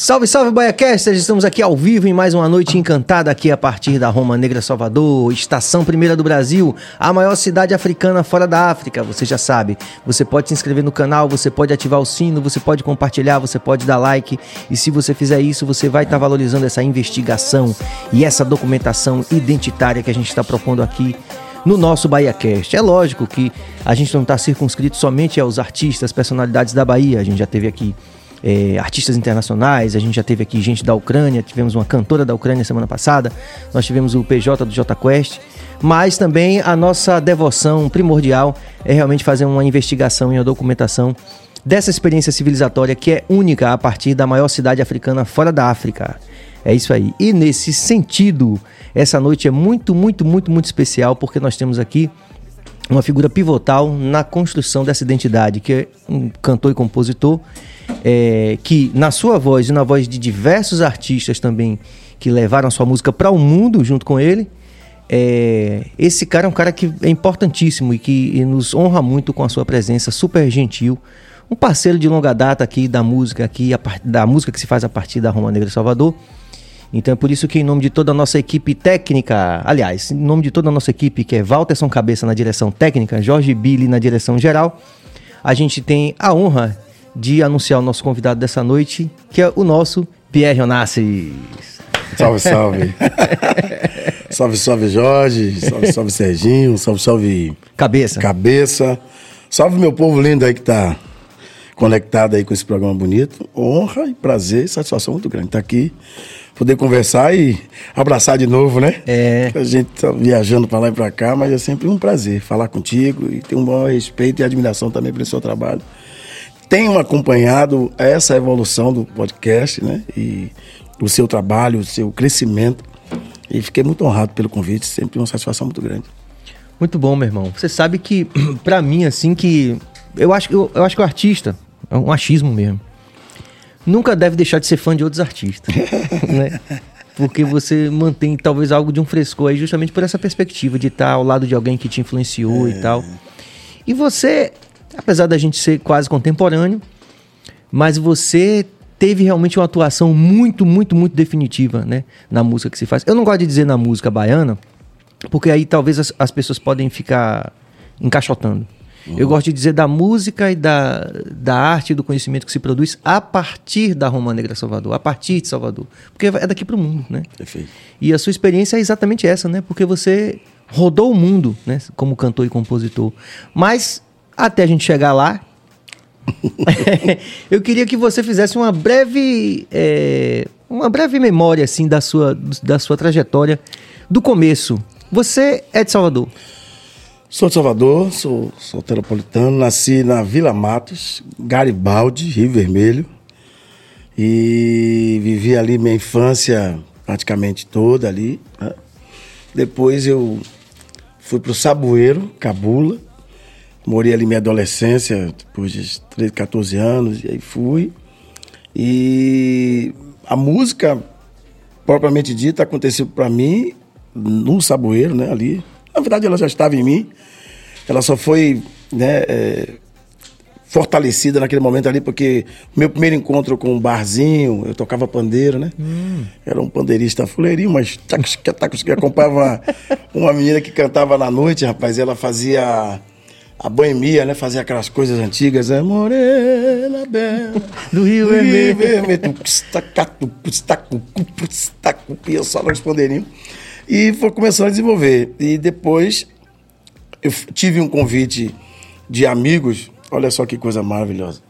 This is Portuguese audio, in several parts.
Salve, salve, Baiacasters! Estamos aqui ao vivo em mais uma noite encantada aqui a partir da Roma Negra Salvador, estação primeira do Brasil, a maior cidade africana fora da África, você já sabe. Você pode se inscrever no canal, você pode ativar o sino, você pode compartilhar, você pode dar like e se você fizer isso, você vai estar tá valorizando essa investigação e essa documentação identitária que a gente está propondo aqui no nosso BahiaCast. É lógico que a gente não está circunscrito somente aos artistas, personalidades da Bahia, a gente já teve aqui é, artistas internacionais, a gente já teve aqui gente da Ucrânia, tivemos uma cantora da Ucrânia semana passada, nós tivemos o PJ do J Quest, mas também a nossa devoção primordial é realmente fazer uma investigação e uma documentação dessa experiência civilizatória que é única a partir da maior cidade africana fora da África. É isso aí. E nesse sentido, essa noite é muito, muito, muito, muito especial porque nós temos aqui uma figura pivotal na construção dessa identidade, que é um cantor e compositor é, que na sua voz e na voz de diversos artistas também que levaram sua música para o mundo junto com ele, é, esse cara é um cara que é importantíssimo e que e nos honra muito com a sua presença, super gentil, um parceiro de longa data aqui da música aqui, a, da música que se faz a partir da Roma Negra Salvador. Então é por isso que em nome de toda a nossa equipe técnica, aliás, em nome de toda a nossa equipe, que é Walterson Cabeça na direção técnica, Jorge Billy na direção geral, a gente tem a honra de anunciar o nosso convidado dessa noite, que é o nosso Pierre Onassis. Salve, salve. salve, salve, Jorge. Salve, salve, Serginho. Salve, salve. Cabeça. Cabeça. Salve, meu povo lindo aí que tá conectado aí com esse programa bonito. Honra e prazer e satisfação muito grande estar tá aqui, poder conversar e abraçar de novo, né? É. A gente tá viajando para lá e para cá, mas é sempre um prazer falar contigo e ter um maior respeito e admiração também pelo seu trabalho tenho acompanhado essa evolução do podcast, né? E o seu trabalho, o seu crescimento. E fiquei muito honrado pelo convite, sempre uma satisfação muito grande. Muito bom, meu irmão. Você sabe que, para mim, assim, que. Eu acho, eu, eu acho que o artista, é um achismo mesmo, nunca deve deixar de ser fã de outros artistas. né? Porque você mantém talvez algo de um frescor aí, justamente por essa perspectiva de estar ao lado de alguém que te influenciou é. e tal. E você apesar da gente ser quase contemporâneo, mas você teve realmente uma atuação muito, muito, muito definitiva, né, na música que se faz. Eu não gosto de dizer na música baiana, porque aí talvez as, as pessoas podem ficar encaixotando. Uhum. Eu gosto de dizer da música e da, da arte e do conhecimento que se produz a partir da Roma Negra Salvador, a partir de Salvador. Porque é daqui para o mundo, né? Perfeito. E a sua experiência é exatamente essa, né? Porque você rodou o mundo, né? Como cantor e compositor. Mas até a gente chegar lá, eu queria que você fizesse uma breve, é, uma breve memória assim da sua, da sua trajetória do começo. Você é de Salvador? Sou de Salvador, sou, sou teropolitano, nasci na Vila Matos, Garibaldi, Rio Vermelho, e vivi ali minha infância praticamente toda ali. Né? Depois eu fui para o Saboeiro, Cabula, Morei ali minha adolescência, depois de 13, 14 anos, e aí fui. E a música, propriamente dita, aconteceu para mim no Saboeiro, né, ali. Na verdade, ela já estava em mim. Ela só foi, né, é, fortalecida naquele momento ali, porque meu primeiro encontro com um barzinho, eu tocava pandeiro, né? Hum. Era um pandeirista fuleirinho, mas que acompanhava uma, uma menina que cantava na noite, rapaz, ela fazia a boemia, né? Fazia aquelas coisas antigas, né? Morena bela do Rio Vermelho. E eu só responderinho. E foi começando a desenvolver. E depois eu tive um convite de amigos, olha só que coisa maravilhosa.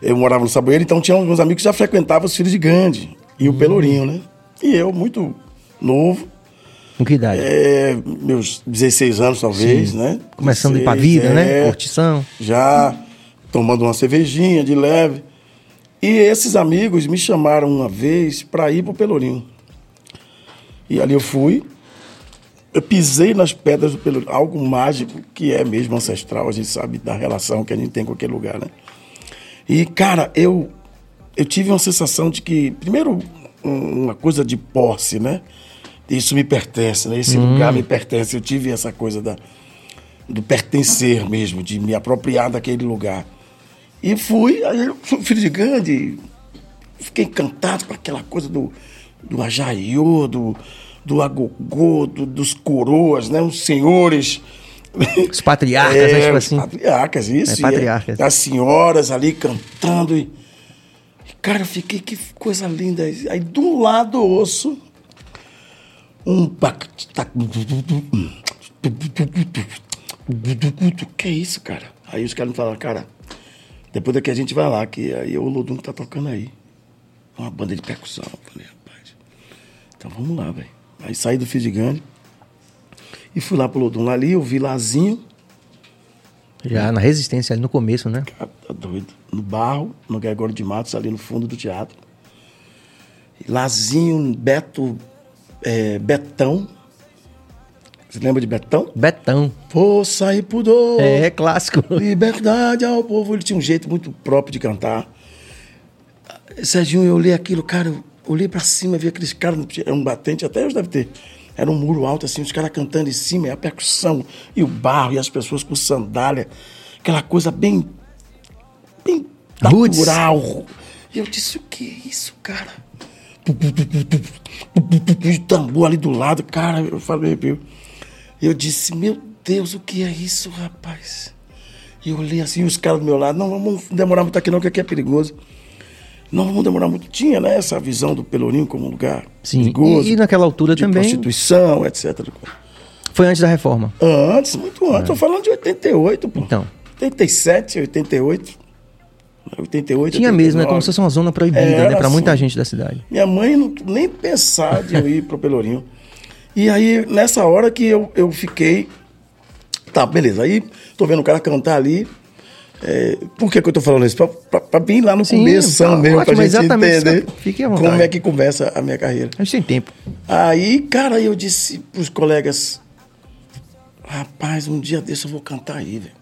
Eu morava no Saboeiro, então tinha alguns amigos que já frequentavam os filhos de Gandhi e o hum. Pelourinho, né? E eu, muito novo, com que idade? É, meus 16 anos, talvez, Sim. né? Começando 16, a ir pra vida, né? é, né? Curtição. Já tomando uma cervejinha de leve. E esses amigos me chamaram uma vez para ir pro Pelourinho. E ali eu fui. Eu pisei nas pedras do Pelourinho. Algo mágico que é mesmo ancestral. A gente sabe da relação que a gente tem com aquele lugar, né? E, cara, eu, eu tive uma sensação de que, primeiro, uma coisa de posse, né? Isso me pertence, né? Esse hum. lugar me pertence. Eu tive essa coisa da, do pertencer mesmo, de me apropriar daquele lugar. E fui, aí, filho de Gandhi, fiquei encantado com aquela coisa do, do ajaiô, do, do agogô, do, dos coroas, né? Os senhores. Os patriarcas, né? Tipo os assim. patriarcas, isso. É, patriarcas. e As senhoras ali cantando. E, cara, eu fiquei, que coisa linda. Aí do lado eu ouço um. bac- tac- Que é isso, cara? Aí os caras me falaram, cara, depois daqui a gente vai lá, que aí o Lodum tá tocando aí. Uma banda de percussão. Eu falei, rapaz, então vamos lá, velho. Aí saí do Fidigane e fui lá pro Lodum. Lá ali eu vi Lazinho, Já na resistência ali no começo, né? cara, tá doido, no barro, no Gregório de Matos, ali no fundo do teatro. Lazinho, Beto, é, Betão. Você lembra de Betão? Betão. Força e pudor. É, é clássico. Liberdade ao povo. Ele tinha um jeito muito próprio de cantar. Serginho, eu olhei aquilo, cara, eu olhei pra cima, vi aqueles caras, era um batente, até hoje deve ter. Era um muro alto, assim, os caras cantando em cima, e a percussão, e o barro, e as pessoas com sandália. Aquela coisa bem. bem Roots. natural. E eu disse, o que é isso, cara? Tambor ali do lado, cara, eu falei, meu. Eu disse, meu Deus, o que é isso, rapaz? E eu olhei assim, os caras do meu lado, não vamos demorar muito aqui não, que aqui é perigoso. Não vamos demorar muito. Tinha, né, essa visão do Pelourinho como um lugar Sim. perigoso. E, e naquela altura de também. prostituição, etc. Foi antes da reforma. Antes, muito antes. Tô falando de 88, pô. É. Então. 87, 88. 88, Tinha mesmo, né? 89. Como se fosse uma zona proibida, Era né? Pra muita assim. gente da cidade. Minha mãe não nem pensar de eu ir pro Pelourinho. E aí, nessa hora que eu, eu fiquei. Tá, beleza. Aí, tô vendo o cara cantar ali. É, por que, que eu tô falando isso? Pra vir lá no Sim, começo tá mesmo, ótimo, pra gente exatamente. entender Fique à vontade. como é que começa a minha carreira. A gente tem tempo. Aí, cara, eu disse pros colegas: Rapaz, um dia desse eu vou cantar aí, velho.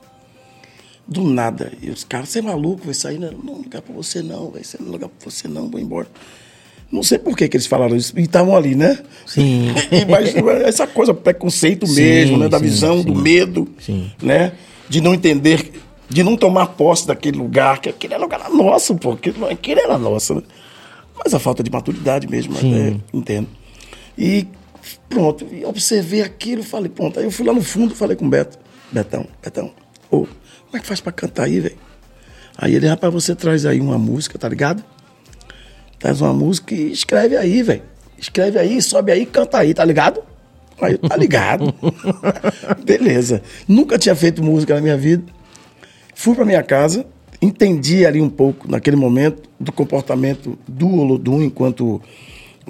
Do nada. E os caras, você é maluco, vai sair? Não, não lugar pra você não, vai ser lugar pra você não, vou embora. Não sei por que, que eles falaram isso. E estavam ali, né? Sim. Mas essa coisa, preconceito Sim, mesmo, né? Da sim, visão, sim. do medo, né? De não entender, de não tomar posse daquele lugar, que aquele era lugar nosso, pô. Aquele, era nosso, né? Mas a falta de maturidade mesmo, até entendo. E pronto, observei aquilo, falei, pronto. Aí eu fui lá no fundo, falei com o Beto, Betão, Betão, ô, como é que faz pra cantar aí, velho? Aí ele, rapaz, você traz aí uma música, tá ligado? Traz uma música e escreve aí, velho. Escreve aí, sobe aí, canta aí, tá ligado? Aí, tá ligado. Beleza. Nunca tinha feito música na minha vida. Fui pra minha casa, entendi ali um pouco, naquele momento, do comportamento do Olodum enquanto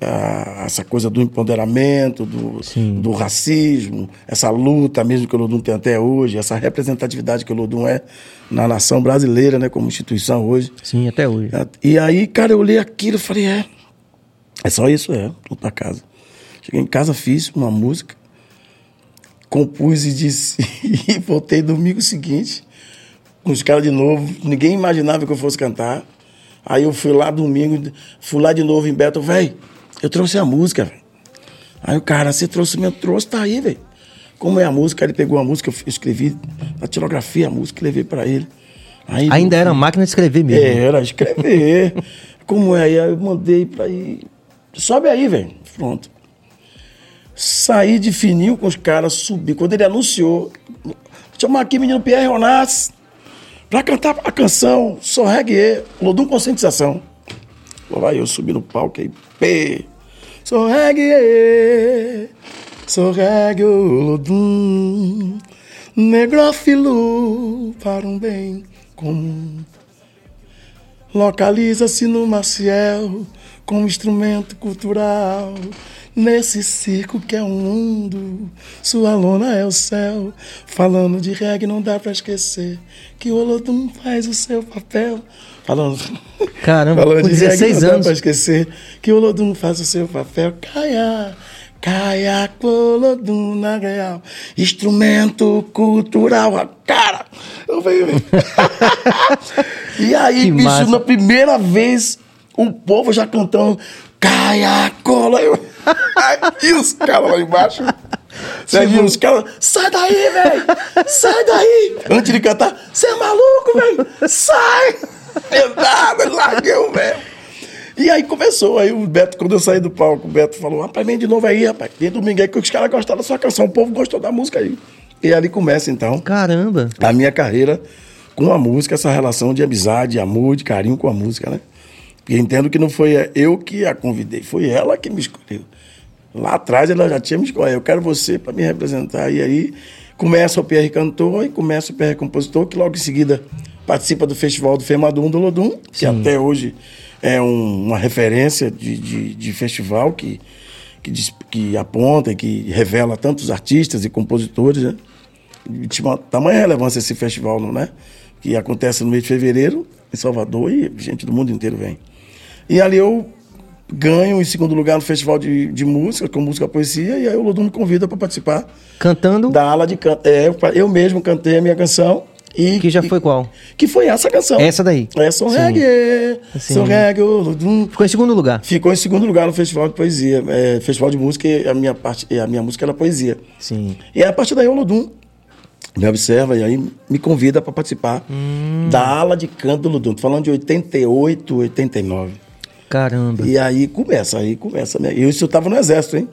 ah, essa coisa do empoderamento, do, Sim. do racismo, essa luta mesmo que o Olodum tem até hoje, essa representatividade que o Olodum é na nação brasileira, né, como instituição hoje. Sim, até hoje. E aí, cara, eu olhei aquilo e falei, é, é só isso, é, vou pra casa. Cheguei em casa, fiz uma música, compus e disse, e voltei domingo seguinte, com os caras de novo, ninguém imaginava que eu fosse cantar. Aí eu fui lá domingo, fui lá de novo em Beto, velho, eu trouxe a música, velho. Aí o cara, você trouxe mesmo, trouxe, tá aí, velho. Como é a música? Ele pegou a música, eu escrevi na tirografia a música, levei pra ele. Aí, Ainda era máquina de escrever mesmo. era, escrever. Como é? Aí eu mandei pra ir. Sobe aí, velho. Pronto. Saí de fininho com os caras, subi. Quando ele anunciou, chamar aqui menino Pierre Ronaz pra cantar a canção Sou Reggae, Lodum Conscientização. Lá vai eu subi no palco aí, pê. Sou reggae, sou reggae, Lodum, negrofilo para um bem comum. Localiza-se no Maciel como instrumento cultural. Nesse circo que é o mundo, sua lona é o céu. Falando de reggae, não dá pra esquecer que o Olodum faz o seu papel. Falando, Caramba, falando com de reggae, 16 não dá anos. pra esquecer que o Olodum faz o seu papel. Caia, caia, Olodum na real. Instrumento cultural, a cara. Eu venho. e aí, Que bicho, massa. na primeira vez, o povo já cantando Caia, cola. Eu... e os caras lá embaixo. Serginho, os caras, sai daí, velho! Sai daí! Antes de cantar, você é maluco, velho! Sai! Eu nada, larguei o velho. E aí começou, aí o Beto, quando eu saí do palco, o Beto falou, rapaz, vem de novo aí, rapaz. Tem domingo aí que os caras gostaram da sua canção, o povo gostou da música aí. E ali começa, então, Caramba. a minha carreira com a música, essa relação de amizade, amor, de carinho com a música, né? E entendo que não foi eu que a convidei, foi ela que me escolheu. Lá atrás ela já tinha me escolhido, eu quero você para me representar. E aí começa o PR Cantor e começa o PR Compositor, que logo em seguida participa do Festival do Femadum do Lodum, que até hoje é um- uma referência de, de, de festival que, que, diz- que aponta e que revela tantos artistas e compositores, né? de uma tamanha relevância esse festival, não é? Que acontece no mês de fevereiro em Salvador e gente do mundo inteiro vem. E ali eu ganho em segundo lugar no festival de, de música, com música poesia, e aí o Lodum me convida para participar Cantando. da ala de canto. É, eu, eu mesmo cantei a minha canção. E, Que já e- foi qual? Que foi essa canção. Essa daí. É, Sim. reggae, Sim. sou reggae. Ficou em segundo lugar. Ficou em segundo lugar no festival de poesia. É, festival de música, e a minha, parte, a minha música era poesia. Sim. E a partir daí o Lodum me observa e aí me convida para participar Hum. da ala de canto do Lodum. Tô falando de 88, 89. Caramba. E aí começa, aí começa. Né? E isso eu tava no exército, hein?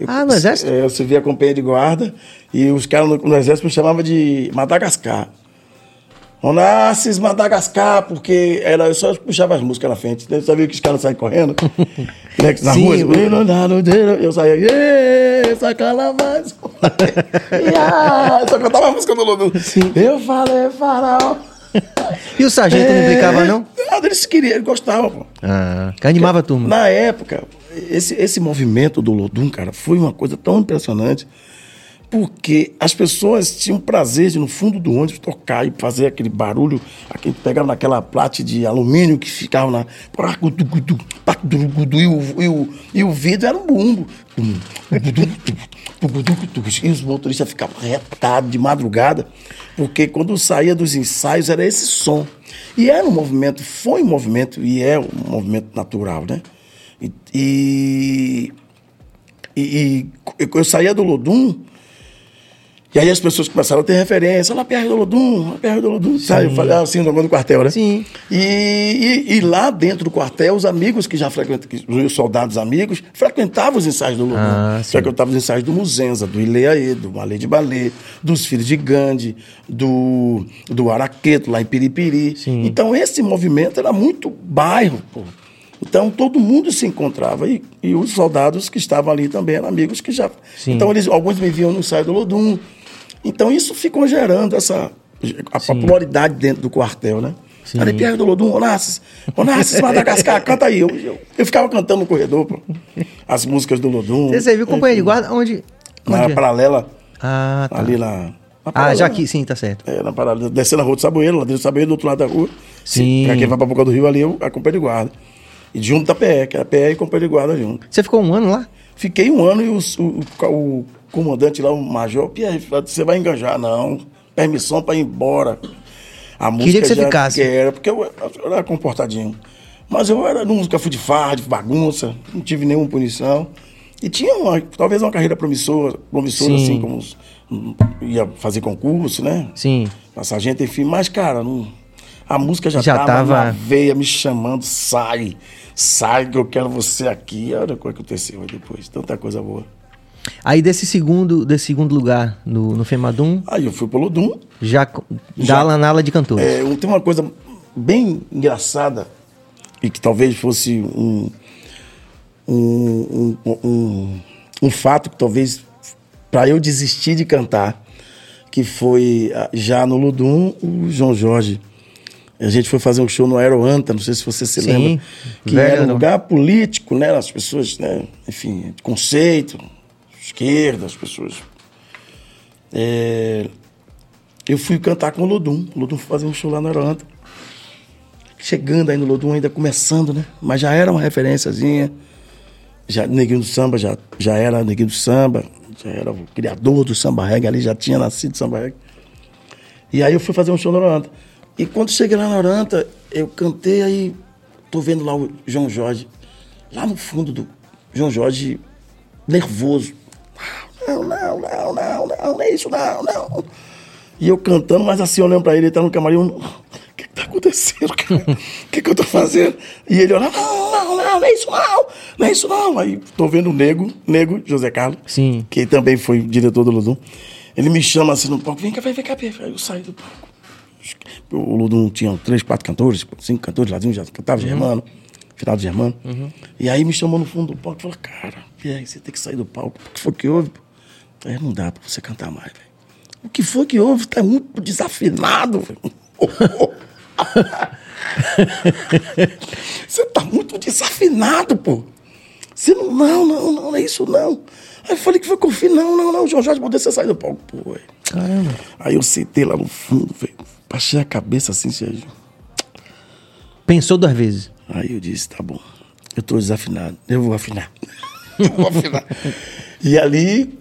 Eu- Ah, no exército? É, eu servia a companhia de guarda e os caras no, no exército me chamavam de Madagascar. Onassis Madagascar, porque era, eu só puxava as músicas na frente. né? Eu sabia que os caras saíam correndo. né? Na Sim, rua, eu- eu saía, "Ê, sacala mais. E, ah, só cantava a música do Lodum. Eu falei, farol. E o sargento não implicava, não? Nada, eles queriam, eles gostavam, pô. Ah, que animava a turma. Na época, esse, esse movimento do Lodum, cara, foi uma coisa tão impressionante, porque as pessoas tinham prazer de, no fundo do ônibus, tocar e fazer aquele barulho, aquele, pegava naquela plate de alumínio que ficava na. E o, e o, e o vidro era um bumbo. E os motoristas ficavam retados de madrugada, porque quando saía dos ensaios era esse som. E era um movimento, foi um movimento, e é um movimento natural, né? E, e, e- e eu saía do Lodum, e aí as pessoas começaram a ter referência, lá perto do Lodum, lá perto do Lodum, sabe? Eu falei assim, no do quartel, né? Sim. E, e- e lá dentro do quartel, os amigos que já frequentavam, os soldados amigos, frequentavam os ensaios do Lodum. Ah, sim. frequentavam os ensaios do Muzenza, do Ileaê, do Malê de Balê, dos Filhos de Gandhi, do, do Araqueto, lá em Piripiri. Sim. Então esse movimento era muito bairro, pô. Então todo mundo se encontrava e, e os soldados que estavam ali também eram amigos que já. Sim. Então eles, alguns me viam no ensaio do Lodum. Então isso ficou gerando essa a popularidade dentro do quartel, né? Sim. Ali perto do Lodum, Onassis, Onassis, Madagascar, canta aí. Eu, eu, eu ficava cantando no corredor, pô, as músicas do Lodum. Você serviu companhia de guarda onde? Na onde é? paralela, Ah, tá. ali na. na Ah, já aqui, sim, tá certo. É, na paralela, descendo a rua do Saboeiro, lá dentro do Saboeiro, do outro lado da rua. Sim. Pra quem vai pra Boca do Rio, ali eu, a companhia de guarda. E junto da PE, que era PE e companhia de guarda junto. Você ficou um ano lá? Fiquei um ano e o, o, o comandante lá, o major, Pierre, você vai enganjar, não. Permissão para ir embora. A música que você já- ficasse. que era, porque eu, eu era comportadinho. Mas eu era, nunca fui de farra, de bagunça, não tive nenhuma punição. E tinha uma, talvez uma carreira promissora, promissora Sim. assim, como hum, ia fazer concurso, né? Sim. Pra sargento, enfim. Mas, cara, não, a música já, Já tava, tava- na veia me chamando, sai, sai que eu quero você aqui. Olha o que aconteceu depois, tanta coisa boa. Aí desse segundo, desse segundo lugar no, no Femadum, Aí eu fui pro Lodum. já, Já. dá lá na ala de cantores. É, tem uma coisa bem engraçada e que talvez fosse um, um, um, um, um fato que talvez para eu desistir de cantar, que foi ah, já no Ludum, o João Jorge. A gente foi fazer um show no Aeroanta, não sei se você se Sim, lembra, que velho, era um lugar político, né? As pessoas, né? enfim, de conceito, esquerda, as pessoas. É, eu fui cantar com o Lodum. O Lodum foi fazer um show lá no Aeroanta. Chegando aí no Lodum, ainda começando, né? Mas já era uma referênciazinha. Já, Neguinho do Samba já, já era Neguinho do Samba, já era o criador do samba reggae ali, já tinha nascido samba reggae. E aí eu fui fazer um show no Oranta. E quando cheguei lá no Oranta, eu cantei aí, tô vendo lá o João Jorge, lá no fundo do João Jorge, nervoso. Não, não, não, não, não, não é isso, não, não. E eu cantando, mas assim, olhando pra ele, ele tá no camarim, eu, o que que tá acontecendo, cara? o que, que eu tô fazendo? E ele olha, não, não, não, não é isso não, não é isso não. Aí tô vendo o Nego, Nego, José Carlos, Sim. que também foi diretor do Ludum. Ele me chama assim no palco, vem cá, vem, vem cá, vem. Aí eu saí do palco. O Ludum tinha três, quatro cantores, cinco cantores, Ladinho já cantava Germano, final do Germano. E aí me chamou no fundo do palco e falou, cara, Pierre, você tem que sair do palco. O que foi que houve? Aí não dá pra você cantar mais, velho. O que foi que houve? Tá muito desafinado, velho. Você tá muito desafinado, pô. Você não, não, não, não, é isso não. Aí eu falei que foi com o filho, não, não, não, João Jorge, poder você sair do palco, pô. Caramba. Aí eu sentei lá no fundo, velho. Baixei a cabeça assim, Sérgio. Pensou duas vezes. Aí eu disse, tá bom, eu tô desafinado, eu vou afinar. eu vou afinar. e ali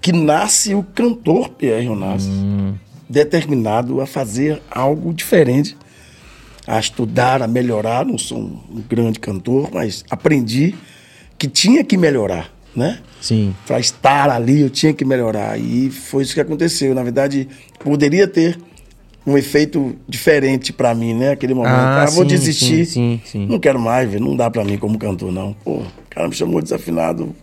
que nasce o cantor Pierre Onassis, determinado a fazer algo diferente, a estudar, a melhorar. Não sou um, um grande cantor, mas aprendi que tinha que melhorar, né? Sim. Para estar ali, eu tinha que melhorar. E foi isso que aconteceu. Na verdade, poderia ter um efeito diferente para mim, né? Aquele momento. Ah, Ah, vou sim, desistir. sim, sim, sim. Não quero mais, velho. Não dá para mim como cantor, não. Pô, o cara me chamou desafinado.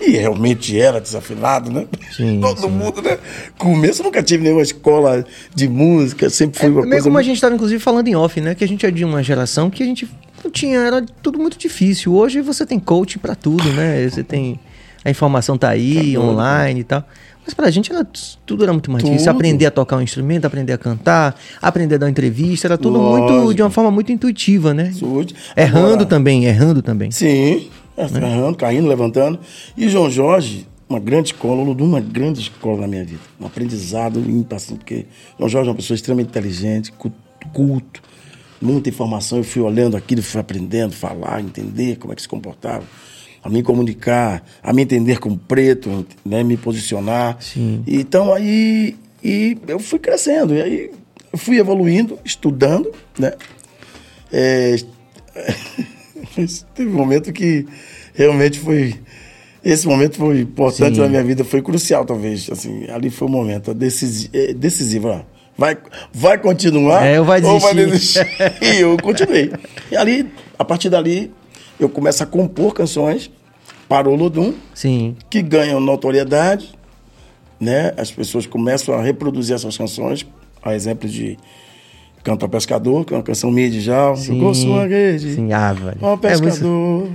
E realmente era desafinado, né? Sim, Todo sim. mundo, né? Começo eu nunca tive nenhuma escola de música, sempre fui uma É, meio coisa. como a muito- gente estava, inclusive, falando em off, né? Que a gente é de uma geração que a gente não tinha, era tudo muito difícil. Hoje você tem coaching pra tudo, né? Você tem. A informação tá aí, Tá online e tal. Mas pra gente era, tudo era muito mais difícil. Tudo. Aprender a tocar um instrumento, aprender a cantar, aprender a dar uma entrevista, era tudo muito Lógico. de uma forma muito intuitiva, né? Saúde. Errando Agora- também, errando também. Sim, errando, caindo, levantando. E João Jorge, uma grande escola, Ludum, uma grande escola na minha vida. Um aprendizado ímpar, assim, porque João Jorge é uma pessoa extremamente inteligente, cu- culto, muita informação. Eu fui olhando aquilo, fui aprendendo, falar, entender como é que se comportava, a me comunicar, a me entender como preto, né, me posicionar. Sim. Então aí e eu fui crescendo, e aí eu fui evoluindo, estudando, né? É, teve um momento que realmente foi. Esse momento foi importante Sim. na minha vida, foi crucial, talvez. Assim, ali foi o momento decisi- é, decisivo. Vai, vai continuar É, ou vai desistir? e eu continuei. E ali, a partir dali, eu começo a compor canções para o Lodum, Sim. que ganham notoriedade, né? As pessoas começam a reproduzir essas canções, a exemplo de Canto ao Pescador, que é uma canção minha de Jal, sua rede, Sim, ah, velho. É muito- pescador.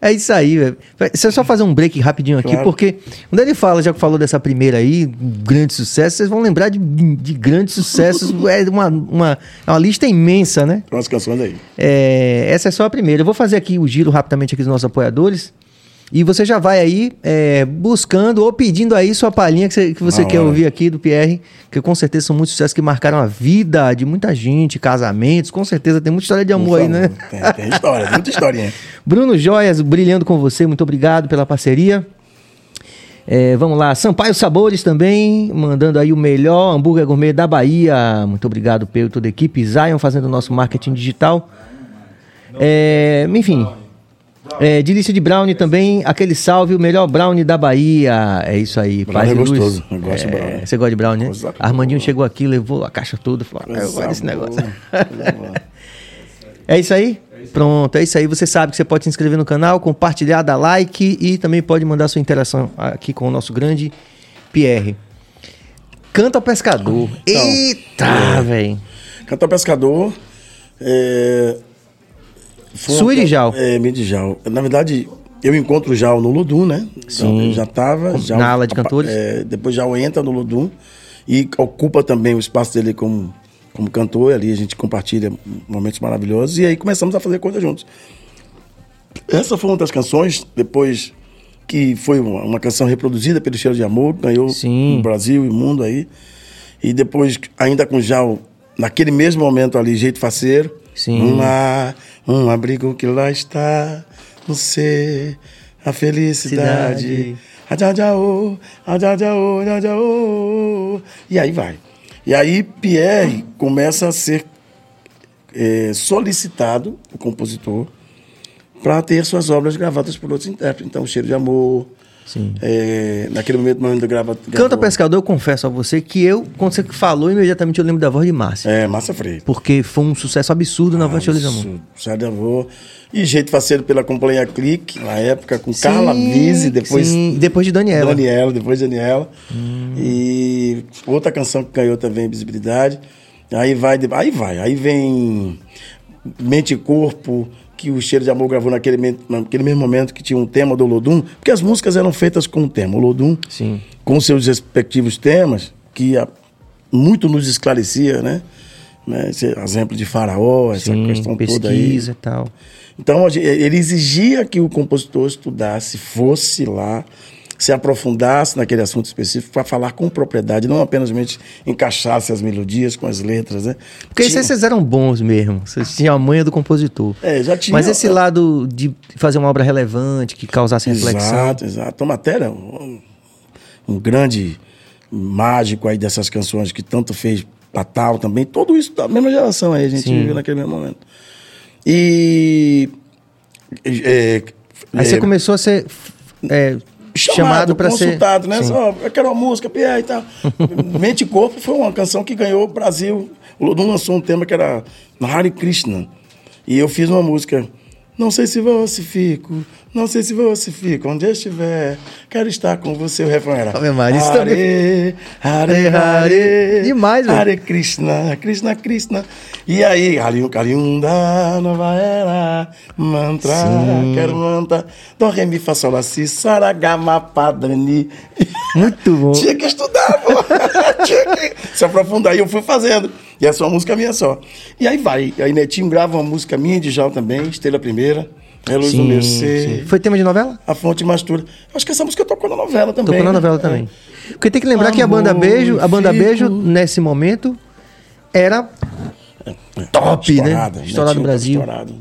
É isso aí, velho. Deixa eu só fazer um break rapidinho aqui, Claro. porque quando ele fala, já que falou dessa primeira aí, grande sucesso, vocês vão lembrar de, de grandes sucessos. é uma, uma, é uma lista imensa, né? Umas canções aí. É, essa é só a primeira. Eu vou fazer aqui o giro rapidamente aqui dos nossos apoiadores. E você já vai aí é, buscando ou pedindo aí sua palhinha que você, que você quer ouvir aqui do Pierre, que com certeza são muitos sucessos que marcaram a vida de muita gente, casamentos, com certeza tem muita história de amor aí, né? Tem, tem história, muita historinha. Bruno Joias, brilhando com você, muito obrigado pela parceria. É, vamos lá, Sampaio Sabores também, mandando aí o melhor hambúrguer gourmet da Bahia. Muito obrigado pelo toda a equipe. Zion fazendo o nosso marketing digital. É, enfim, é, delícia de brownie também, aquele salve, o melhor brownie da Bahia. É isso aí, Brownie paz é gostoso, eu gosto de brownie. Você gosta de brownie, né? Coisa Armandinho chegou aqui, levou a caixa toda, falou, ah, eu gosto desse negócio. boa. É isso aí? Pronto, é isso aí. Você sabe que você pode se inscrever no canal, compartilhar, dar like e também pode mandar sua interação aqui com o nosso grande Pierre. Canta ao pescador. Então, Eita, velho. Canto ao Pescador. É, Sua e Jal? É, minha de Jal. Na verdade, eu encontro o Jal no Ludum, né? Sim. eu já estava. Na ala de cantores? É, depois Jal entra no Ludum e ocupa também o espaço dele como, como cantor. Ali a gente compartilha momentos maravilhosos. E aí começamos a fazer coisas juntos. Essa foi uma das canções, depois que foi uma, uma canção reproduzida pelo Cheiro de Amor, ganhou Sim. no Brasil e mundo aí. E depois, ainda com Jal, naquele mesmo momento ali, Jeito Faceiro. Sim. Um lar, um abrigo que lá está, ser, a felicidade. Cidade. Adjadjaô, adjadjaô, adjadjaô. E aí vai. E aí Pierre começa a ser eh, solicitado, o compositor, para ter suas obras gravadas por outros intérpretes. Então, Cheiro de Amor, Sim. É, naquele momento, meu ainda grava. Canta Pescador, eu confesso a você que eu, quando você falou, imediatamente eu lembro da voz de Márcia. É, Massa Freire. Porque foi um sucesso absurdo na voz de Elis Amor. Da avô. E Jeito Faceiro pela Companhia Clique, na época, com Carla Vise, depois sim, depois de Daniela. Daniela, depois Daniela. E outra canção que ganhou também visibilidade. Aí vai, aí vai. Aí vem Mente e Corpo, que o Cheiro de Amor gravou naquele, naquele mesmo momento que tinha um tema do Lodum, porque as músicas eram feitas com um tema. O Lodum, Sim. com seus respectivos temas, que a- muito nos esclarecia, né? né? Esse exemplo de Faraó, essa Sim, questão toda aí. e tal. Então ele exigia que o compositor estudasse, fosse lá, se aprofundasse naquele assunto específico para falar com propriedade, não apenas encaixasse as melodias com as letras, né? Porque Tinha- vocês eram bons mesmo. Vocês tinham a manha do compositor. É, já tinha. Mas esse lado de fazer uma obra relevante, que causasse reflexão. Exato, exato. Tom Matéria, um, um grande mágico aí dessas canções que tanto fez Natal também, tudo isso da mesma geração aí, a gente Sim. viveu naquele mesmo momento. E. é, Aí é, você começou a ser é, chamado para ser. consultado, né? Sim. Só, eu quero uma música, Pierre e tal. Mente e Corpo foi uma canção que ganhou o Brasil. O Lodum lançou um tema que era Hare Krishna. E eu fiz uma música. Não sei se você fico, não sei se você fica, onde eu estiver, quero estar com você. O refrão era. Ave Maria, isso Hare, Hare, Hare. Demais, velho. Hare Krishna, Krishna, Krishna. E aí, Kalium, Kaliunda, nova era, mantra, quero mantra, do re mi fa sol si, saragama padani. Muito bom. Tinha que estudar, pô. Tinha que se aprofundar. E eu fui fazendo. E essa é uma música minha só. E aí vai. Aí Netinho grava uma música minha de Jal também, Estrela Primeira, É Luz do Meu Ser, Foi tema de novela? A Fonte Mastura. Acho que essa música tocou na novela também. Tocou na né? novela também. Porque tem que lembrar que a banda Amor, Beijo, a banda fico- Beijo, nesse momento, era top, né? Estourada, Estourado no Brasil. estourado.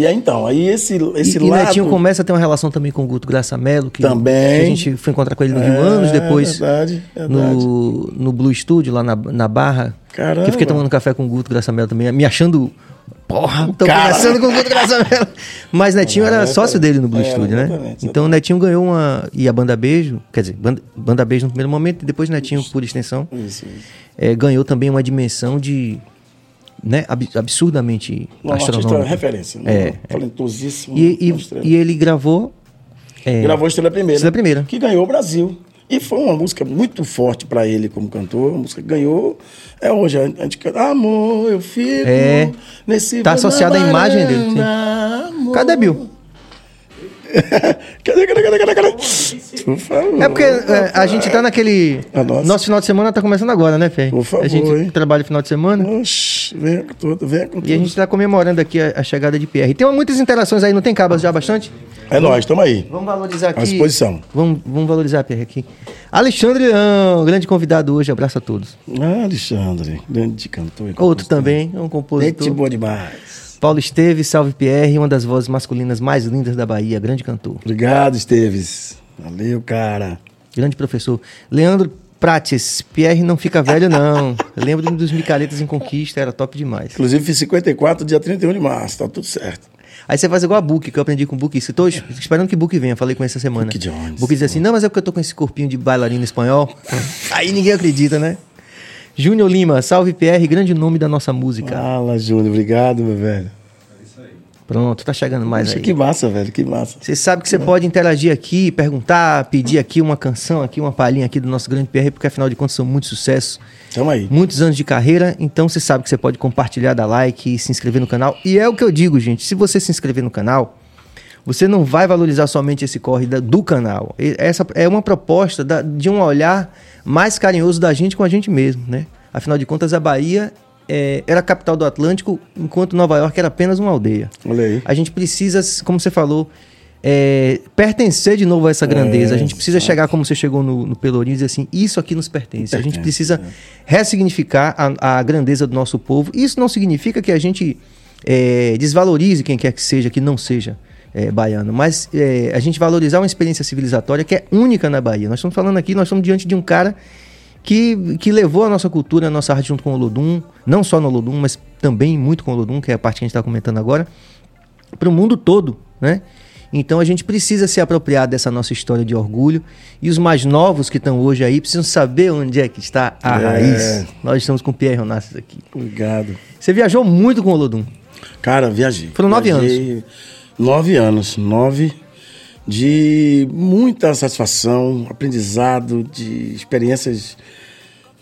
E aí então, aí esse, esse e, e lado... Netinho começa a ter uma relação também com o Guto Graça Mello, que, Também. que a gente foi encontrar com ele no Rio É, anos depois. verdade, verdade. No, no Blue Studio, lá na, na Barra. Caramba. Que eu fiquei tomando café com o Guto Graça Mello também, me achando. Porra, tô Cara. conversando com o Guto Graça Mello. Mas Netinho era sócio dele no Blue é, Studio, né? exatamente, Então o Netinho ganhou uma. E a Banda Beijo, quer dizer, Banda, Banda Beijo no primeiro momento, e depois Netinho, por extensão, Isso, isso. é, ganhou também uma dimensão de. Né, ab- absurdamente Um artista astronômica. referência. É, Né? Talentosíssimo. E, e- e ele gravou. é, Gravou Estrela Primeira. Estrela Primeira. Que ganhou o Brasil. E foi uma música muito forte pra ele como cantor. Uma música que ganhou. É hoje, a gente canta. Amor, eu fico É. nesse. Tá associada à imagem dele, sim. Amor. Cadê Bill? Cadê, cadê, cadê, cadê, cadê? Por favor. É porque é, a gente tá naquele. Nosso final de semana tá começando agora, né, Fê? Por favor, A gente hein? trabalha final de semana. Oxi, venha com tudo, venha com tudo. E a gente tá comemorando aqui a, a chegada de PR. Tem muitas interações aí, não tem cabas já bastante? É nóis, tamo aí. Vamos valorizar aqui. À disposição. Vamos, vamos valorizar a PR aqui. Alexandre Leão, grande convidado hoje, abraço a todos. Ah, Alexandre, grande cantor. Outro também, um Gente compositor. boa demais. Paulo Esteves, salve PR, uma das vozes masculinas mais lindas da Bahia, grande cantor. Obrigado, Esteves. Valeu, cara. Grande professor. Leandro Prates, PR não fica velho, não. Lembro dos micaretas em conquista, era top demais. Inclusive, fiz 54 dia 31 de março, tá tudo certo. Aí você faz igual a Book, que eu aprendi com o Book. isso. Tô es- esperando que o Book venha, falei com ele essa semana. Book Jones. Book diz assim: não, mas é porque eu tô com esse corpinho de bailarino espanhol. Aí ninguém acredita, né? Júnior Lima, salve PR, grande nome da nossa música. Fala, Júnior. Obrigado, meu velho. Pronto, tá chegando mais Poxa, aí. que massa, velho. Que massa. Você sabe que você pode interagir aqui, perguntar, pedir aqui uma canção, aqui uma palhinha aqui do nosso grande PR, porque afinal de contas são muitos sucessos, Tamo aí. muitos anos de carreira, então você sabe que você pode compartilhar, dar like, se inscrever no canal. E é o que eu digo, gente, se você se inscrever no canal, você não vai valorizar somente esse corre do canal. Essa é uma proposta de um olhar mais carinhoso da gente com a gente mesmo, né? Afinal de contas, a Bahia é, era a capital do Atlântico, enquanto Nova York era apenas uma aldeia. Olha aí. A gente precisa, como você falou, é, pertencer de novo a essa grandeza. a gente precisa chegar como você chegou no, no Pelourinho e dizer assim, isso aqui nos pertence. a gente precisa ressignificar a, a grandeza do nosso povo. Isso não significa que a gente é, desvalorize quem quer que seja, que não seja é, baiano, mas é, a gente valorizar uma experiência civilizatória que é única na Bahia. Nós estamos falando aqui, nós estamos diante de um cara que, que levou a nossa cultura, a nossa arte junto com o Olodum, não só no Olodum, mas também muito com o Olodum, que é a parte que a gente está comentando agora, para o mundo todo, né? Então a gente precisa se apropriar dessa nossa história de orgulho. E os mais novos que estão hoje aí precisam saber onde é que está a É. raiz. Nós estamos com o Pierre Onassis aqui. Obrigado. Você viajou muito com o Olodum. Cara, viajei. Foram nove Viajei Nove anos. Nove de muita satisfação, aprendizado, de experiências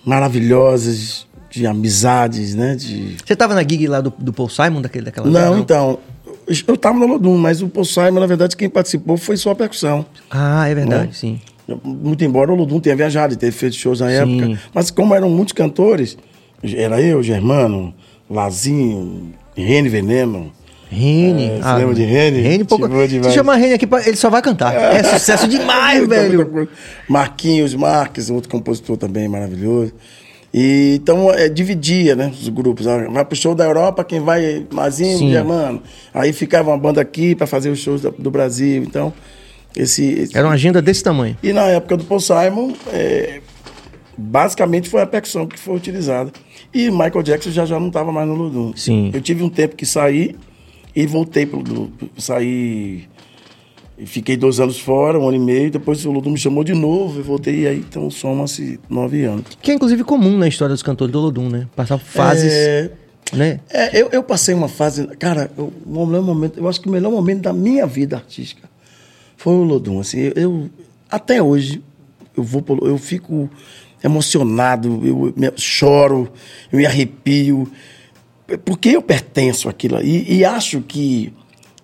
maravilhosas, de amizades, né? De... Você estava na gig lá do, do Paul Simon, daquele, daquela Não, então. Eu tava no Lodum, mas o Paul Simon, na verdade, quem participou foi só a percussão. Ah, é verdade, Não. sim. Muito embora o Lodum tenha viajado e tenha feito shows na Sim. época. Mas como eram muitos cantores, era eu, Germano, Lazinho, Rene Veneno. Rene. É, você lembra de Rene? Rene, pouco... Se chamar Rene aqui, ele só vai cantar. É sucesso demais, velho. Marquinhos Marques, outro compositor também maravilhoso. E, então, é, dividia, né, os grupos. Ah, Vai pro show da Europa, quem vai, Mazinho. Germano. Aí ficava uma banda aqui para fazer os shows do, do Brasil. Então, esse, esse- Era uma agenda desse tamanho. E na época do Paul Simon, é, basicamente foi a percussão que foi utilizada. E Michael Jackson já, já não estava mais no Ludum. Sim. Eu tive um tempo que saí e voltei pro Ludum. Saí e fiquei dois anos fora, um ano e meio. Depois o Ludum me chamou de novo e voltei. E aí então soma-se nove anos. Que é inclusive comum na história dos cantores do Olodum, né? Passar fases, É, né? É, eu, eu passei uma fase. Cara, eu- o melhor momento, eu acho que o melhor momento da minha vida artística foi o Lodum. Assim, eu, eu- até hoje eu vou eu fico emocionado, eu me- choro, eu me arrepio, porque eu pertenço àquilo ali e acho que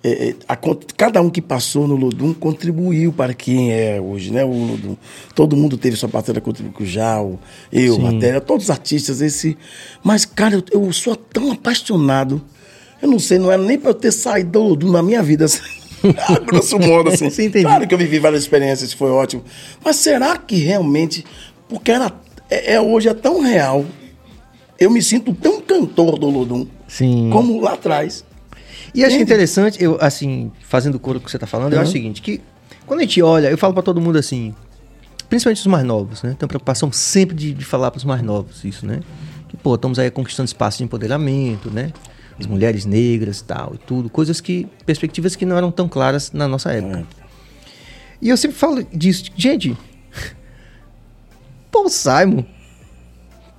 é, é, a cada um que passou no Lodum contribuiu para quem é hoje, né? O Lodum. Todo mundo teve sua parceira contribuiu com o Jal, eu, Sim. Matéria, todos os artistas, esse. Mas, cara, eu, eu sou tão apaixonado. Eu não sei, não era nem para eu ter saído do Lodum na minha vida. assim. A grosso modo, assim. Sim, entendi. Claro que eu vivi várias experiências, foi ótimo. Mas será que realmente. Porque era, é, é- hoje é tão real. Eu me sinto tão cantor do Lodum Sim. como lá atrás. E acho interessante, eu, assim, fazendo o coro que você tá falando, eu acho o seguinte, que quando a gente olha, eu falo pra todo mundo assim, principalmente os mais novos, né? Tenho preocupação sempre de, de falar pros mais novos isso, né? Que, pô, estamos aí conquistando espaço de empoderamento, né? As mulheres negras e tal, e tudo. Coisas que, perspectivas que não eram tão claras na nossa época. E eu sempre falo disso, gente, Paul Simon,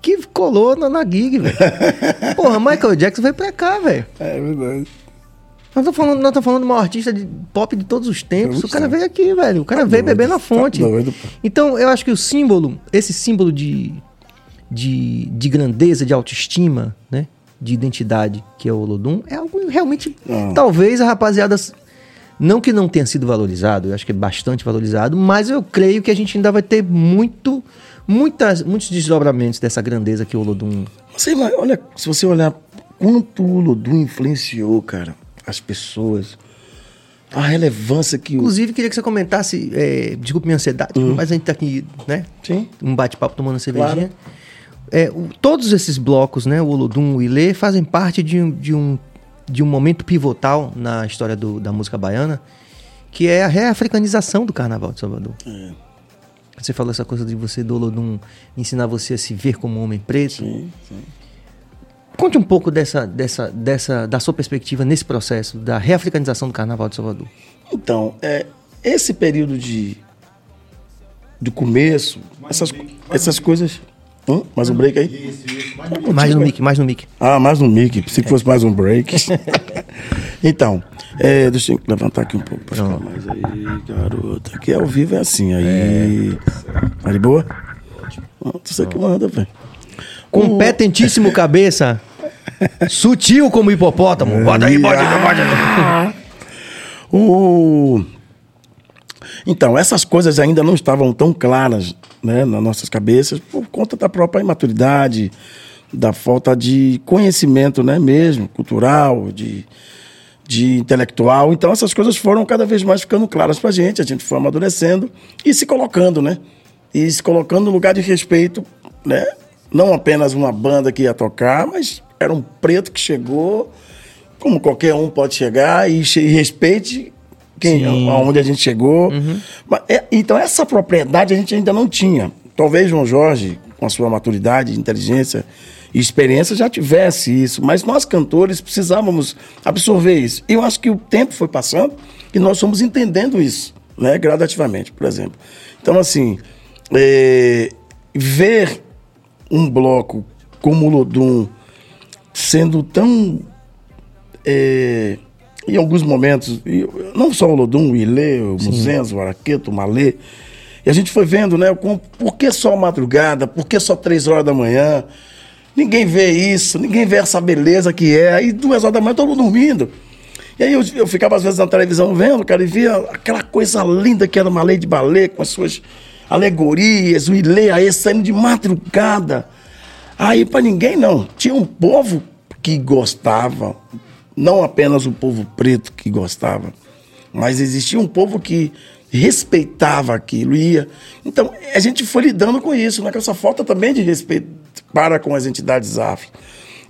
que colou na, na gig, velho. Porra, Michael Jackson veio pra cá, velho. É verdade. Nós estamos falando, nós estamos falando de um artista de pop de todos os tempos. O cara veio aqui, velho. O cara veio doido, beber na tá fonte. doido, pô. então, eu acho que o símbolo, esse símbolo de, de, de grandeza, de autoestima, né? De identidade, que é o Olodum, é algo realmente. Não. Talvez a rapaziada. Não que não tenha sido valorizado, eu acho que é bastante valorizado, mas eu creio que a gente ainda vai ter muito, muitas, muitos desdobramentos dessa grandeza que o Olodum. Você vai, olha, se você olhar quanto o Lodum influenciou, cara, as pessoas, a relevância que o. Inclusive, queria que você comentasse, é, desculpe minha ansiedade, mas a gente tá aqui, né? Sim. Um bate-papo tomando uma cervejinha. É, o- todos esses blocos, né? O Olodum, o Ilê, fazem parte de, um- de, um, de um momento pivotal na história do- da música baiana, que é a reafricanização do Carnaval de Salvador. É. Você falou essa coisa de você, do Olodum, ensinar você a se ver como um homem preto. Sim, sim. Conte um pouco dessa, dessa, dessa, da sua perspectiva nesse processo da reafricanização do Carnaval de Salvador. Então, é, esse período de. do começo, essas, essas coisas. Hã? Mais um break aí? Mais no mic, mais no mic. Ah, mais um mic. Pensei que fosse mais um break. então, é, deixa eu levantar aqui um pouco pra ficar mais aí, garota. Aqui ao vivo é assim, aí. Tá de boa? Ah, Você que manda, velho. Competentíssimo cabeça. Sutil como hipopótamo. Bota aí, bota aí, bota aí. O... Então, essas coisas ainda não estavam tão claras né, nas nossas cabeças por conta da própria imaturidade, da falta de conhecimento né, mesmo, cultural, de, de intelectual. Então, essas coisas foram cada vez mais ficando claras para a gente, a gente foi amadurecendo e se colocando, né? E se colocando no lugar de respeito, né? Não apenas uma banda que ia tocar, mas era um preto que chegou, como qualquer um pode chegar e, che- e respeite quem, Sim. aonde a gente chegou. Mas, é, então, essa propriedade a gente ainda não tinha. Talvez João Jorge, com a sua maturidade, inteligência experiência, já tivesse isso. Mas nós, cantores, precisávamos absorver isso. E eu acho que o tempo foi passando E nós fomos entendendo isso, né? Gradativamente, por exemplo. Então, assim, é, ver um bloco como o Lodum sendo tão. É, em alguns momentos, não só o Lodum, o Ilê, o Muzenzo, o Araqueto, o Malê, e a gente foi vendo, né? Por que só madrugada? Por que só três horas da manhã? Ninguém vê isso, ninguém vê essa beleza que é. Aí duas horas da manhã, todo mundo dormindo. E aí eu, eu ficava às vezes na televisão vendo, cara, e via aquela coisa linda que era uma lei de balé, com as suas alegorias, o Ilê aí saindo de madrugada. Aí para ninguém não. Tinha um povo que gostava, não apenas o povo preto que gostava, mas existia um povo que respeitava aquilo, ia. Então, a gente foi lidando com isso, né? com essa falta também de respeito para com as entidades afro.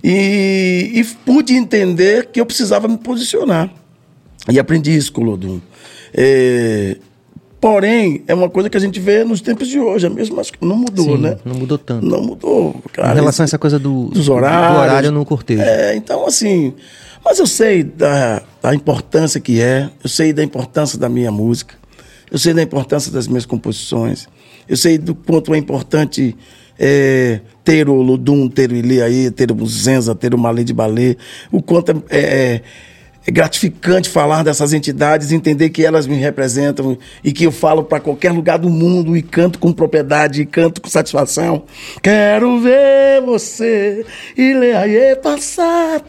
E, e pude entender que eu precisava me posicionar. E aprendi isso com o Lodum. É, porém, é uma coisa que a gente vê nos tempos de hoje, é mesmo, mas não mudou, Sim, né? Não mudou tanto. Não mudou. Cara, em relação a essa coisa do, dos horários, do horário no cortejo. É, então, assim, mas eu sei da, da importância que é, eu sei da importância da minha música. Eu sei da importância das minhas composições. Eu sei do quanto é importante é, ter o Ludum, ter o Iliaí, ter o Buzenza, ter o Malê de Balê. O quanto é, é, é, gratificante falar dessas entidades, entender que elas me representam e que eu falo para qualquer lugar do mundo e canto com propriedade, e canto com satisfação. Quero ver você, Iliaí, passar.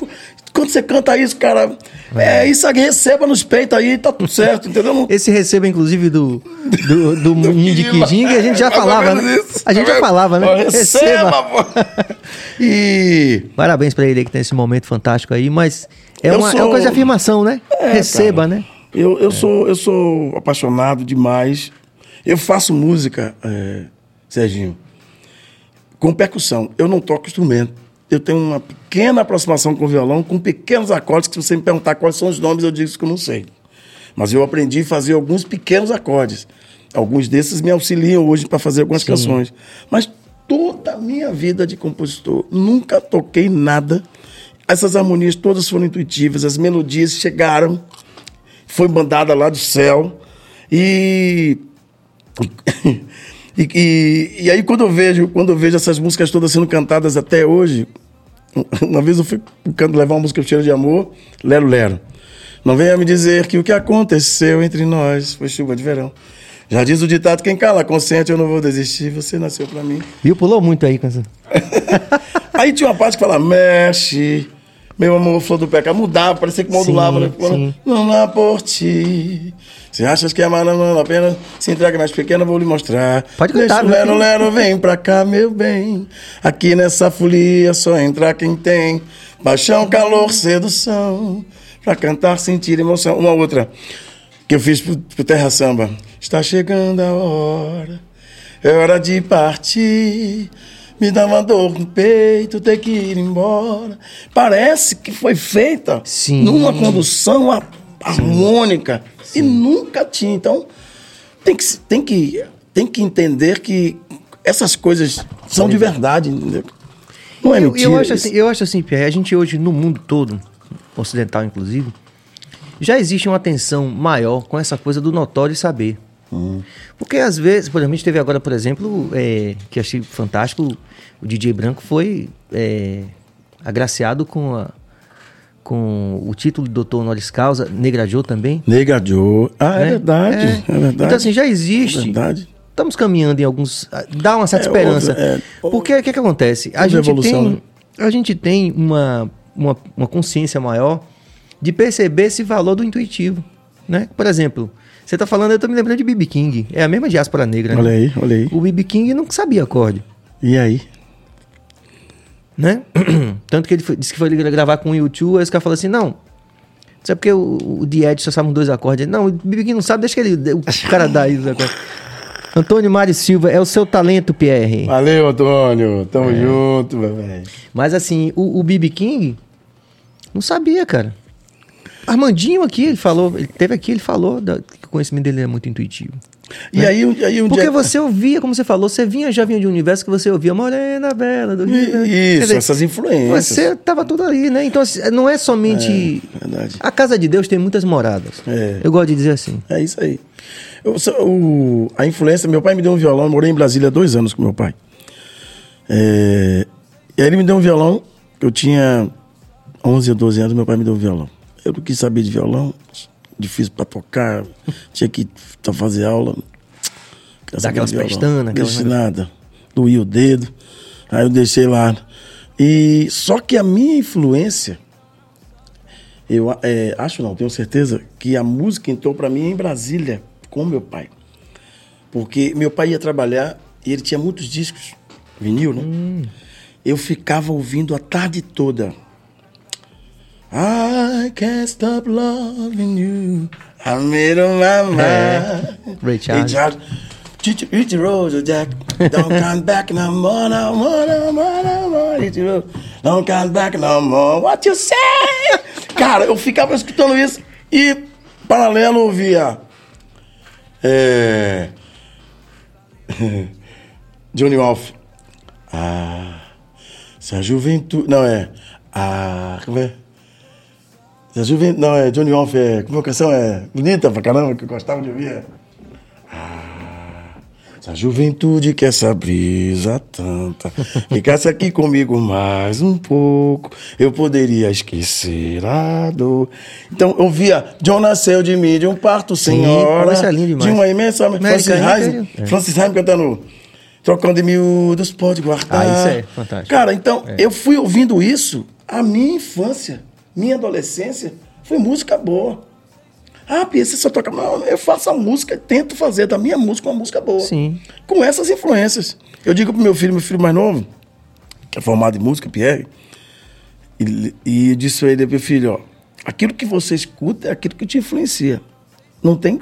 Quando você canta isso, cara, é, é isso aqui, receba nos peitos aí, tá tudo certo, entendeu? Esse receba, inclusive, do, do, do, do de Kijing, a gente já falava, né? Isso. A gente já falava, né? Receba, E... Parabéns pra ele aí que tem esse momento fantástico aí, mas é, uma, sou... é uma coisa de afirmação, né? É, receba, cara, né? Eu, eu, é. sou, eu sou apaixonado demais. Eu faço música, é, Serginho, com percussão. Eu não toco instrumento eu tenho uma pequena aproximação com o violão, com pequenos acordes, que se você me perguntar quais são os nomes, eu digo que eu não sei. Mas eu aprendi a fazer alguns pequenos acordes. Alguns desses me auxiliam hoje para fazer algumas Sim. canções. Mas toda a minha vida de compositor, nunca toquei nada. Essas harmonias todas foram intuitivas, as melodias chegaram, foi mandada lá do céu. E E, e, e, aí quando eu vejo, quando eu vejo essas músicas todas sendo cantadas até hoje, uma vez eu fui levar uma música cheira de amor, Lero Lero. Não venha me dizer que o que aconteceu entre nós foi chuva de verão. Já diz o ditado, quem cala consente, eu não vou desistir, você nasceu pra mim. Viu, pulou muito aí essa. aí tinha uma parte que fala, mexe, meu amor, flor do pecado, mudava, parecia que modulava, sim, né? Sim. Não lá por ti. Se achas que amar não vale a pena, se entrega mais pequena, vou lhe mostrar. Pode cantar, Deixa o lero, lero, vem pra cá, meu bem. Aqui nessa folia só entra quem tem paixão, calor, sedução. Pra cantar, sentir emoção. Uma outra que eu fiz pro, pro Terra Samba. Está chegando a hora, é hora de partir. Me dá uma dor no peito, ter que ir embora. Parece que foi feita Sim. numa condução harmônica. Sim. E nunca tinha. Então, tem que, tem, que, tem que entender que essas coisas são de verdade. Não é mentira. Eu, eu acho assim, eu acho assim, Pierre, a gente hoje, no mundo todo, ocidental inclusive, já existe uma atenção maior com essa coisa do notório saber. Porque às vezes, por exemplo, a gente teve agora, por exemplo, é, que achei fantástico, o DJ Branco foi é, agraciado com a, com o título de doutor honoris causa, Negra Joe também. Negra Joe. Ah, é, é verdade, é. é. verdade. Então, assim, já existe. É verdade. Estamos caminhando em alguns. Dá uma certa é esperança. Outra, é, Porque o que, que acontece? A gente, evolução, tem, né? a gente tem uma, uma, uma consciência maior de perceber esse valor do intuitivo. Né? Por exemplo, você está falando, eu estou me lembrando de B.B. King. É a mesma diáspora negra, né? Olha aí, olha aí. O B.B. King não sabia acorde. E aí? né? Tanto que ele foi, disse que foi gravar com o YouTube, aí os caras falaram assim, não, sabe porque o, o só sabe dois acordes? Não, o Bibi não sabe, deixa que ele, o cara dá os acordes. Antônio Mário Silva, é o seu talento, Pierre. Valeu, Antônio. Tamo é. junto, meu velho. Mas assim, o, o BB King não sabia, cara. Armandinho aqui, ele falou, ele teve aqui, ele falou da- que o conhecimento dele é muito intuitivo. E aí, um- aí um Porque dia... você ouvia, como você falou, você vinha, já vinha de um universo que você ouvia Morena Bela do Rio. né? Isso, dizer, essas influências. Você tava tudo ali, né? Então, assim, não é somente. Verdade. A casa de Deus tem muitas moradas. É. Eu gosto de dizer assim. É isso aí. Eu, o, a influência, meu pai me deu um violão, eu morei em Brasília há dois anos com meu pai. É, e aí ele me deu um violão, eu tinha 11 ou 12 anos, meu pai me deu um violão. Eu não quis saber de violão, difícil para tocar, tinha que t- fazer aula. Queria saber aquelas de violão. pestanas, aquelas- nada, doía o dedo, aí eu deixei lá. E só que a minha influência, eu é, acho não, tenho certeza que a música entrou para mim em Brasília com meu pai. Porque meu pai ia trabalhar e ele tinha muitos discos, vinil, né? Eu ficava ouvindo a tarde toda. I can't stop loving you. I made up my mind. Ray Charles. Hit hit the road, Jack. Don't come back no more, no more, no more, no more. Hit the road. Don't come back no more. What you say? Cara, eu ficava escutando isso e, paralelo, ouvia. É. Johnny Wolf. Ah. Se a juventude. Não, é. Ah. Como é? A juventude. Não, é Johnny Wolf. É, como é a canção? É bonita pra caramba, que eu gostava de ouvir. é. Se a juventude quer essa brisa tanta, ficasse aqui comigo mais um pouco, eu poderia esquecer a dor. Então, eu via John nasceu de mim, de um parto senhora, isso é lindo de uma imensa... Francis Heim. É. Francis Heim cantando Trocando de miúdos, pode guardar. Ah, isso é fantástico. Cara, então, eu fui ouvindo isso, a minha infância, minha adolescência, foi música boa. Ah, Pia, você só toca. Não, eu faço a música, tento fazer da minha música uma música boa. Sim. Com essas influências. Eu digo pro meu filho, meu filho mais novo, que é formado em música, Pierre, e, e eu disse a ele, meu filho, ó, aquilo que você escuta é aquilo que te influencia. Não tem.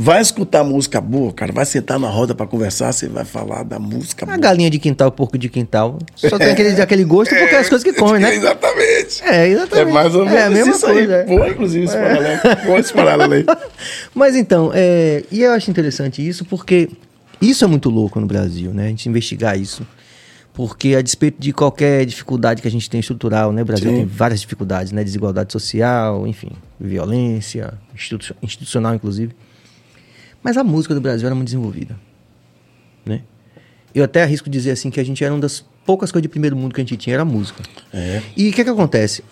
Vai escutar música boa, cara, vai sentar na roda pra conversar, você vai falar da música A boa. galinha de quintal, porco de quintal. Só tem aquele, aquele gosto porque é as coisas que come, né? Exatamente. É, exatamente. É mais ou menos É a mesma isso coisa, aí. é. Boa, inclusive, esse paralelo. Boa esse paralelo aí. Mas então, é, e eu acho interessante isso porque isso é muito louco no Brasil, né? A gente investigar isso. Porque a despeito de qualquer dificuldade que a gente tem estrutural, né? O Brasil Sim. tem várias dificuldades, né? Desigualdade social, enfim, violência, institu- institucional inclusive. Mas a música do Brasil era muito desenvolvida, né? Eu até arrisco dizer assim que a gente era uma das poucas coisas de primeiro mundo que a gente tinha, era a música. É. E o que que acontece?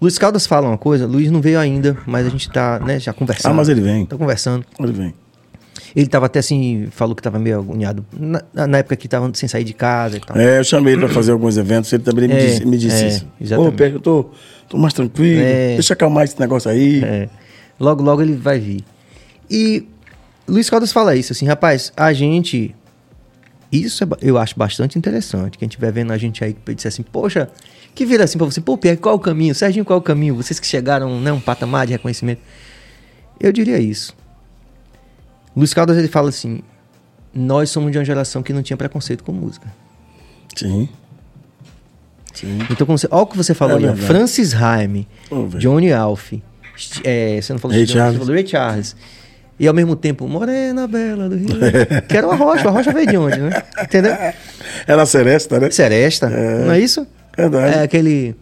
Luiz Caldas fala uma coisa, Luiz não veio ainda, mas a gente tá, né, já conversando. Ah, mas ele vem. Tá conversando. Ele vem. Ele tava até assim, falou que tava meio agoniado na, na- época que tava sem sair de casa e tal. É, eu chamei ele para fazer alguns eventos, ele também me É, disse, me disse é, isso. exatamente. Ô, Pedro, eu tô, tô mais tranquilo, É. deixa acalmar esse negócio aí. É. Logo, logo ele vai vir. E Luiz Caldas fala isso, assim, rapaz, a gente. Isso é eu acho bastante interessante. Quem estiver vendo a gente aí que disser assim, poxa, que vira assim pra você, pô, Pierre, qual o caminho? Serginho, qual o caminho? Vocês que chegaram, né, um patamar de reconhecimento. Eu diria isso. Luiz Caldas ele fala assim: nós somos de uma geração que não tinha preconceito com música. Sim. Sim. Então, como você, olha o que você falou É aí, ó, verdade. Francis Haim, velho. Johnny Alf, é, você não falou Ray Charles. você falou Ray Charles. E ao mesmo tempo, Morena Bela do Rio. que era uma rocha, a rocha veio de onde, né? Entendeu? Era seresta, né? Seresta, não é isso? Verdade. É aquele.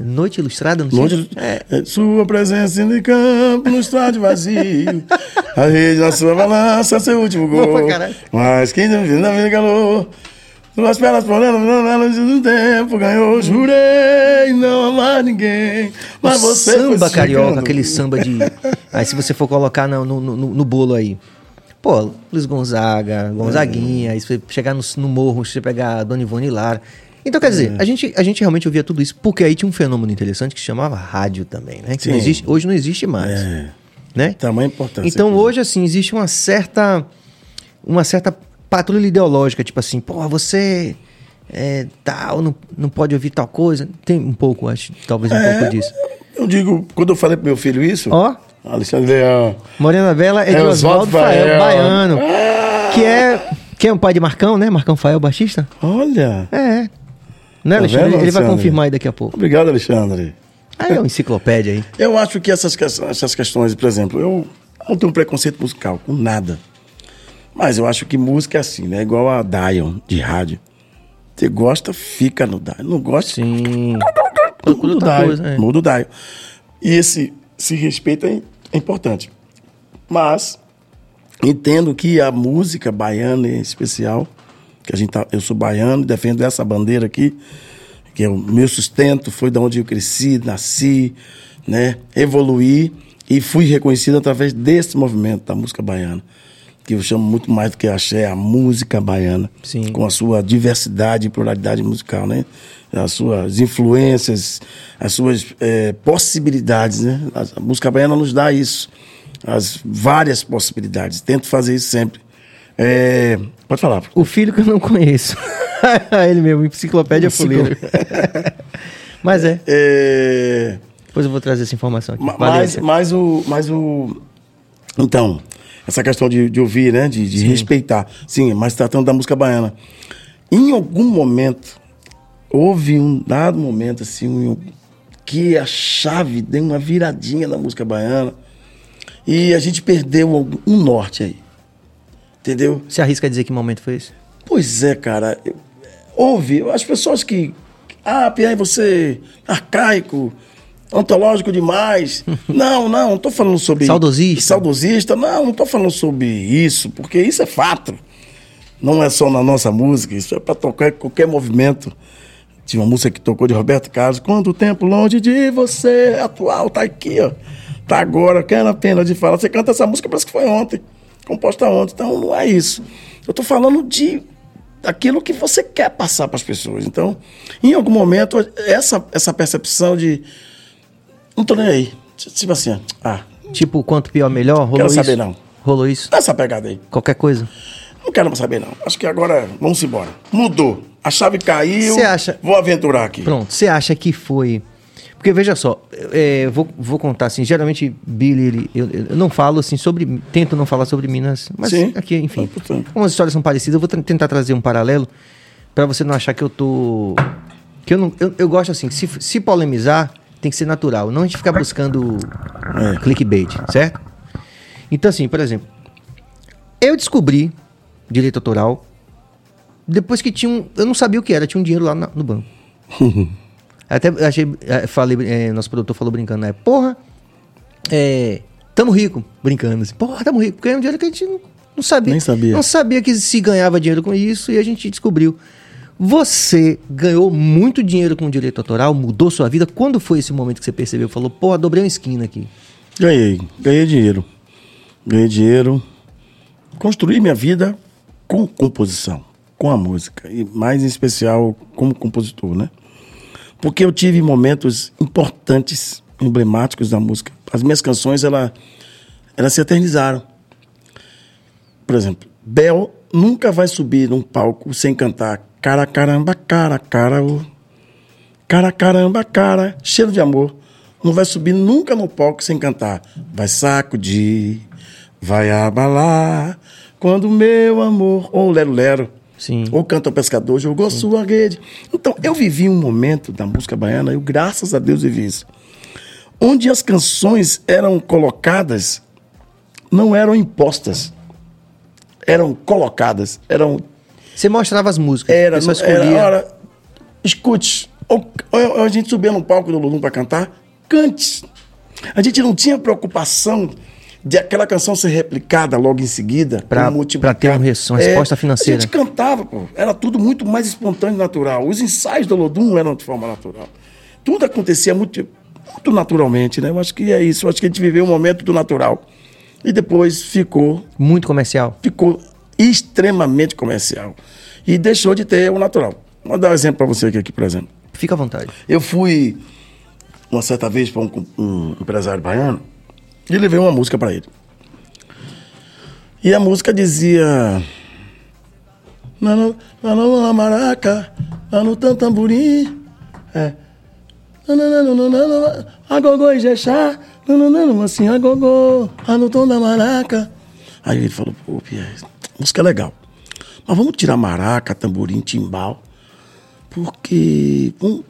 Noite Ilustrada, não. Longe, É, é, Sua presença de campo no estádio vazio. A rede na sua balança, seu último gol. caralho. Mas quem não viu na vida calor. Suas pernas porando, não do tempo ganhou. Jurei não amar ninguém. Mas o você samba carioca, chegando. aquele samba de. Aí se você for colocar no, no, no- no bolo aí. Pô, Luiz Gonzaga, Gonzaguinha, aí se você chegar no, no morro, você pegar Dona Ivone Lara. Então, quer dizer, a, gente, a gente realmente ouvia tudo isso, porque aí tinha um fenômeno interessante que se chamava rádio também, né? Que não existe, hoje não existe mais. É. Né? Tamanha importância. Então inclusive. hoje, assim, existe uma certa. Uma certa patrulha ideológica, tipo assim, pô, você é tal, não, não pode ouvir tal coisa. Tem um pouco, acho, talvez um É, pouco disso. Eu digo, quando eu falei pro meu filho isso. Ó. Alexandre Leão. Morena Bela é, É de Oswaldo Fael, baiano. Que é. Que é o pai de Marcão, né? Marcão Fael Batista? Olha. É. Né, Tá Alexandre? vendo, Ele vai Alexandre? confirmar aí daqui a pouco. Obrigado, Alexandre. Ah, é uma enciclopédia aí. Eu acho que essas, essas questões, por exemplo, eu não tenho preconceito musical com nada. Mas eu acho que música é assim, né? Igual a Dion de rádio. Você gosta, fica no Dion. Não gosta, Sim. muda o Dion. é. Muda o Dion. E esse, esse respeito é, é importante. Mas entendo que a música baiana em especial, que a gente tá, eu sou baiano, defendo essa bandeira aqui, que é o meu sustento, foi da onde eu cresci, nasci, né? Evoluí e fui reconhecido através desse movimento da música baiana. Que eu chamo muito mais do que axé, a música baiana. Sim. Com a sua diversidade e pluralidade musical, né? As suas influências, as suas eh, possibilidades, né? A, música baiana nos dá isso. As várias possibilidades. Tento fazer isso sempre. Eh, pode falar. O filho que eu não conheço. Ele mesmo, enciclopédia Enciclo- fuleira. Mas é. Eh, Depois eu vou trazer essa informação aqui. Mas, mas o. Mas o. Então, essa questão de, de ouvir, né? De, de respeitar. Sim, mas tratando da música baiana. Em algum momento, houve um dado momento, assim, um- que a chave deu uma viradinha na música baiana. E a gente perdeu um, norte aí. Entendeu? Você arrisca a dizer que momento foi esse? Pois é, cara. Eu- Houve. As pessoas que. Ah, Pierre, você é arcaico, ontológico demais. não, não, não tô falando sobre. Saudosista. Saudosista. Não, não tô falando sobre isso, porque isso é fato. Não é só na nossa música, isso é para tocar qualquer movimento. Tinha uma música que tocou de Roberto Carlos. Quanto tempo longe de você, atual, tá aqui, ó. Tá agora, quero a pena de falar. Você canta essa música, parece que foi ontem, composta ontem. Então não é isso. Eu tô falando de daquilo que você quer passar para as pessoas. Então, em algum momento, essa, essa percepção de. Não tô nem aí. Tipo assim, ah, Tipo, quanto pior, melhor? Rolou Quero isso? saber, não. Rolou isso? dá essa pegada aí. Qualquer coisa? Não quero mais saber, não. Acho que agora vamos embora. Mudou. A chave caiu. Você acha- Vou aventurar aqui. Pronto, você acha que foi. Porque veja só, é, eu vou, vou contar assim, geralmente Billy, ele, eu, eu não falo assim sobre. Tento não falar sobre Minas, mas Sim. aqui, enfim. Ah, portanto. Como as histórias são parecidas, eu vou tentar trazer um paralelo pra você não achar que eu tô. Que eu não. Eu, eu gosto assim, se, se polemizar, tem que ser natural. Não a gente ficar buscando É. clickbait, certo? Então, assim, por exemplo, eu descobri direito autoral depois que tinha um. Eu não sabia o que era, tinha um dinheiro lá na- no banco. Até achei. eh, Falei, eh, nosso produtor falou brincando, né? Porra, é. Tamo rico, brincando assim. Porra, tamo rico. Porque é um dinheiro que a gente não, não sabia. Nem sabia. Não sabia que se ganhava dinheiro com isso e a gente descobriu. Você ganhou muito dinheiro com direito autoral, mudou sua vida. Quando foi esse momento que você percebeu? Falou, porra, dobrei uma esquina aqui. Ganhei. Ganhei dinheiro. Ganhei dinheiro. Construí minha vida com composição, com a música. E mais em especial como compositor, né? Porque eu tive momentos importantes, emblemáticos da música. As minhas canções, ela, elas se eternizaram. Por exemplo, Bel nunca vai subir num palco sem cantar cara caramba, cara, cara, ô. Cara, caramba, cara, cheiro de amor. Não vai subir nunca no palco sem cantar. Vai sacudir, vai abalar. Quando meu amor. Ou Lero Lero. Sim. Ou Canta o Pescador, jogou sua rede. Então, eu vivi um momento da música baiana, eu, graças a Deus, vivi isso. Onde as canções eram colocadas, não eram impostas. Eram colocadas, eram Você mostrava as músicas. era, pessoa era, escute, ou, ou- ou a gente subia no palco do Lulum para cantar, cante. A gente não tinha preocupação de aquela canção ser replicada logo em seguida. Multiplicada. pra ter um uma resposta financeira. A gente cantava, pô. Era tudo muito mais espontâneo e natural. Os ensaios do Lodum eram de forma natural. Tudo acontecia muito, muito naturalmente, né? Eu acho que é isso. Eu acho que a gente viveu um momento do natural. E depois ficou Muito comercial. ficou extremamente comercial e deixou de ter o natural. Vou dar um exemplo para você aqui, aqui, por exemplo. Fica à vontade. Eu fui uma certa vez para um, um empresário baiano e levei uma música para ele. E a música dizia. "Na, na, na, maraca, lá no tamborim. É. Na, na, na, na, na, na, na, A gogô e jexá. Assim, a gogô, lá no tom da maraca. Aí ele falou, pô, Pierre, música é legal. Mas vamos tirar maraca, tamborim, timbal. Porque um-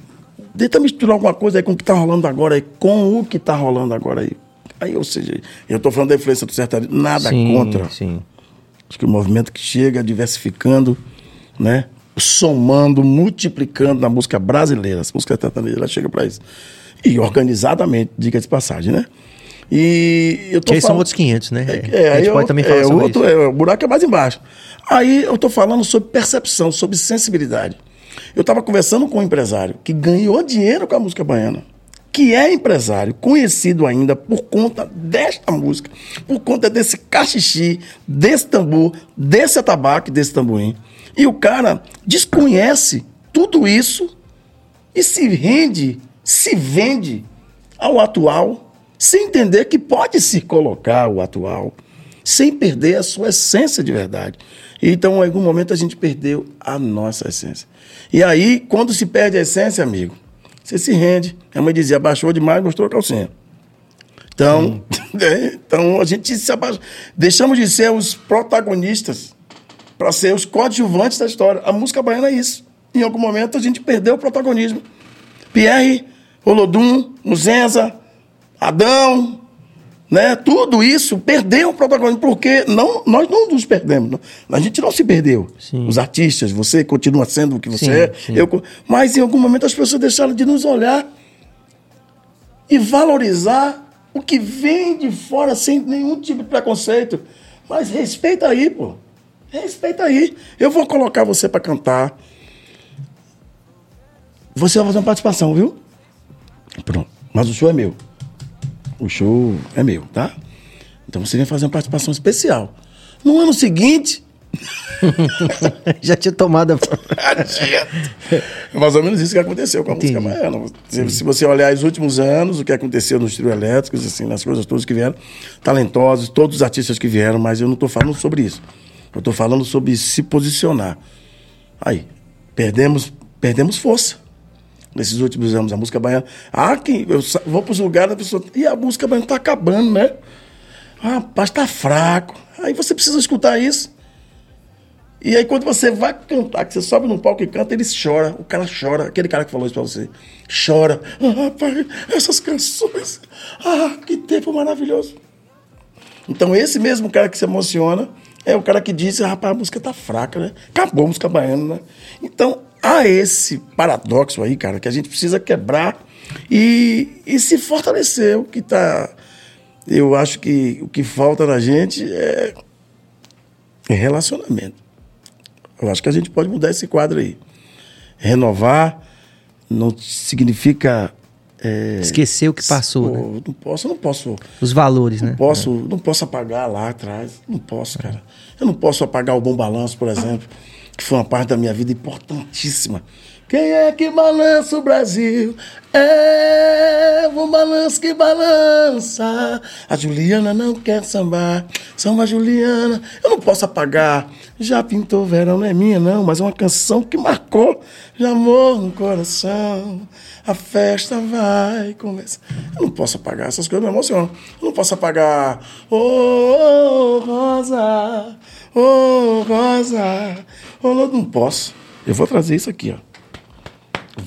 tenta misturar alguma coisa aí com o que tá rolando agora aí, com o que tá rolando agora aí. Aí, ou seja, eu tô falando da influência do sertanejo, nada sim, contra. Sim. Acho que o movimento que chega diversificando, né? Somando, multiplicando na música brasileira. A música sertaneja ela chega para isso. E organizadamente, diga de passagem, né? E eu tô aí são falando- outros 500, né? é, a aí gente eu- pode também falar é, sobre outro, isso. é, o buraco é mais embaixo. Aí eu tô falando sobre percepção, sobre sensibilidade. Eu estava conversando com um empresário que ganhou dinheiro com a música baiana, que é empresário, conhecido ainda por conta desta música, por conta desse cachixi, desse tambor, desse atabaque, desse tamborim. E o cara desconhece tudo isso e se rende, se vende ao atual, sem entender que pode se colocar o atual, sem perder a sua essência de verdade. Então, em algum momento, a gente perdeu a nossa essência. E aí, quando se perde a essência, amigo, você se rende. A mãe dizia, abaixou demais, mostrou a calcinha. Então, é, então a gente se abaixa. Deixamos de ser os protagonistas para ser os coadjuvantes da história. A música baiana é isso. Em algum momento a gente perdeu o protagonismo. Pierre, Olodum, Muzenza, Adão, né? Tudo isso perdeu o protagonismo, porque não, nós não nos perdemos. não. A gente não se perdeu. Sim. Os artistas, você continua sendo o que você Sim, é. sim. Eu, mas em algum momento as pessoas deixaram de nos olhar e valorizar o que vem de fora sem nenhum tipo de preconceito. Mas respeita aí, pô. Respeita aí. Eu vou colocar você para cantar. Você vai fazer uma participação, viu? Pronto. Mas o show é meu. O show é meu, tá? Então você vem fazer uma participação especial. No ano seguinte, Já tinha tomado. a- É mais ou menos isso que aconteceu com a música Entendi. baiana. Se, se você olhar os últimos anos, o que aconteceu nos trio elétricos, assim, nas coisas todas que vieram, talentosos, todos os artistas que vieram, mas eu não estou falando sobre isso. Eu estou falando sobre se posicionar. Aí, perdemos, perdemos força nesses últimos anos. A música baiana. Ah, quem, eu vou para os lugares, a pessoa. E a música baiana está acabando, né? Rapaz, está fraco. Aí você precisa escutar isso. E aí, quando você vai cantar, que você sobe no palco e canta, ele chora. O cara chora. Aquele cara que falou isso pra você. Chora. Ah, rapaz, essas canções. Ah, que tempo maravilhoso. Então, esse mesmo cara que se emociona é o cara que diz: rapaz, a música tá fraca, né? Acabou a música baiana, né? Então, há esse paradoxo aí, cara, que a gente precisa quebrar e, e se fortalecer. O que tá. Eu acho que o que falta na gente é é relacionamento. Eu acho que a gente pode mudar esse quadro aí. Renovar não significa. é, Esquecer o que passou, pô, né? Não posso, não posso. Os valores, né? Posso, não posso apagar lá atrás. Não posso, cara. Eu não posso apagar o Bom Balanço, por exemplo, que foi uma parte da minha vida importantíssima. Quem é que balança o Brasil? É o balanço que balança. A Juliana não quer sambar. Samba Juliana. Eu não posso apagar. Já pintou verão, não é minha, não, mas é uma canção que marcou. De amor no coração. A festa vai começar. Eu não posso apagar, essas coisas me emocionam. Eu não posso apagar. Ô, Rosa, ô, Rosa. Lô, não posso. Eu vou trazer isso aqui, ó.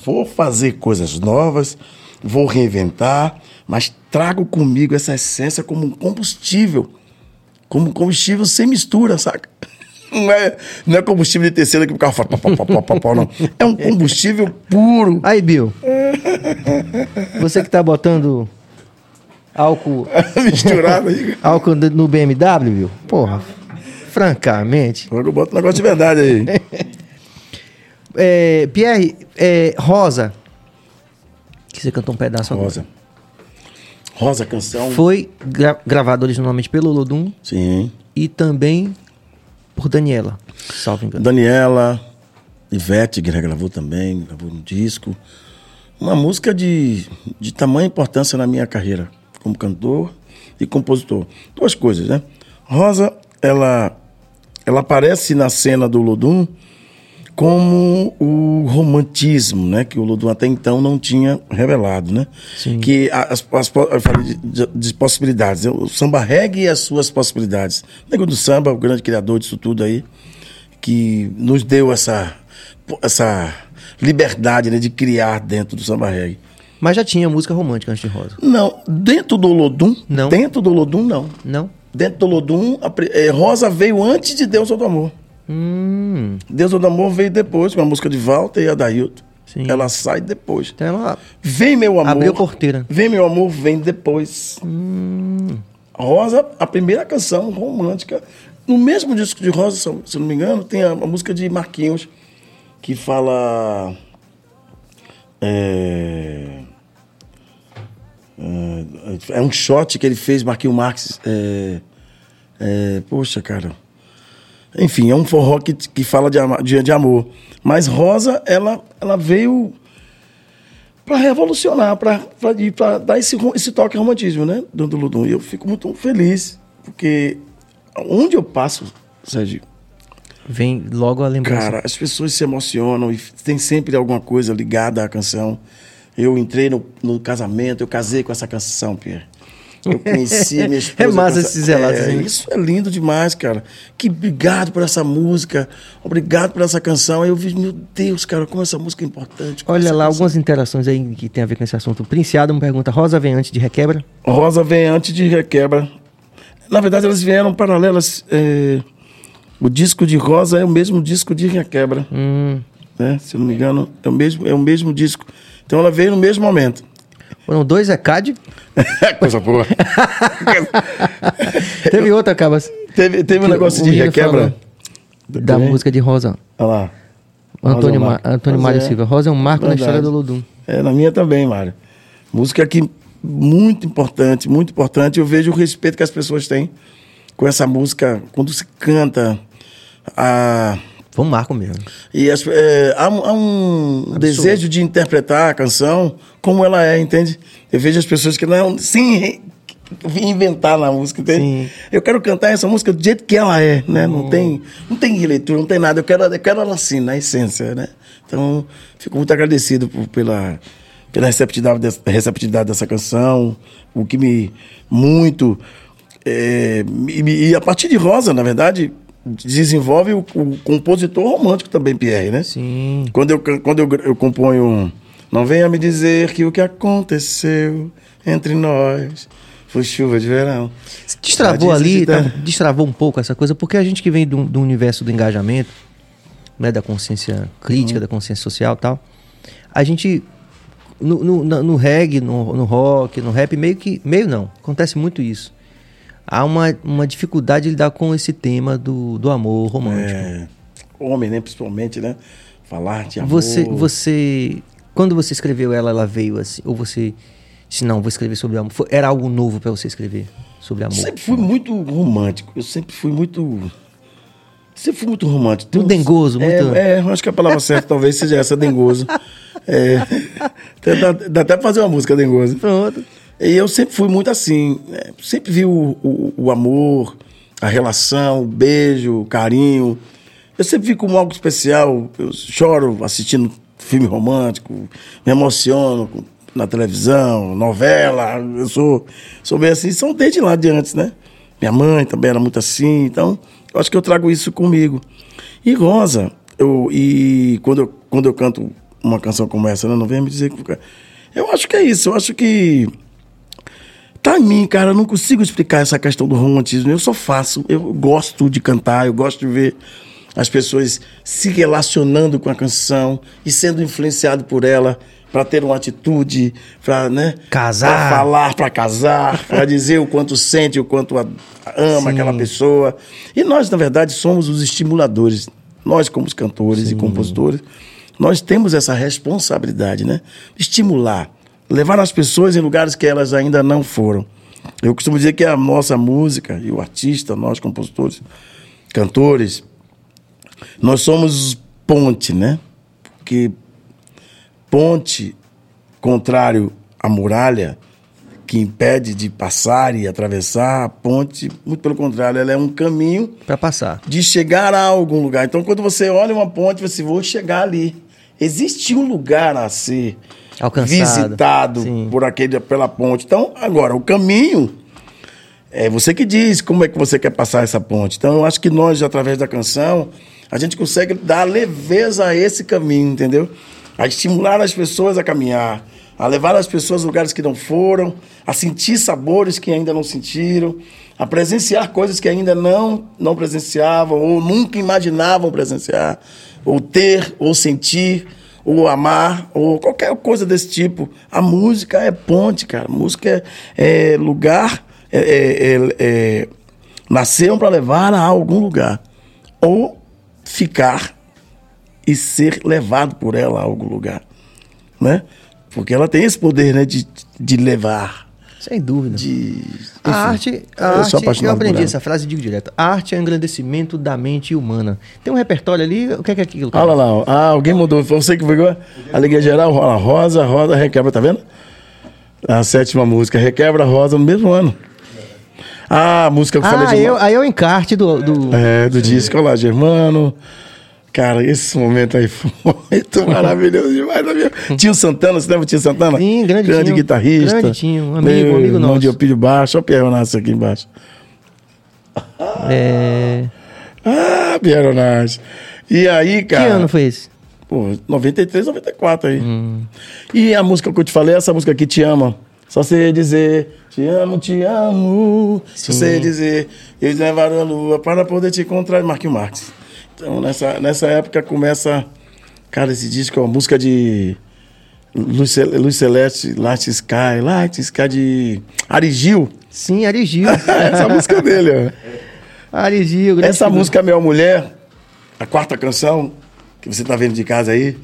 Vou fazer coisas novas, vou reinventar, mas trago comigo essa essência como um combustível. Como um combustível sem mistura, saca? Não é, não é combustível de terceira que o carro fala, pá, pá, pá, pá, não. É um combustível puro. Aí, Bill. Você que tá botando álcool, Misturado aí. álcool no BMW, Bill? Porra, francamente. Agora eu boto um negócio de verdade aí. É, Pierre, é, Rosa, que você cantou um pedaço agora. Rosa. Rosa, canção. Foi gra gravado originalmente pelo Lodum Sim. e também por Daniela, salvo engano. Daniela, Ivete, que gravou também, gravou no disco. Uma música de, de tamanha importância na minha carreira, como cantor e compositor. Duas coisas, né? Rosa, ela, ela aparece na cena do Lodum como o romantismo, né? Que o Lodum até então não tinha revelado, né? Sim. Que as, as, eu falei de, de- de possibilidades. O samba reggae e as suas possibilidades. O Nego do Samba, o grande criador disso tudo aí, que nos deu essa, essa liberdade né, de criar dentro do samba reggae. Mas já tinha música romântica antes de Rosa? Não, dentro do Olodum, Não. dentro do Olodum, não. Não? Dentro do pri- eh, Rosa veio antes de Deus do Amor. Hum. Deus do Amor veio depois, com a música de Walter e a Dailton. Sim. Ela sai depois. Então ela Vem meu amor. abriu porteira. Vem meu amor, vem depois. Rosa, a primeira canção romântica. No mesmo disco de Rosa, se não me engano, tem a, a música de Marquinhos, que fala. É, é, é um shot que ele fez, Marquinhos Marques. É, é, poxa, cara. Enfim, é um forró que, que fala de, de, de amor. Mas Rosa, ela, ela veio para revolucionar, para dar esse, esse toque romantismo, né? Do, do Ludum. E eu fico muito feliz, porque onde eu passo, Sérgio, Vem logo a lembrança. cara, as pessoas se emocionam e tem sempre alguma coisa ligada à canção. Eu entrei no, no casamento, eu casei com essa canção, Pierre. Eu conheci minha esposa. É massa esses relatos, É, isso é lindo demais, cara. Que obrigado por essa música, obrigado por essa canção. Aí eu vi, meu Deus, cara, como essa música é importante. Olha lá, canção- algumas interações aí que tem a ver com esse assunto. Princiado me pergunta: Rosa vem antes de requebra? Rosa vem antes de Requebra. Na verdade, elas vieram paralelas. é, O disco de Rosa é o mesmo disco de Requebra. Hum. Né? Se eu não me engano, é o mesmo, é o mesmo disco. Então ela veio no mesmo momento. Foram dois ECAD. Coisa boa. Teve outra, Cabas. teve teve um negócio de Requebra. Da Também. música de Rosa. Olha lá. Antônio, Rosa. Antônio Mário é Silva. Rosa é um marco na verdade. história do Ludum. É, na minha também, Mário. Música que muito importante, muito importante. Eu vejo o respeito que as pessoas têm com essa música quando se canta. A, Foi um marco mesmo. E as- é, há, um- há um desejo de interpretar a canção como ela é, entende? Eu vejo as pessoas que não, re- inventar na música, entende? Sim. Eu quero cantar essa música do jeito que ela é, né? Não tem, não tem releitura, não tem nada. Eu quero, eu quero ela assim, na essência, né? Então, fico muito agradecido por- pela pela receptividade, dessa- receptividade dessa canção, o que me muito é, e, e a partir de Rosa, na verdade, desenvolve o, o compositor romântico também, Pierre, né? Sim. Quando eu, quando eu, eu componho um, Não venha me dizer que o que aconteceu entre nós foi chuva de verão. Destravou Ah, ali, tá- destravou um pouco essa coisa, porque a gente que vem do, do universo do engajamento, né, da consciência crítica, Uhum. da consciência social tal, a gente, no, no, no reggae, no, no rock, no rap, meio que, meio não, acontece muito isso. Há uma, uma dificuldade de lidar com esse tema do, do amor romântico. É, homem, né? Principalmente, né? Falar de amor. Você, você, quando você escreveu ela, ela veio assim, ou você, se não, vou escrever sobre amor, Foi- era algo novo para você escrever sobre amor? sempre fui muito romântico. Eu sempre fui muito. Sempre fui muito romântico. Muito uns- dengoso, é, muito- É, eu acho que a palavra certa talvez seja essa, dengoso. É, dá, dá até pra fazer uma música dengoso. Pronto. E eu sempre fui muito assim. né? Sempre vi o, o, o amor, a relação, o beijo, o carinho. Eu sempre vi como algo especial. Eu choro assistindo filme romântico, me emociono na televisão, novela. Eu sou, sou bem assim. São desde lá de antes, né? Minha mãe também era muito assim. Então, eu acho que eu trago isso comigo. E Rosa, eu, e quando eu, quando eu canto uma canção como essa, né? não venha me dizer que. Eu acho que é isso. Eu acho que Tá em mim, cara. Eu não consigo explicar essa questão do romantismo. Eu só faço. Eu gosto de cantar, eu gosto de ver as pessoas se relacionando com a canção e sendo influenciado por ela para ter uma atitude, para né, Casar. pra falar, para casar, para dizer o quanto sente, o quanto ama Sim. aquela pessoa. E nós, na verdade, somos os estimuladores. Nós, como os cantores e compositores, nós temos essa responsabilidade, né? Estimular, levar as pessoas em lugares que elas ainda não foram. Eu costumo dizer que a nossa música e o artista, nós compositores, cantores, nós somos ponte, né? Porque ponte, contrário à muralha, que impede de passar e atravessar, a ponte, muito pelo contrário, ela é um caminho Para passar. de chegar a algum lugar. Então, quando você olha uma ponte, você vou chegar ali. Existe um lugar a ser Alcançado. visitado Sim. por aquele, pela ponte. Então, agora, o caminho é você que diz como é que você quer passar essa ponte. Então, eu acho que nós, através da canção, A gente consegue dar leveza a esse caminho, entendeu? A estimular as pessoas a caminhar, a levar as pessoas a lugares que não foram, a sentir sabores que ainda não sentiram, a presenciar coisas que ainda não, não presenciavam ou nunca imaginavam presenciar, ou ter, ou sentir, ou amar, ou qualquer coisa desse tipo. A música é ponte, cara. A música é, é lugar, é, é, é, é nasceram para levar a algum lugar, ou ficar e ser levado por ela a algum lugar, né? Porque ela tem esse poder, né, de, de levar. Sem dúvida. De, enfim, a arte, a eu arte sou apaixonado eu aprendi essa frase e digo direto. A arte é engrandecimento da mente humana. Tem um repertório ali, o que é que é aquilo? cara? Olha lá, ah, alguém mudou. Foi você que pegou? Alegria geral, rola rosa, rosa, requebra, tá vendo? A sétima música, requebra rosa no mesmo ano. Ah, a música que eu Ah, falei de. eu, aí é o encarte do. do... É, do disco olha lá, Germano. Cara, esse momento aí foi muito maravilhoso demais na minha. Tio Santana, você lembra o Tio Santana? Sim, grande Grande guitarrista. Grande Tio, um amigo, Meu amigo nosso. de Opílio Baixo. Olha o Pierre Onassi aqui embaixo. É... Ah, Pierre Onassi. E aí, Que cara. ano foi esse? Pô, 93, 94 aí. Hum. E a música que eu te falei, essa música aqui, Te Ama. Só você dizer, te amo, te amo. Só você dizer, eles levaram a lua para poder te encontrar. Marquinhos Marques. Então, nessa, nessa época começa. Cara, esse disco é uma música de. Luz, Cel- Luz Celeste, Light Sky, Light Sky de Arigil. Sim, Arigil. Essa música dele, ó. Arigil, Essa figura. música Meu Mulher, a quarta canção, que você está vendo de casa aí,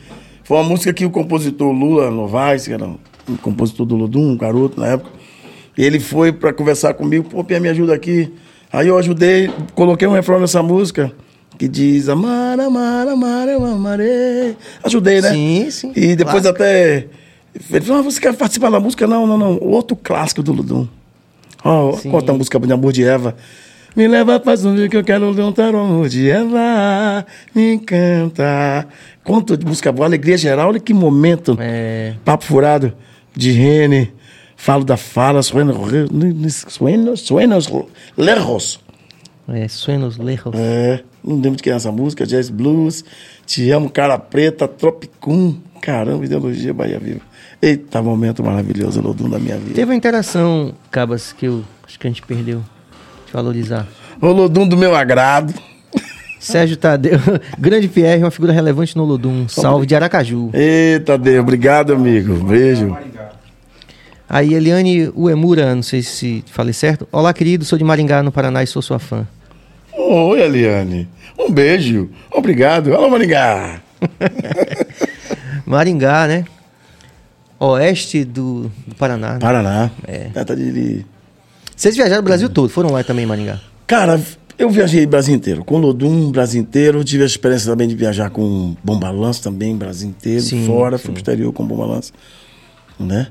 foi uma música que o compositor Lula Novaes, que era um compositor do Lodum, um garoto na época, ele foi para conversar comigo, pô, Pia, me ajuda aqui. Aí eu ajudei, coloquei um refrão nessa música, que diz Amar, amar, amar, eu amarei. Ajudei, né? Sim, sim, E depois clássico. até. Ele falou, ah, você quer participar da música? Não, não, não. Outro clássico do Ludum. Ó, Sim. conta a música de amor de Eva. Me leva faz um dia que eu quero levantar o amor de Eva. Me encanta. Conta de música boa, alegria geral. Olha que momento. É. Papo furado de Rene. Falo da fala. Suenos, suenos, suenos lerros. É, Suenos Lejos. É, não lembro de quem é essa música, Jazz Blues, Te Amo, Cara Preta, Tropicum, caramba, ideologia Bahia Viva. Eita, momento maravilhoso, Lodum da minha vida. Teve uma interação, Cabas, que eu acho que a gente perdeu de valorizar. O Lodum do meu agrado. Sérgio Tadeu, grande Pierre, uma figura relevante no Lodum. Salve de Aracaju. Eita, Deus, obrigado, amigo. Beijo. Aí, Eliane Uemura, não sei se falei certo. Olá, querido, sou de Maringá, no Paraná e sou sua fã. Oi, Eliane. Um beijo. Obrigado. Alô, Maringá. Maringá, né? Oeste do, do Paraná. né? Paraná. É. Tá de... Vocês viajaram o Brasil todo, foram lá também em Maringá. Cara, eu viajei o Brasil inteiro. Com Lodum, Brasil inteiro. Tive a experiência também de viajar com Bom Balanço também, Brasil inteiro. Sim, fora, sim. fui pro exterior com Bom Balanço. Né?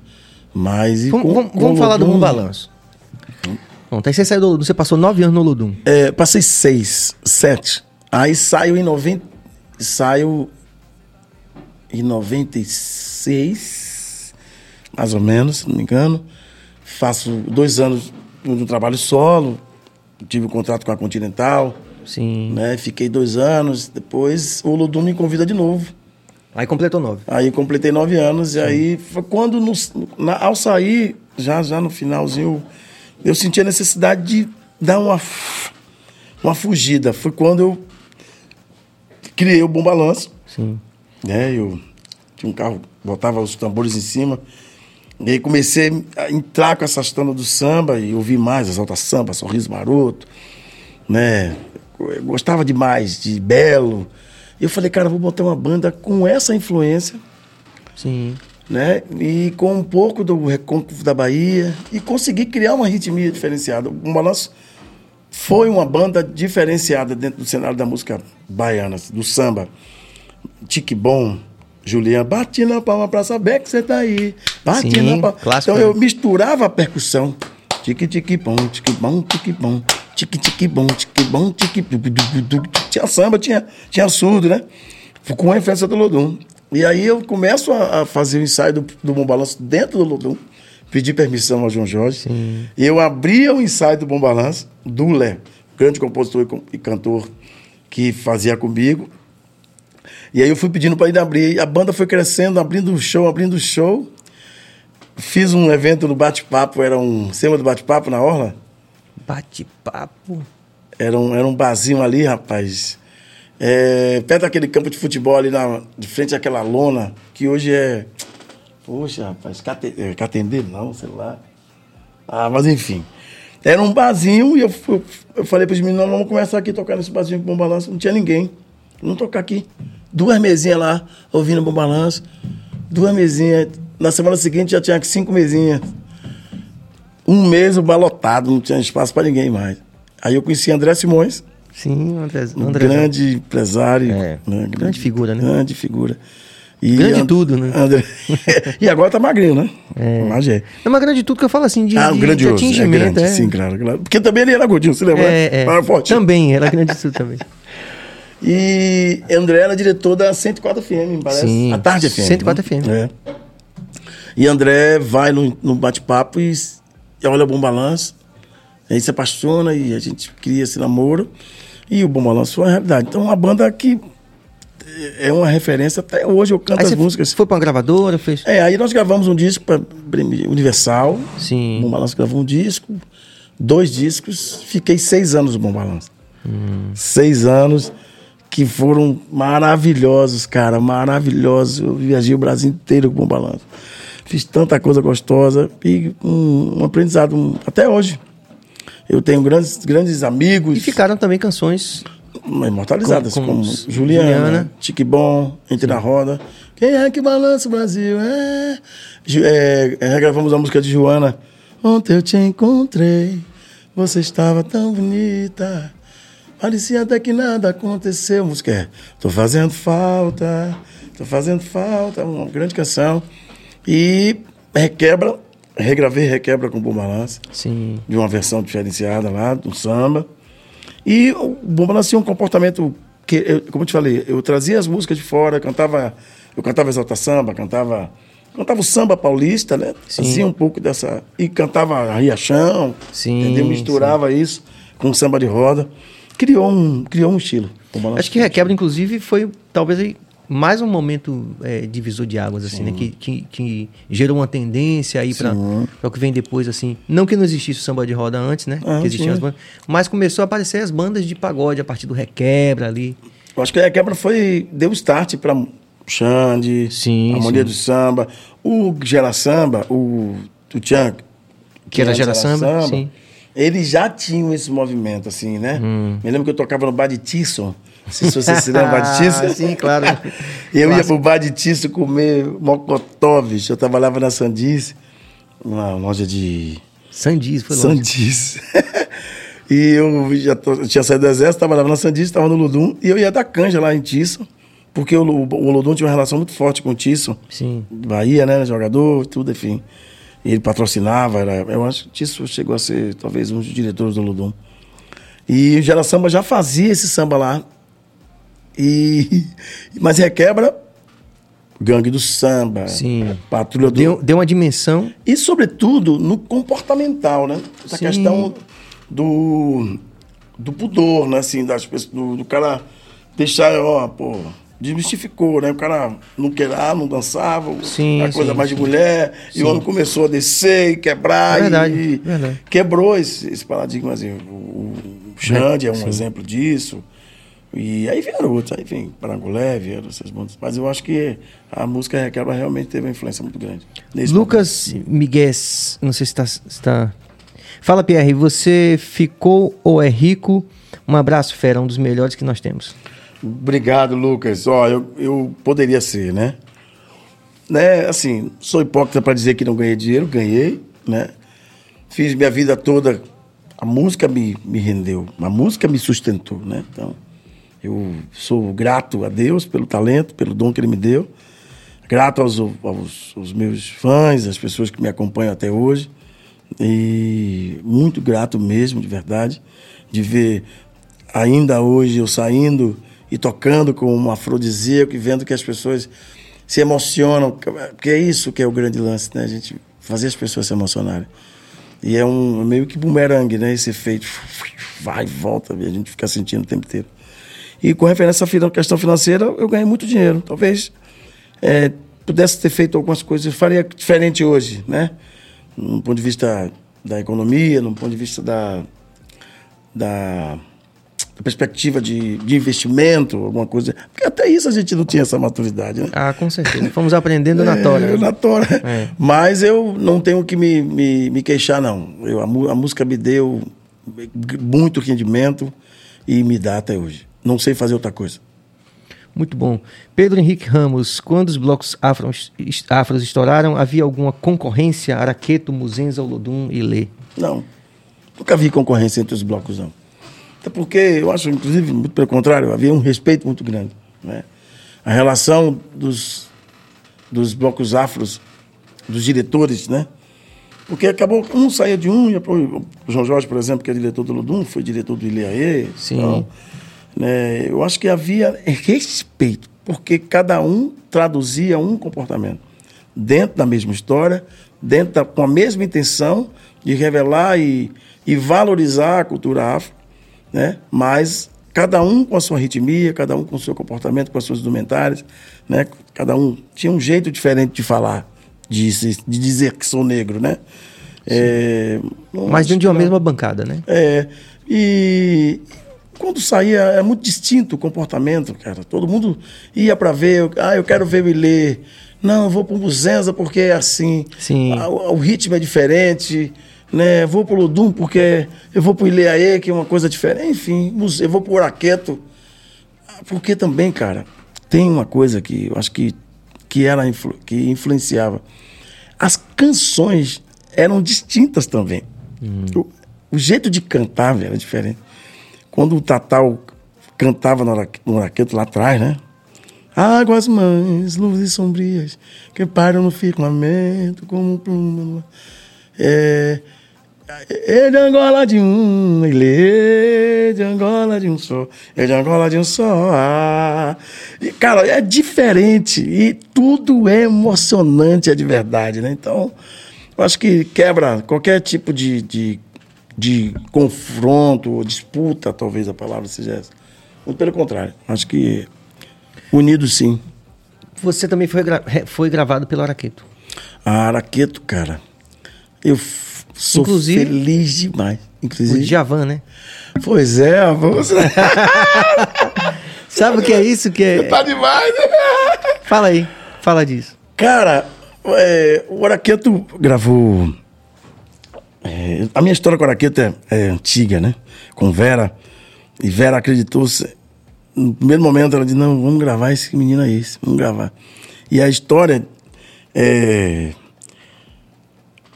Mas e Vamos, com, vamos- com vamos falar do Lodum, Bom Balanço. Pronto, aí você saiu do Lodum, você passou nove anos no Lodum. É, passei seis, sete. Aí saio em 90. Saio em 96, mais ou menos, se não me engano. Faço dois anos no trabalho solo. Tive um contrato com a Continental. Sim. né? Fiquei dois anos. Depois o Ludum me convida de novo. Aí completou nove. Aí completei nove anos. E aí, foi quando, no- na- ao sair, já, já no finalzinho, eu senti a necessidade de dar uma, uma fugida. Foi quando eu criei o Bom Balanço. Sim. Né? Eu tinha um carro, botava os tambores em cima. E aí comecei a entrar com essa estanda do samba e ouvir mais as altas sambas, Sorriso Maroto, né? Eu gostava demais de Belo. E eu falei, cara, vou botar uma banda com essa influência, Sim. Né? E com um pouco do recôncavo da Bahia e conseguir criar uma ritmia diferenciada. O Balanço foi uma banda diferenciada dentro do cenário da música baiana, do samba. Tique Bom, Juliana, bate na palma pra saber que você tá aí. Bate Sim, na palma. clássico, Então eu né? misturava a percussão. Tique, tique, bom, tique, bom, tique, bom. Tique, tique, bom, tique, bom, tique. Tinha samba, tinha, tinha surdo, né? Com a influência do Lodum. E aí eu começo a, a fazer o ensaio do, do Bom Balanço dentro do Lodum. Pedi permissão ao João Jorge. E eu abria o ensaio do Bom Balanço, do Lé, grande compositor e, cantor que fazia comigo. E aí eu fui pedindo para ir abrir. A banda foi crescendo, abrindo show, abrindo show. Fiz um evento no Bate-Papo, era um. Cima do Bate-Papo na Orla? Bate-papo. Era um, era um barzinho ali, rapaz. É, perto daquele campo de futebol ali, na, de frente àquela lona, que hoje é. Poxa, rapaz, é, Catendeiro, não, sei lá. Ah, mas enfim. Era um barzinho e eu, eu, eu falei para os meninos: vamos começar aqui a tocar nesse barzinho com bom balanço. Não tinha ninguém. Vamos tocar aqui. Duas mesinhas lá, ouvindo bom balanço. Duas mesinhas. Na semana seguinte já tinha cinco mesinhas. Um mês o balotado, não tinha espaço para ninguém mais. Aí eu conheci André Simões, Sim, André. um André grande empresário. É, né, grande figura, né? Grande figura. E Grande And- tudo, né? André... e agora tá magrinho, né? É. Mas é. É uma grande tudo que eu falo assim, de, Ah, de, de grandioso. É atingimento. grande, é. sim, claro, claro. Porque também ele era gordinho, você lembra? É, é. Era forte. Também, era grande tudo também. E André era diretor da 104 FM, parece. Sim, A Tarde FM. 104 né? FM. É. E André vai no, no bate-papo e, e olha o Bom Balanço. Aí se apaixona e a gente cria esse namoro. E o Bom Balanço foi uma realidade. Então, uma banda que é uma referência até hoje. Eu canto Aí as músicas. foi pra uma gravadora, fez. É, aí nós gravamos um disco para Universal. Sim. Bom Balanço gravou um disco, dois discos. Fiquei seis anos no Bom Balanço. Seis anos que foram maravilhosos, cara, maravilhosos. Eu viajei o Brasil inteiro com o Bom Balanço. Fiz tanta coisa gostosa e um, um aprendizado um- até hoje. Eu tenho grandes, grandes amigos E ficaram também canções. imortalizadas, Com- como, como Juliana, Juliana. Tique Bom, Entre na Roda. Quem é que balança o Brasil? É, é, é, regravamos a música de Joana. Ontem eu te encontrei, você estava tão bonita. Parecia até que nada aconteceu. A música é Tô fazendo falta, tô fazendo falta. Uma grande canção. E Requebra, regravei Requebra com Bom Balanço Sim. de uma versão diferenciada lá, do samba. E o Bomba Balanço tinha um comportamento que, eu- como eu te falei, eu trazia as músicas de fora, cantava, eu cantava Exalta Samba, cantava, cantava o samba paulista, né? Sim. Fazia um pouco dessa e cantava Riachão, Sim, entendeu? Misturava isso com samba de roda, criou um, criou um estilo. Acho que Requebra, inclusive, foi talvez aí mais um momento é, divisor de águas, assim, né? Que, que, que gerou uma tendência aí para o que vem depois, assim. Não que não existisse o samba de roda antes, né? Ah, que existiam sim. as bandas. Mas começou a aparecer as bandas de pagode a partir do Requebra ali. Eu acho que a quebra foi deu start para Xande, Sim, Harmonia sim. do Samba, o Gera Samba, o Tuchan, Que era Gera Samba, sim. Eles já tinham esse movimento, assim, né? Hum. Me lembro que eu tocava no bar de Tisson. Se você se lembra Tisson. Ah, sim, claro. eu ia pro bar de Tisson comer mocotó, bicho. Eu trabalhava na Sandice, uma loja de Sandis, foi longe. Sandice. e eu já tô- eu tinha saído do exército, trabalhava na Sandice, estava no Ludum, e eu ia dar canja lá em Tisson, porque o, o Ludum tinha uma relação muito forte com o Tisson. Sim. Bahia, né? Jogador, tudo, enfim. E ele patrocinava, era, eu acho que Tisson chegou a ser talvez um dos diretores do Ludum. E o Gera Samba já fazia esse samba lá. E, mas Requebra, Gangue do Samba, Sim. Patrulha do... Deu, deu uma dimensão. E, sobretudo, no comportamental, né? Essa Sim. questão do, do pudor, né? Assim, das pessoas, do, do cara deixar, ó, pô, desmistificou, né? O cara não queria, não dançava, Sim, a coisa sim, mais de sim. mulher, e o homem começou a descer e quebrar. É verdade, e verdade. quebrou esse, esse paradigma. Assim, o, o Xande é um Sim. exemplo disso. E aí vieram outros, aí vem Parangolé, vieram essas bandas. Mas eu acho que a música Requebra realmente teve uma influência muito grande. Lucas Miguel, não sei se está. Se tá... Fala, Pierre, você ficou ou é rico? Um abraço, fera, um dos melhores que nós temos. Obrigado, Lucas. Ó, eu, eu poderia ser, né? né? Assim, sou hipócrita para dizer que não ganhei dinheiro, ganhei, né? Fiz minha vida toda, a música me, me rendeu, a música me sustentou, né? Então, eu sou grato a Deus pelo talento, pelo dom que Ele me deu, grato aos, aos, aos meus fãs, às pessoas que me acompanham até hoje, e muito grato mesmo, de verdade, de ver ainda hoje eu saindo e tocando com um afrodisíaco e vendo que as pessoas se emocionam, porque é isso que é o grande lance, né? A gente fazer as pessoas se emocionarem. E é um meio que bumerangue, né? Esse efeito vai e volta, a gente fica sentindo o tempo inteiro. E com referência à questão financeira, eu ganhei muito dinheiro. Talvez é, pudesse ter feito algumas coisas, faria diferente hoje, né? No ponto de vista da economia, no ponto de vista da, da, da perspectiva de, de, investimento, alguma coisa. Porque até isso a gente não tinha essa maturidade, né? Ah, com certeza. Fomos aprendendo na tora. É, na tora. É. Mas eu não tenho que me, me, me queixar, não. Eu, a, a música me deu muito rendimento e me dá até hoje. Não sei fazer outra coisa. Muito bom. Pedro Henrique Ramos, quando os blocos afros, afros estouraram, havia alguma concorrência? Araqueto, Muzenza, Olodum e Lê? Não. Nunca vi concorrência entre os blocos, não. Até porque eu acho, inclusive, muito pelo contrário, havia um respeito muito grande. Né? A relação dos, dos blocos afros, dos diretores, né? Porque acabou, um saía de um, o João Jorge, por exemplo, que é diretor do Ludum, foi diretor do Ileaê. Sim. Então, né, eu acho que havia respeito, porque cada um traduzia um comportamento dentro da mesma história, dentro da, com a mesma intenção de revelar e, e valorizar a cultura afro, né? mas cada um com a sua ritmia, cada um com o seu comportamento, com as suas indumentárias, né? cada um tinha um jeito diferente de falar de, de dizer que sou negro, né? É, Mas dentro de uma mesma bancada, né? É. E quando saía, é muito distinto o comportamento, cara. Todo mundo ia para ver, ah, eu quero ver me ler. Não, eu vou para o Buzenza porque é assim. Sim. Ah, o, o, ritmo é diferente. Né? Vou para o Ludum porque eu vou para o Ileaê, que é uma coisa diferente. Enfim, eu vou para o Araqueto. Porque também, cara, tem uma coisa que eu acho que que, era, que influenciava. As canções eram distintas também. Hum. O, o, jeito de cantar era diferente. Quando o Tatal cantava no Araqueto lá atrás, né? Águas mães, luzes sombrias, que param no firmamento como pluma. É, é de Angola de um, ele é de Angola de um só, é de Angola de um só. Ah. E, cara, é diferente e tudo é emocionante, é de verdade, né? Então, eu acho que quebra qualquer tipo de, de, de confronto ou disputa, talvez a palavra seja essa. Muito pelo contrário, acho que unido sim. Você também foi, gra foi gravado pelo Araqueto. Ah, Araqueto, cara, eu Sou Inclusive, feliz demais. Inclusive. O Djavan, né? Pois é, vamos... Sabe o que é isso? Que é... Tá demais, né? Fala aí, fala disso. Cara, é, o Araqueto gravou. É, a minha história com o Araqueto é, é, antiga, né? Com Vera. E Vera acreditou. No primeiro momento, ela disse: Não, vamos gravar esse menino aí, vamos gravar. E a história é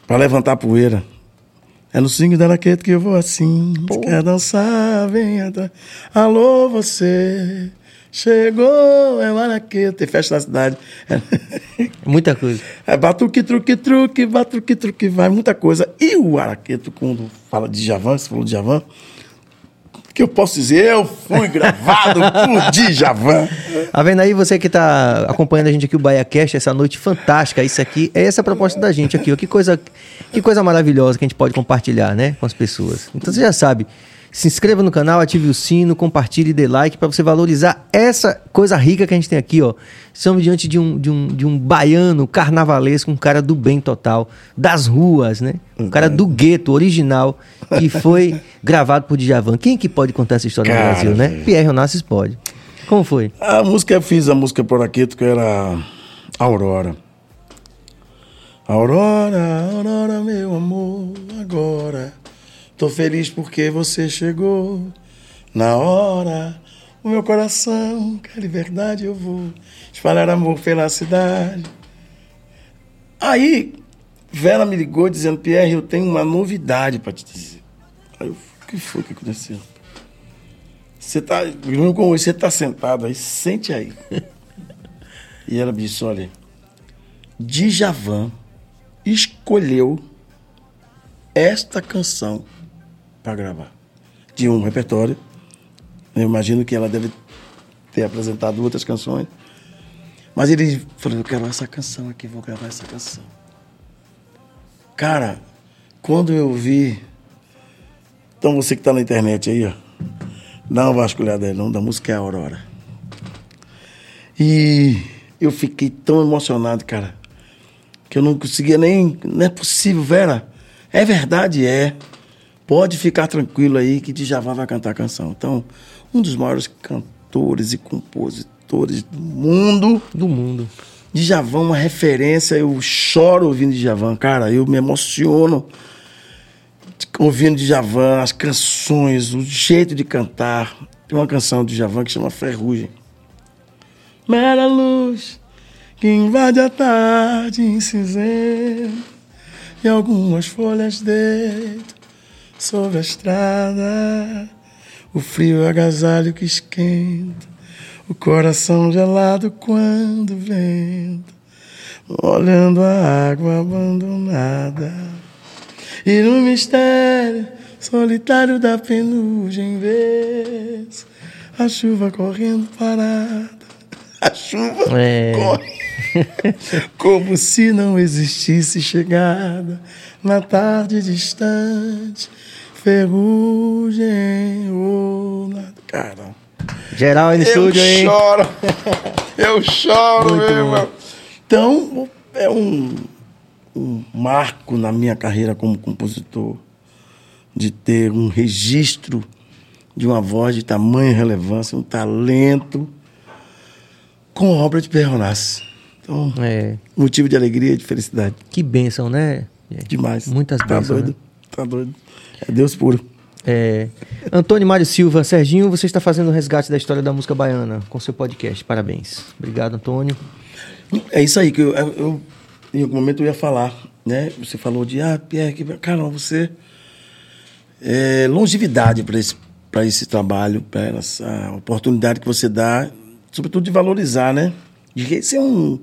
para levantar poeira. É no swing da raquete que eu vou assim. Pô. Quer dançar, vem atrás. Alô, você. Chegou, é Maraqueta, tem festa na cidade. Muita coisa. É batuque, truque, truque, batuque, truque, vai, muita coisa. E o Araqueto, quando fala de Javan, você falou de Javan, que eu posso dizer? Eu fui gravado por Djavan. Tá vendo aí você que está acompanhando a gente aqui, o BaiaCast, essa noite fantástica. Isso aqui, é essa a proposta da gente aqui. Ó. Que coisa, que coisa maravilhosa que a gente pode compartilhar, né? Com as pessoas. Então você já sabe. Se inscreva no canal, ative o sino, compartilhe e dê like para você valorizar essa coisa rica que a gente tem aqui, ó. Estamos diante de um, de um, de um baiano carnavalesco, um cara do bem total, das ruas, né? Um cara do gueto original, que foi gravado por Djavan. Quem que pode contar essa história cara, no Brasil, né? Pierre Onassis pode. Como foi? A música eu fiz, a música por aqui, que era Aurora. Aurora, Aurora, meu amor, agora Tô feliz porque você chegou na hora. O meu coração quer liberdade, eu vou espalhar amor pela cidade. Aí, Vera me ligou dizendo: Pierre, eu tenho uma novidade para te dizer. Aí eu, o que foi que aconteceu? Você tá, você tá sentado aí, sente aí. e ela me disse: olha, Djavan escolheu esta canção para gravar. Tinha um repertório. Eu imagino que ela deve ter apresentado outras canções. Mas ele falou: Eu quero essa canção aqui, vou gravar essa canção. Cara, quando eu vi. Então você que está na internet aí, ó. Não, Vasco Leadé, não, da música é Aurora. E eu fiquei tão emocionado, cara, que eu não conseguia nem. Não é possível, Vera. É verdade, é. Pode ficar tranquilo aí que Djavan vai cantar a canção. Então, um dos maiores cantores e compositores do mundo. Do mundo. Djavan, uma referência. Eu choro ouvindo Djavan, cara. Eu me emociono ouvindo Djavan, as canções, o jeito de cantar. Tem uma canção de Djavan que chama Ferrugem. Mera luz que invade a tarde em cinzento e algumas folhas deitam sobre a estrada. O frio agasalho que esquenta, o coração gelado quando vento, olhando a água abandonada. E no mistério solitário da penugem vês a chuva correndo parada. A chuva É. corre como se não existisse chegada na tarde distante, ferrugem ou nada. Cara, Geral aí no eu estúdio, hein? choro, eu choro, meu irmão. Então, é um, um marco na minha carreira como compositor de ter um registro de uma voz de tamanha relevância, um talento com obra de Perronassi. Então, É. motivo de alegria e de felicidade. Que bênção, né? Demais. Muitas tá bênçãos, doido. né? Tá doido. É Deus puro. É. Antônio Mário Silva, Serginho, você está fazendo o resgate da história da música baiana com seu podcast. Parabéns. Obrigado, Antônio. É isso aí que eu, eu- em algum momento eu ia falar, né? Você falou de, ah, Pierre, que, cara, você é longevidade para esse para esse trabalho, para essa oportunidade que você dá, sobretudo de valorizar, né? De esse é um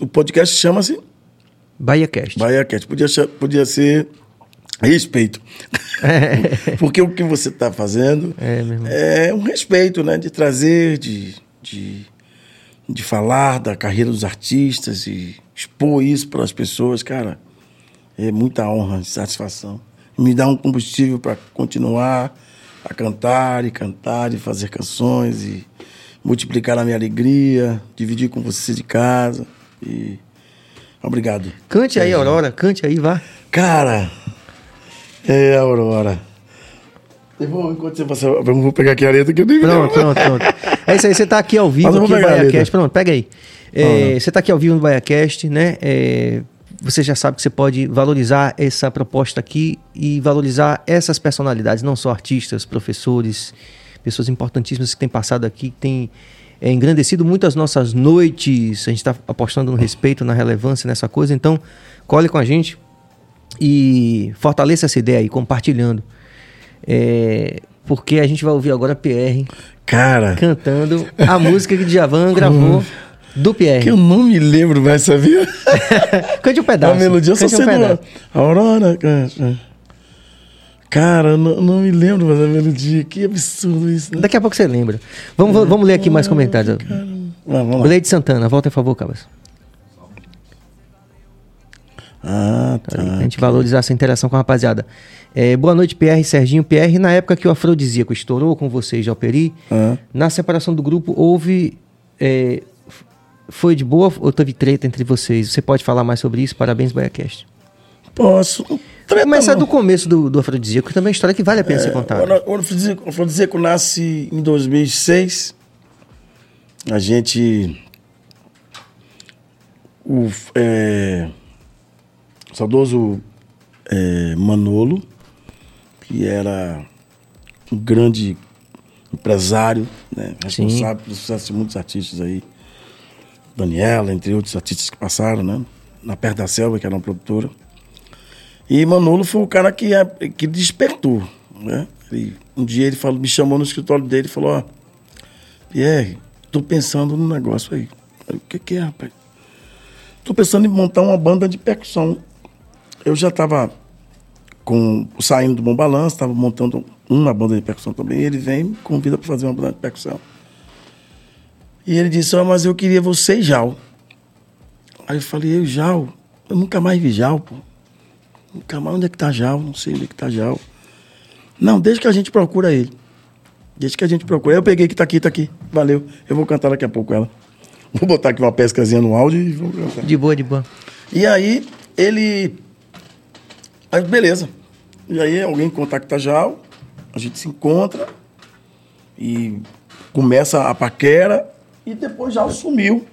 o, podcast chama-se Bahia Cast. Bahia Cat. Podia, podia ser respeito. Porque o que você está fazendo É, é um respeito, né? De trazer, de, de, de falar da carreira dos artistas e expor isso para as pessoas, cara. É muita honra e satisfação. Me dá um combustível para continuar a cantar e cantar e fazer canções e multiplicar a minha alegria, dividir com você de casa. E obrigado. Cante aí, Aurora. Cante aí, vá. Cara, é Aurora. Eu vou, enquanto você passa, eu vou pegar aqui a letra que eu nem Pronto, pronto, pronto. É isso aí, você tá aqui ao vivo, aqui no BaiaCast. Pronto, pega aí. É, Você tá aqui ao vivo no BaiaCast, né? É, você já sabe que você pode valorizar essa proposta aqui e valorizar essas personalidades, não só artistas, professores, pessoas importantíssimas que têm passado aqui, que têm é, engrandecido muito as nossas noites. A gente está apostando no respeito, na relevância, nessa coisa. Então, cole com a gente e fortaleça essa ideia aí, compartilhando. É, porque a gente vai ouvir agora PR Cara, cantando a música que Djavan gravou do Pierre. que eu não me lembro mais, sabia? Cante um a pedaço. melodia eu só um sei pedaço. Aurora... Cara, eu não, não me lembro mais da melodia. Que absurdo isso, né? Daqui a pouco você lembra. Vamos, vamos- vamos ler aqui mais comentários. Vamos, vamos Santana, volta, por favor, Cabas. Ah, tá. A gente valorizar essa interação com a rapaziada. É, boa noite, PR, Serginho. PR, na época que o Afrodisíaco estourou com vocês, Jalperi, Ah. na separação do grupo houve. é, foi de boa ou teve treta entre vocês? Você pode falar mais sobre isso? Parabéns, BaiaCast. Posso. Começar não. do começo do, do Afrodisíaco, que também é uma história que vale a pena ser contada. O Afrodisíaco- o Afrodisíaco nasce em 2006. A gente. O é, saudoso é, Manolo, que era um grande empresário, né, responsável pelo sucesso de muitos artistas aí. Daniela, entre outros artistas que passaram, né? Na Perto da Selva, que era uma produtora. E Manolo foi o cara que, que despertou, né? Ele- um dia ele falou, me chamou no escritório dele e falou, ó, Pierre, tô pensando num negócio aí. O que que é, rapaz? Tô pensando em montar uma banda de percussão. Eu já estava com, saindo do Bom Balanço, estava montando uma banda de percussão também. Ele vem me convida para fazer uma banda de percussão. E ele disse, ó, mas eu queria você e Jal. Aí eu falei, eu Jal? Eu nunca mais vi Jal, pô. Mais, onde é que tá Jal? Não sei onde é que tá Jal. Não, desde que a gente procura ele. Deixa que a gente procura. Eu peguei que tá aqui, tá aqui. Valeu. Eu vou cantar daqui a pouco ela. Vou botar aqui uma pescazinha no áudio e vou cantar. De boa, de boa. E aí, ele. Aí, beleza. E aí, alguém contacta Jal, a gente se encontra e começa a paquera e depois Jal sumiu.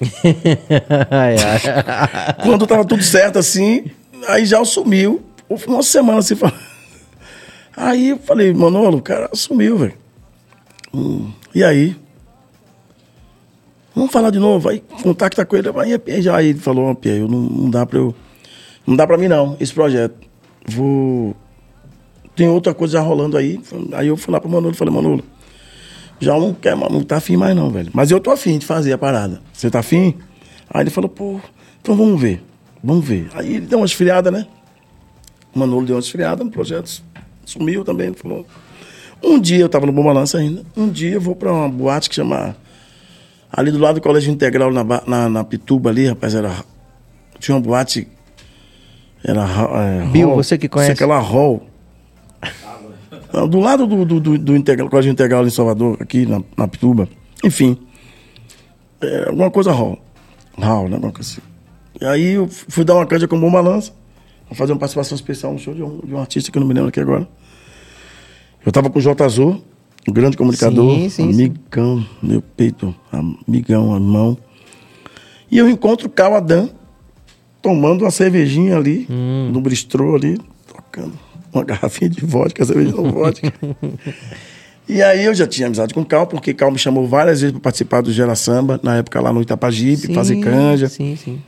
Quando tava tudo certo assim, aí Jal sumiu. Uma semana assim. fala- Aí eu falei, Manolo, o cara sumiu, velho. Hum, e aí? Vamos falar de novo. Aí contacta com ele. Aí, já aí ele falou, Pia, eu não, não dá pra eu. Não dá pra mim não, esse projeto. Vou. Tem outra coisa já rolando aí. Aí eu fui lá pro Manolo e falei, Manolo, já não quer, não tá afim mais não, velho. Mas eu tô afim de fazer a parada. Você tá afim? Aí ele falou, pô, então vamos ver. Vamos ver. Aí ele deu uma esfriada, né? O Manolo deu uma esfriada no projeto. Sumiu também. Falou. Um dia, eu tava no Bom Balanço ainda. Um dia eu vou pra uma boate que chama. Ali do lado do Colégio Integral, na, na, na Pituba ali, rapaz, era. Tinha uma boate. Era. É, Bill, hall, você que conhece. Que lá, Hall. Não, do lado do, do, do, do integral, Colégio Integral em Salvador, aqui na, na Pituba. Enfim. É, alguma coisa Hall. Hall, né? Alguma coisa assim. E aí eu fui dar uma canja com o Bom Balança. Vou fazer uma participação especial no show de um, de um artista que eu não me lembro aqui agora. Eu tava com o J. Azul, um grande comunicador, Sim, sim, sim. amigão, meu peito, amigão, irmão. E eu encontro o Cal Adam tomando uma cervejinha ali, Hum. no bistrô ali, tocando uma garrafinha de vodka, cerveja não vodka. E aí eu já tinha amizade com o Cal, porque Cal me chamou várias vezes para participar do Gera Samba, na época lá no Itapajipe, Sim, fazer canja. Sim, sim.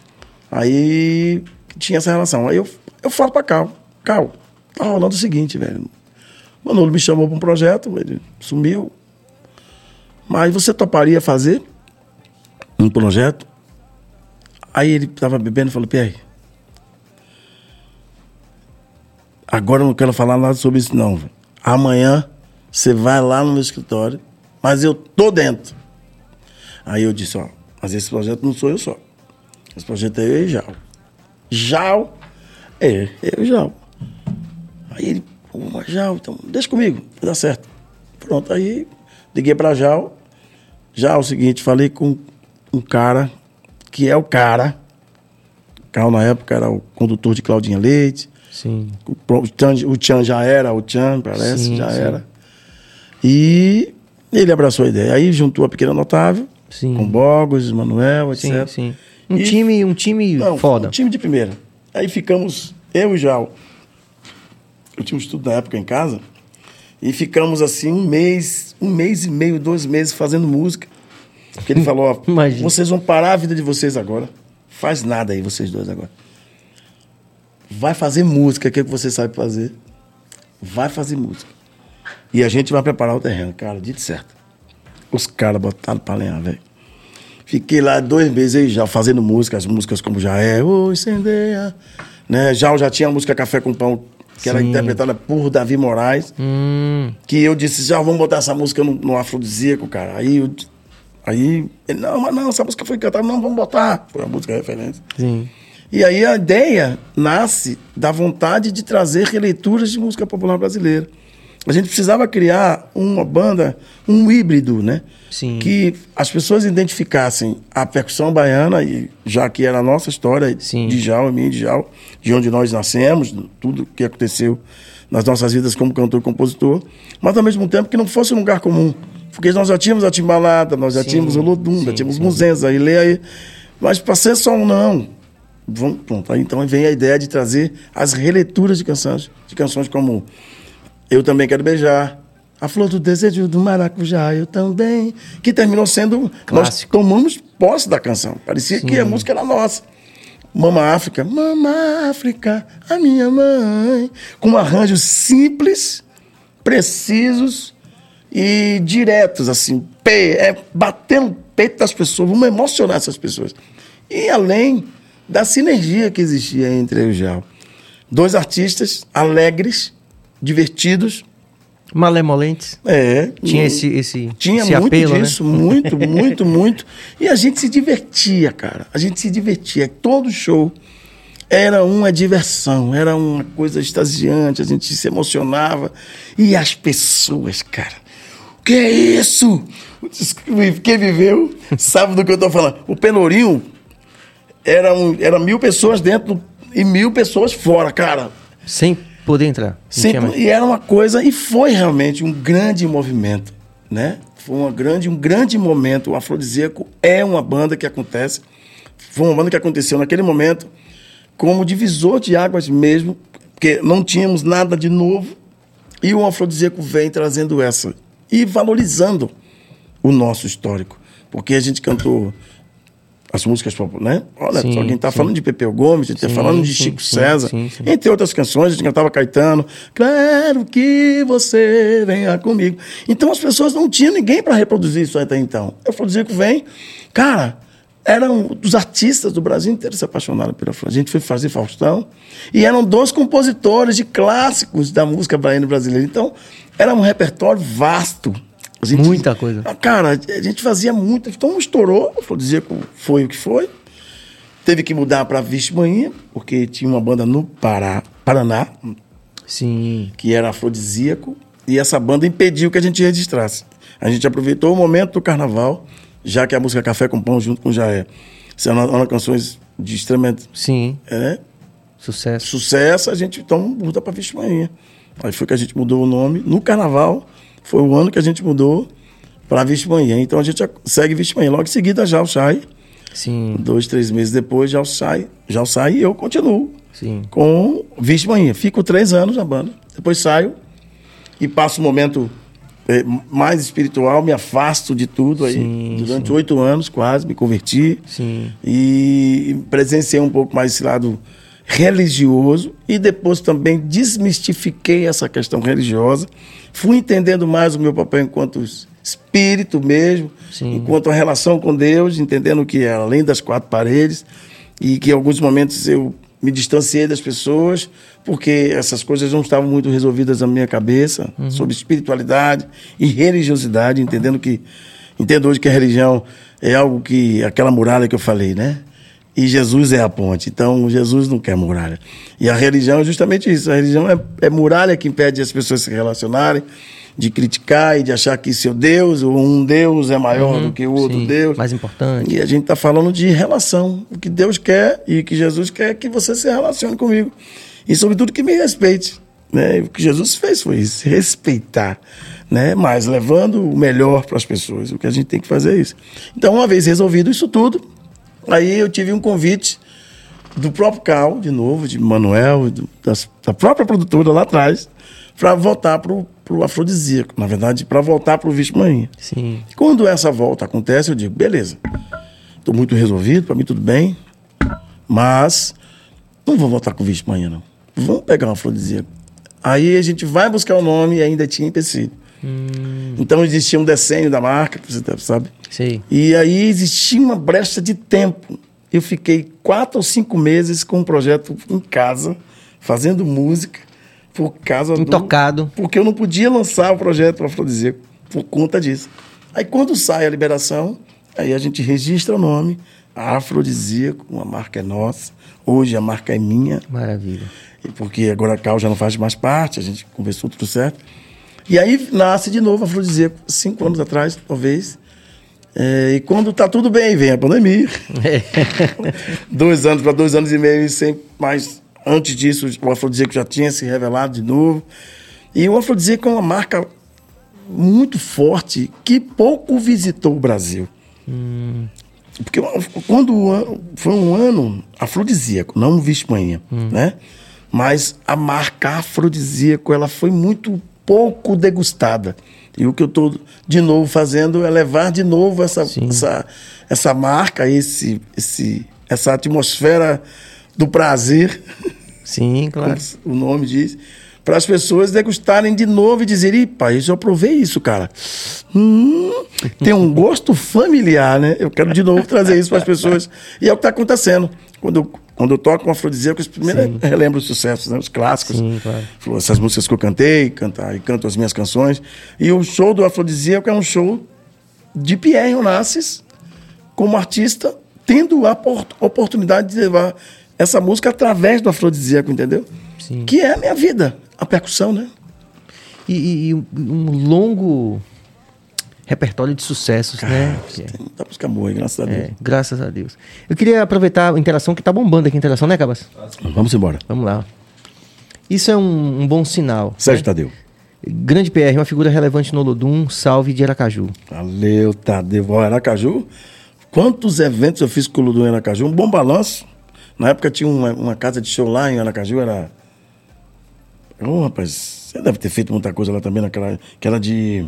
Aí tinha essa relação. Aí eu, eu falo pra Cal, Cal, tá rolando o seguinte, velho. Manolo me chamou pra um projeto, ele sumiu. Mas você toparia fazer um projeto? Aí ele tava bebendo e falou, Pierre, agora eu não quero falar nada sobre isso não. Amanhã você vai lá no meu escritório, mas eu tô dentro. Aí eu disse, ó, mas esse projeto não sou eu só. Esse projeto é eu e Jal. Jal? É, eu e Jal. Aí ele, pô, Jal, então deixa comigo, vai dar certo. Pronto, aí liguei pra Jal. Jal, é o seguinte, falei com um cara, que é o cara. O Carl na época era o condutor de Claudinha Leite. Sim. O, pro- o, Tchan, o Tchan já era, o Tchan, parece, Sim, já sim. era. E ele abraçou a ideia. Aí juntou a Pequena Notável, Sim. com Bogos, Manuel, Sim, etc. sim. Um E- time, um time Não, foda. um time de primeira. Aí ficamos, eu e Jal. Eu tinha um estudo na época em casa. E ficamos assim um mês, um mês e meio, dois meses fazendo música. Porque ele falou, ó, Imagina. vocês vão parar a vida de vocês agora. Faz nada aí, vocês dois agora. Vai fazer música, que é o que você sabe fazer. Vai fazer música. E a gente vai preparar o terreno. Cara, dito certo. Os caras botaram pra lenhar, velho. Fiquei lá dois meses já fazendo música, as músicas como Já É, Ô Incendeia. Né? Já, já tinha a música Café com Pão, que era Sim. interpretada por Davi Moraes. Hum, Que eu disse, já vamos botar essa música no, no afrodisíaco, cara. Aí, eu, aí ele, não, mas não, essa música foi cantada, não, vamos botar. Foi a música referência. sim. E aí a ideia nasce da vontade de trazer releituras de música popular brasileira. A gente precisava criar uma banda, um híbrido, né? Sim. Que as pessoas identificassem a percussão baiana, e já que era a nossa história Sim. de Jal, minha de Jal, de onde nós nascemos, tudo que aconteceu nas nossas vidas como cantor e compositor, mas ao mesmo tempo que não fosse um lugar comum. Porque nós já tínhamos a timbalada, nós já Sim, tínhamos o Lodum, já tínhamos sim. Muzenza, aí lê aí. Mas para ser só um não, Vamos, pronto. Aí, então vem a ideia de trazer as releituras de canções, de canções como Eu Também Quero Beijar, A Flor do Desejo do Maracujá, Eu Também, que terminou sendo. Clássico. Nós tomamos posse da canção. Parecia que a música era nossa. Mama África, Mama África, a minha mãe. Com arranjos simples, precisos e diretos, assim. Pé, é bater no peito das pessoas, vamos emocionar essas pessoas. E além da sinergia que existia entre eu e o Jal. Dois artistas alegres, divertidos. Malemolentes. É. Tinha e- esse, esse, tinha esse muito apelo, disso, né? muito, muito, muito. E a gente se divertia, cara. A gente se divertia. Todo show era uma diversão, era uma coisa extasiante, a gente se emocionava. E as pessoas, cara. que é isso? Quem viveu sabe do que eu tô falando. O Pelourinho era, um, era mil pessoas dentro e mil pessoas fora, cara. Sem poder entrar. Mais. e era uma coisa, e foi realmente um grande movimento, né? Foi uma grande, um grande momento. O Afrodisíaco é uma banda que acontece, foi uma banda que aconteceu naquele momento como divisor de águas mesmo, porque não tínhamos nada de novo, e o Afrodisíaco vem trazendo essa, e valorizando o nosso histórico, porque a gente cantou as músicas populares, né? Olha, Sim, só quem está sim. falando de Pepeu Gomes, a gente está Sim, falando de Chico César, entre outras canções, a gente cantava Caetano, quero que você venha comigo. Então as pessoas não tinham ninguém para reproduzir isso até então. Eu produzia que vem, cara, eram dos artistas do Brasil inteiro se apaixonaram pela Fran. A gente foi fazer Faustão e eram dois compositores de clássicos da música baiana brasileira. Então era um repertório vasto. Gente- Muita coisa. ah, Cara, a gente fazia muito. Então estourou, dizia que foi o que foi. Teve que mudar para Vixe Manhã, porque tinha uma banda no Pará, Paraná, Sim. que era afrodisíaco, e essa banda impediu que a gente registrasse. A gente aproveitou o momento do carnaval, já que a música Café com Pão junto com Jaé são canções de extremamente Sim. é, Sucesso. sucesso, a gente então muda para Vixe Manhã. Aí foi que a gente mudou o nome. No carnaval, foi o ano que a gente mudou para Vixe Manhã. Então a gente segue Vixe Manhã. Logo em seguida já o sai. Sim. Dois, três meses depois já o sai. Já o sai e eu continuo Sim. com Vixe Manhã. Fico três anos na banda. Depois saio e passo um momento eh, mais espiritual, me afasto de tudo aí. Sim, Durante oito anos quase, me converti. Sim. E presenciei um pouco mais esse lado religioso e depois também desmistifiquei essa questão religiosa. Fui entendendo mais o meu papel enquanto espírito mesmo, Sim. enquanto a relação com Deus, entendendo que é além das quatro paredes e que em alguns momentos eu me distanciei das pessoas porque essas coisas não estavam muito resolvidas na minha cabeça sobre espiritualidade e religiosidade, entendendo que entendo hoje que a religião é algo que aquela muralha que eu falei, né? E Jesus é a ponte. Então, Jesus não quer muralha. E a religião é justamente isso. A religião é, é muralha que impede as pessoas se relacionarem, de criticar e de achar que seu Deus ou um Deus é maior do que o outro Uhum. Sim. Deus. Mais importante. E a gente está falando de relação. O que Deus quer e o que Jesus quer é que você se relacione comigo. E, sobretudo, que me respeite. Né? O que Jesus fez foi isso, respeitar. Né? Mas levando o melhor para as pessoas. O que a gente tem que fazer é isso. Então, uma vez resolvido isso tudo, aí eu tive um convite do próprio Cal, de novo, de Manuel, do- das- da própria produtora lá atrás, para voltar para o afrodisíaco. Na verdade, para voltar para o Vixe Manhã. Sim. Quando essa volta acontece, eu digo, beleza, estou muito resolvido, para mim tudo bem, mas não vou voltar com o Vixe Manhã, não. Vamos pegar um afrodisíaco. Aí a gente vai buscar o nome e ainda tinha empecilho. Então existia um decênio da marca, você sabe. Sei. E aí existia uma brecha de tempo. Eu fiquei quatro ou cinco meses com um projeto em casa, fazendo música, por causa do... Intocado. Porque eu não podia lançar o projeto Afrodisíaco por conta disso. Aí quando sai a liberação, aí a gente registra o nome, Afrodisíaco, uma marca é nossa. Hoje a marca é minha, Maravilha. e porque agora a Cal já não faz mais parte, a gente conversou tudo certo. E aí nasce de novo Afrodisíaco, cinco anos atrás, talvez. É, e quando tá tudo bem, vem a pandemia. dois anos para dois anos e meio, sem mais. Antes disso, o Afrodisíaco já tinha se revelado de novo. E o Afrodisíaco é uma marca muito forte que pouco visitou o Brasil. Porque quando foi um ano afrodisíaco, não um Vixe-Manhã, né? Mas a marca afrodisíaco, ela foi muito pouco degustada. E o que eu estou, de novo, fazendo é levar de novo essa, essa, essa marca, esse, esse, essa atmosfera do prazer, Sim, claro. o nome diz, para as pessoas degustarem de novo e dizerem, "Ih, pai, eu provei isso, cara. Hum, tem um gosto familiar, né? Eu quero de novo trazer isso para as pessoas. E é o que está acontecendo. Quando eu, quando eu toco um afrodisíaco, eu primeiro eu relembro os sucessos, né? os clássicos. Sim, claro. Essas músicas que eu cantei, cantar, e canto as minhas canções. E o show do afrodisíaco é um show de Pierre Onassis como artista, tendo a por- oportunidade de levar essa música através do afrodisíaco, entendeu? Sim. Que é a minha vida, a percussão, né? E, e- um longo repertório de sucessos, né? Que é- Tem muita música boa graças a Deus. é, graças a Deus. Eu queria aproveitar a interação que tá bombando aqui a interação, né, Cabas? Vamos embora. Vamos lá. Isso é um, um bom sinal. Sérgio né? Tadeu. Grande PR, uma figura relevante no Olodum, salve de Aracaju. Valeu, Tadeu. Ó, Aracaju, quantos eventos eu fiz com o Ludum em Aracaju? Um bom balanço. Na época tinha uma, uma casa de show lá em Aracaju, era... Ô, rapaz, você deve ter feito muita coisa lá também, naquela... Que era de...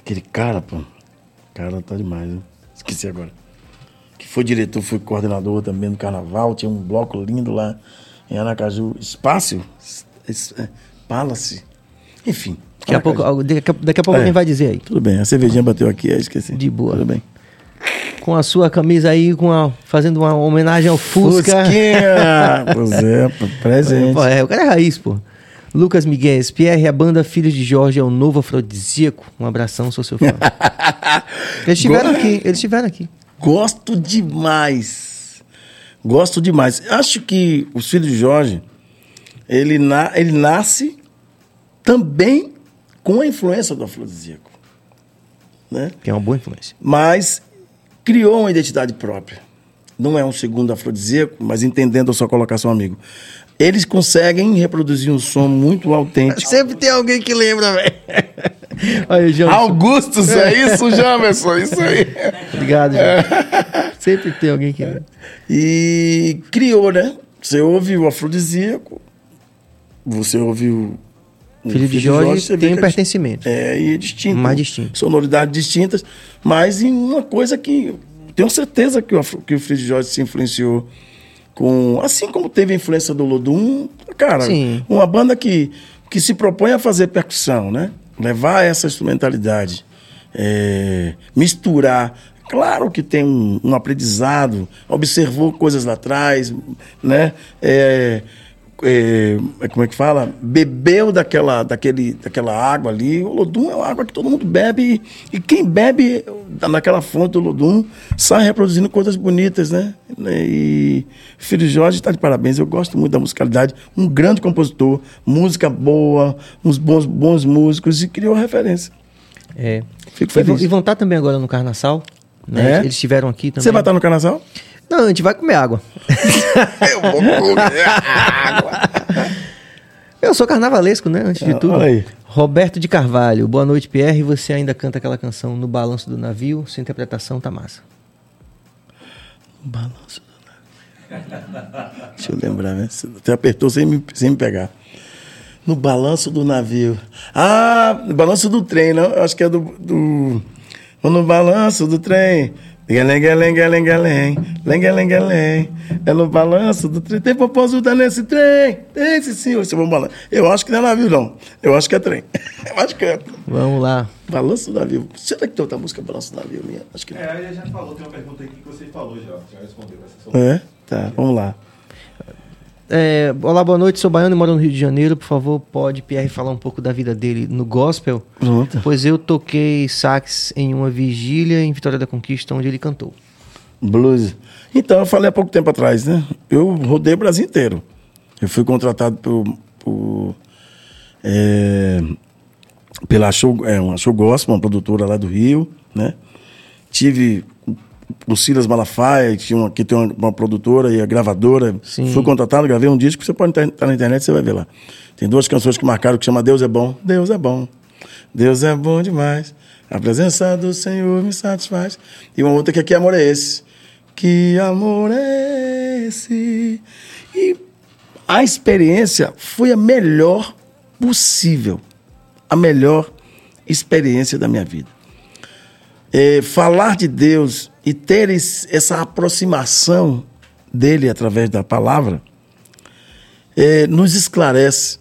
Aquele cara, pô. Cara, tá demais, né? Esqueci agora. Que foi diretor, foi coordenador também do carnaval. Tinha um bloco lindo lá em Aracaju. Espaço? Es- é, Palace? Enfim. Daqui a pouco, daqui a, daqui a pouco É. alguém vai dizer aí. Tudo bem, a cervejinha bateu aqui, aí esqueci. De boa. Tudo bem. Com a sua camisa aí, com a, fazendo uma homenagem ao Fusca. Fusquinha! pois é, presente. É, o cara é raiz, pô. Lucas Miguel, Pierre, a banda Filhos de Jorge é o novo afrodisíaco. Um abração, sou seu fã. eles estiveram aqui, eles estiveram aqui. Gosto demais. Gosto demais. Acho que os filhos de Jorge, ele, na, ele nasce também com a influência do afrodisíaco. Né? Que é uma boa influência. mas criou uma identidade própria. Não é um segundo afrodisíaco, mas entendendo a sua colocação, amigo. Eles conseguem reproduzir um som muito autêntico. Sempre tem alguém que lembra, velho. Augustus, é isso, Jamerson? Isso aí. Obrigado, João. Sempre tem alguém que lembra. E criou, né? Você ouve o afrodisíaco, você ouve o. Filho de Jorge você vê tem um é pertencimento. É, e é distinto. Mais distinto. Sonoridades distintas, mas em uma coisa que. Tenho certeza que o, que o Filho de Jorge se influenciou com. Assim como teve a influência do Lodum, cara, Sim. uma banda que, que se propõe a fazer percussão, né? Levar essa instrumentalidade, é, misturar. Claro que tem um, um aprendizado, observou coisas lá atrás, né? É, é, como é que fala? Bebeu daquela, daquele, daquela água ali. O Lodum é uma água que todo mundo bebe. E, e quem bebe naquela fonte do Lodum sai reproduzindo coisas bonitas, né? E Filho Jorge está de parabéns. Eu gosto muito da musicalidade. Um grande compositor, música boa, uns bons, bons músicos e criou referência. É. Fico E feliz. E vão estar também agora no Carnaçal. Né? É? Eles estiveram aqui também. Você vai estar no Canasal? Não, a gente vai comer água. Eu vou comer água. Eu sou carnavalesco, né? Antes de Ah, tudo. olha aí. Roberto de Carvalho. Boa noite, Pierre. Você ainda canta aquela canção No Balanço do Navio? Sua interpretação tá massa. Balanço do navio. Deixa eu lembrar, né? Você apertou sem me, sem me pegar. No balanço do navio. Ah, no balanço do trem, não? Eu acho que é do. do... No balanço do trem. Galém, lengalém, galém. É no balanço do trem. Tem proposta nesse trem. Tem sim, senhor. Você vai balanço. Eu acho que não é navio, não. Eu acho que é trem. Eu acho que é. Vamos lá. Balanço do navio. Será que tem outra música Balanço do navio minha? Acho que não. É, ele já falou, tem uma pergunta aqui que você falou já, já respondeu. Essa É? Tá, vamos lá. É, olá, boa noite. Sou baiano e moro no Rio de Janeiro. Por favor, pode Pierre falar um pouco da vida dele no gospel? Pronto. Pois eu toquei sax em uma vigília em Vitória da Conquista, onde ele cantou. Blues. Então, eu falei há pouco tempo atrás, né? Eu rodei o Brasil inteiro. Eu fui contratado por, por, é, pela show, é, uma show gospel, uma produtora lá do Rio, né? Tive o Silas Malafaia, que, tinha uma, que tem uma, uma produtora e a gravadora. Sim. Fui contratado, gravei um disco, você pode estar na internet, você vai ver lá. Tem duas canções que marcaram que chama Deus é Bom. Deus é bom. Deus é bom demais. A presença do Senhor me satisfaz. E uma outra que aqui amor é esse. Que amor é esse? E a experiência foi a melhor possível. A melhor experiência da minha vida. É, falar de Deus e ter esse- essa aproximação dele através da palavra é, nos esclarece,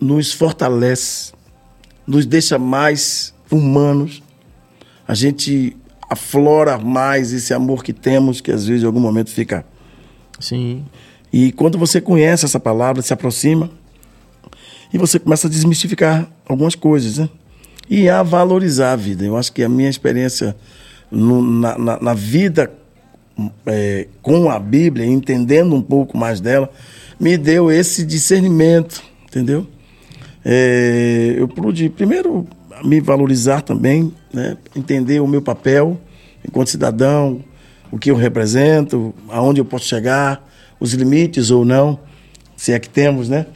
nos fortalece, nos deixa mais humanos. A gente aflora mais esse amor que temos, que às vezes em algum momento fica. Sim. E quando você conhece essa palavra, se aproxima, e você começa a desmistificar algumas coisas, né? E a valorizar a vida. Eu acho que a minha experiência no- na, na- na vida é, com a Bíblia, entendendo um pouco mais dela, me deu esse discernimento, entendeu? É, eu pude, primeiro, me valorizar também, né? entender o meu papel enquanto cidadão, o que eu represento, aonde eu posso chegar, os limites ou não, se é que temos, né?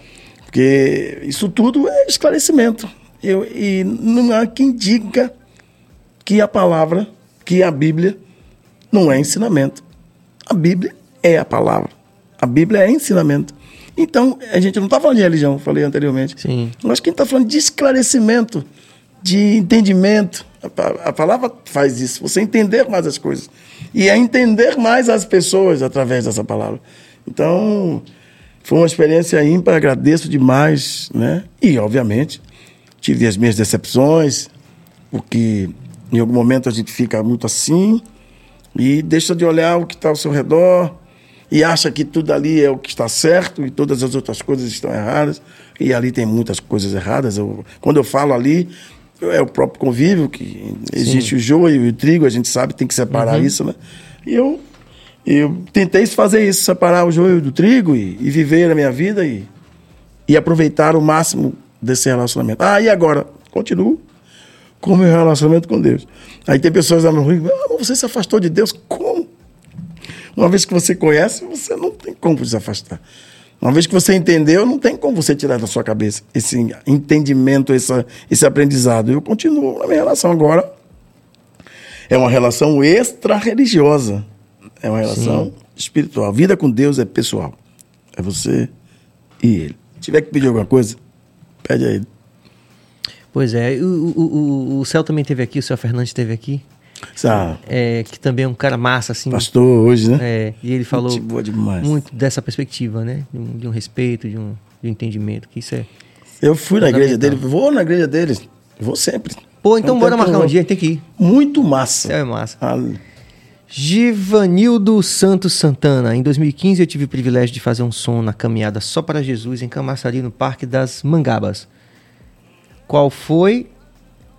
Porque isso tudo é esclarecimento. Eu, e não há quem diga que a palavra, que a Bíblia, não é ensinamento. A Bíblia é a palavra. A Bíblia é ensinamento. Então, a gente não está falando de religião, falei anteriormente. Sim. Mas que a gente está falando de esclarecimento, de entendimento. A, a, palavra faz isso, você entender mais as coisas. E é entender mais as pessoas através dessa palavra. Então, foi uma experiência ímpar, agradeço demais, né? E, obviamente, tive as minhas decepções, porque em algum momento a gente fica muito assim e deixa de olhar o que está ao seu redor, e acha que tudo ali é o que está certo e todas as outras coisas estão erradas. E ali tem muitas coisas erradas. Eu, quando eu falo ali, é o próprio convívio, que existe Sim. o joio e o trigo, a gente sabe, tem que separar uhum. isso, né? E eu, eu tentei fazer isso, separar o joio do trigo e, e viver a minha vida e, e aproveitar o máximo desse relacionamento. Ah, e agora? Continuo com o meu relacionamento com Deus. Aí tem pessoas lá no Rio, ah, você se afastou de Deus? Como? Uma vez que você conhece, você não tem como desafastar. Uma vez que você entendeu, não tem como você tirar da sua cabeça esse entendimento, essa, esse aprendizado. Eu continuo na minha relação agora. É uma relação extra-religiosa. É uma relação Sim. espiritual. A vida com Deus é pessoal. É você e ele. Se tiver que pedir alguma coisa, pede a ele. Pois é. O, o, o, o Céu também esteve aqui, o Céu Fernandes esteve aqui. É, que também é um cara massa, assim. Pastor hoje, né? É, e ele falou muito dessa perspectiva, né? De um, de um, respeito, de um, de um entendimento, que isso é... Eu fui na igreja dele, vou na igreja dele, vou sempre. Pô, então bora marcar um dia, tem que ir. Muito massa. É massa. Ah. Givanildo Santos Santana. Em 2015 eu tive o privilégio de fazer um som na caminhada Só para Jesus em Camaçari, no Parque das Mangabas. Qual foi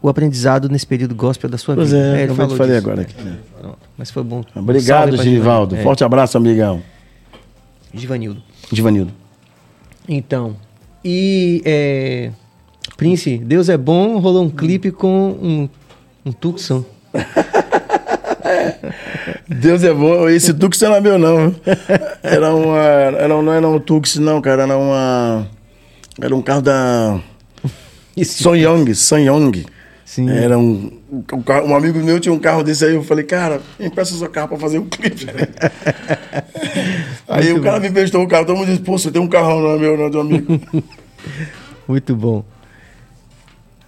o aprendizado nesse período gospel da sua pois vida. É, é ele falou falei agora aqui. Mas foi bom. Obrigado, Ginivaldo. É. Forte abraço, amigão. Givanildo. Givanildo. Então, e é, Prince, Deus é bom, rolou um clipe com um, um Tucson. Deus é bom. Esse Tucson não é meu, não. Era uma. Era, não era um Tucson, não, cara. Era uma. Era um carro da. Sonyong, Sonyong. Sim. Era um, um, um, amigo meu tinha um carro desse aí, eu falei, cara, empresta seu carro pra fazer um clipe. aí Muito o cara bom. me emprestou o carro, todo mundo disse, pô, você tem um carrão, não é meu, não é do amigo. Muito bom.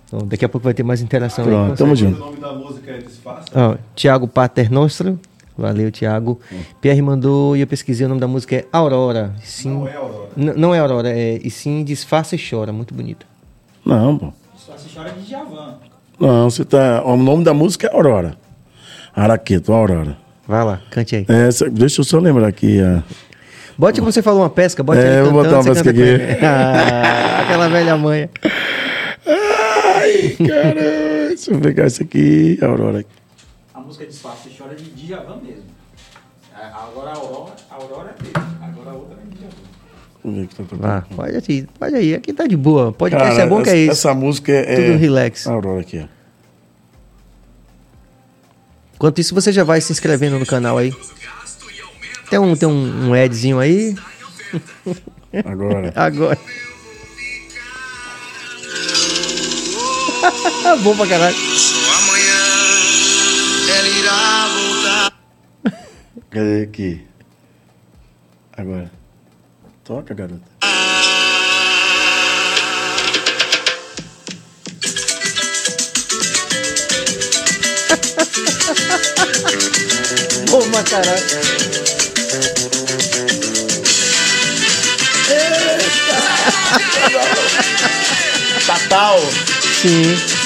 Então, daqui a pouco vai ter mais interação Pronto, aí. Tamo junto. O nome da música é Desfaça? Oh, Tiago Paternostro. Valeu, Tiago. Hum. Pierre mandou e eu pesquisei o nome da música é Aurora. Sim, não é Aurora. não é Aurora, é, e sim Disfarça e Chora. Muito bonito. Não, pô. Disfarça e Chora é de Javan. Não, você tá. O nome da música é Aurora. Araqueto, Aurora. Vai lá, cante aí. É, deixa eu só lembrar aqui. Uh... Bote como você falou uma pesca, bote É, vou botar uma pesca aqui. ah, aquela velha manha. Ai, caramba. Deixa eu pegar isso aqui, Aurora. A música é Disfarce e Chora de Djavan mesmo. É, agora a Aurora, a Aurora é dele. Agora a outra é de Djavan. Ah, pode aí, pode aí. Aqui tá de boa. Pode Cara, é bom essa, que é isso. Essa música é. Tudo relax. Aurora aqui, ó. Enquanto isso, você já vai se inscrevendo no canal aí. Tem um, tem um, um adzinho aí. Agora. Agora. Bom pra caralho. Cadê aqui? Agora. Toca, garota. Bom caralho. Fatal. Sim.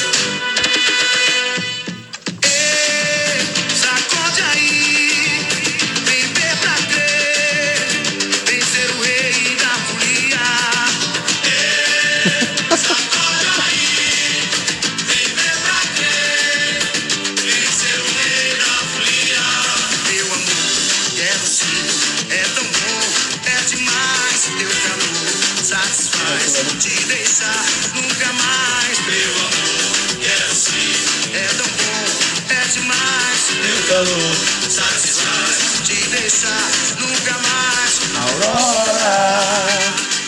Satisfaz deixar nunca mais. Aurora,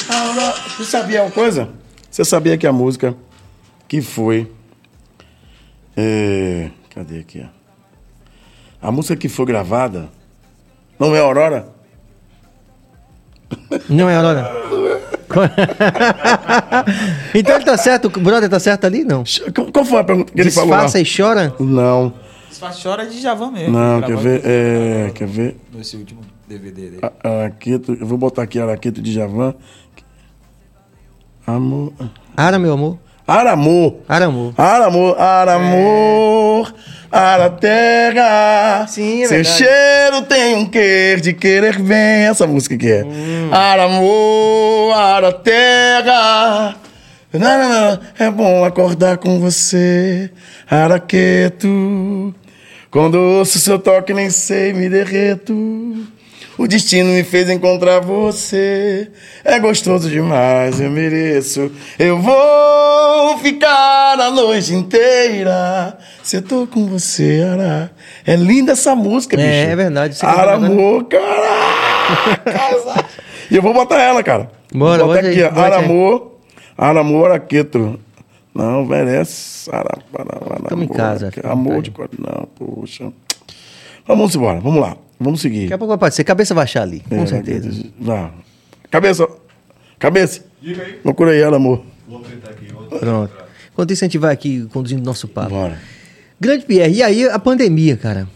Aurora. Você sabia uma coisa? Você sabia que a música que foi. é, cadê aqui? ó? A música que foi gravada não é Aurora? Não é a hora. então ele tá certo, o brother tá certo ali? Não. Qual- foi a pergunta que ele falou? lá? Disfarça e chora? Não, chora de Javan mesmo. não, Gravado quer ver? É, quer ver? Nesse último DVD dele. Araqueto, eu vou botar aqui Araqueto de Javan. Amor. Ara, meu amor. Aramor. Ara, amor. Aramor, aramor, ara terra. Sim, é Seu verdade. cheiro tem um quê de querer bem. Essa música que é. Hum. Aramor, ara terra. Não, não, não. É bom acordar com você, araqueto. Quando ouço seu toque, nem sei, me derreto. O destino me fez encontrar você. É gostoso demais, eu mereço. Eu vou ficar a noite inteira. Se eu tô com você, Ara. É linda essa música, bicho. É, é verdade. Você Ara, canta, né? amor, caraca. e eu vou botar ela, cara. Bora, vou botar bota aqui. Aramor, Aramor, Araqueto. Não, merece. Ara, Tamo em amor, casa, Amor de coração. Não, poxa. Vamos embora, vamos lá. Vamos seguir. Daqui a pouco vai aparecer. Cabeça vai achar ali, com É, certeza. Vá. Cabeça. Cabeça. Diga aí. Procura aí ela, amor. Vou tentar aqui. Vou... Pronto. Enquanto isso, a gente vai aqui conduzindo nosso papo. Bora. Grande Pierre, e aí a pandemia, cara?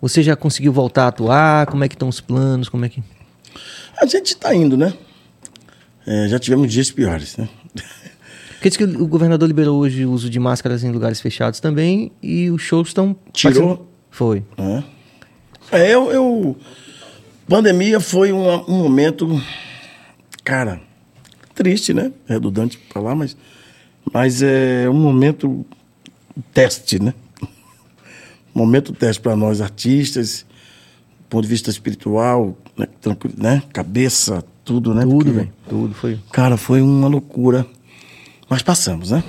Você já conseguiu voltar a atuar? Como é que estão os planos? Como é que... A gente tá indo, né? É, já tivemos dias piores, né? Porque diz que o governador liberou hoje o uso de máscaras em lugares fechados também e os shows estão... Tirou? Foi. É, É, eu, eu. Pandemia foi uma- um momento. Cara, triste, né? Redundante falar, mas. Mas é um momento teste, né? Momento teste para nós artistas, do ponto de vista espiritual, né? Tranquilo, né? Cabeça, tudo, né? Tudo, velho. Tudo, foi. Cara, foi uma loucura. Mas passamos, né?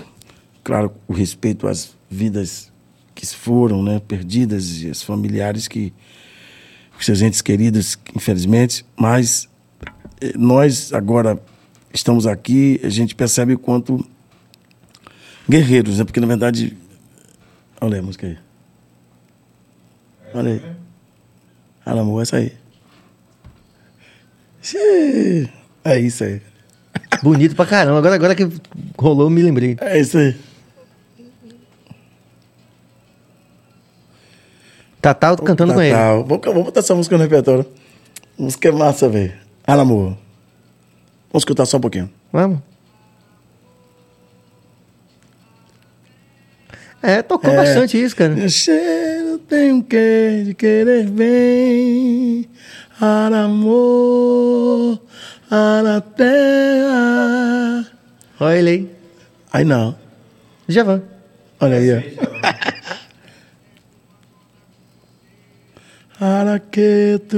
Claro, o respeito às vidas que foram, né? Perdidas e os familiares que. Os seus entes queridos, infelizmente. Mas eh, nós agora estamos aqui, a gente percebe o quanto guerreiros, né? Porque na verdade. Olha aí a música aí. Olha aí. Ah, amor, essa aí. É isso aí. Bonito pra caramba. Agora, agora que rolou, me lembrei. É isso aí. Tatá cantando com ele. Vou, vou botar essa música no repertório. Música é massa, velho. Ah, amor. Vamos escutar só um pouquinho. Vamos. É, tocou É. bastante isso, cara. Meu cheiro tem um quê de querer bem. Amor, ar terra. Olha ele aí. Aí não. Javan. Olha aí, ó. Araqueto.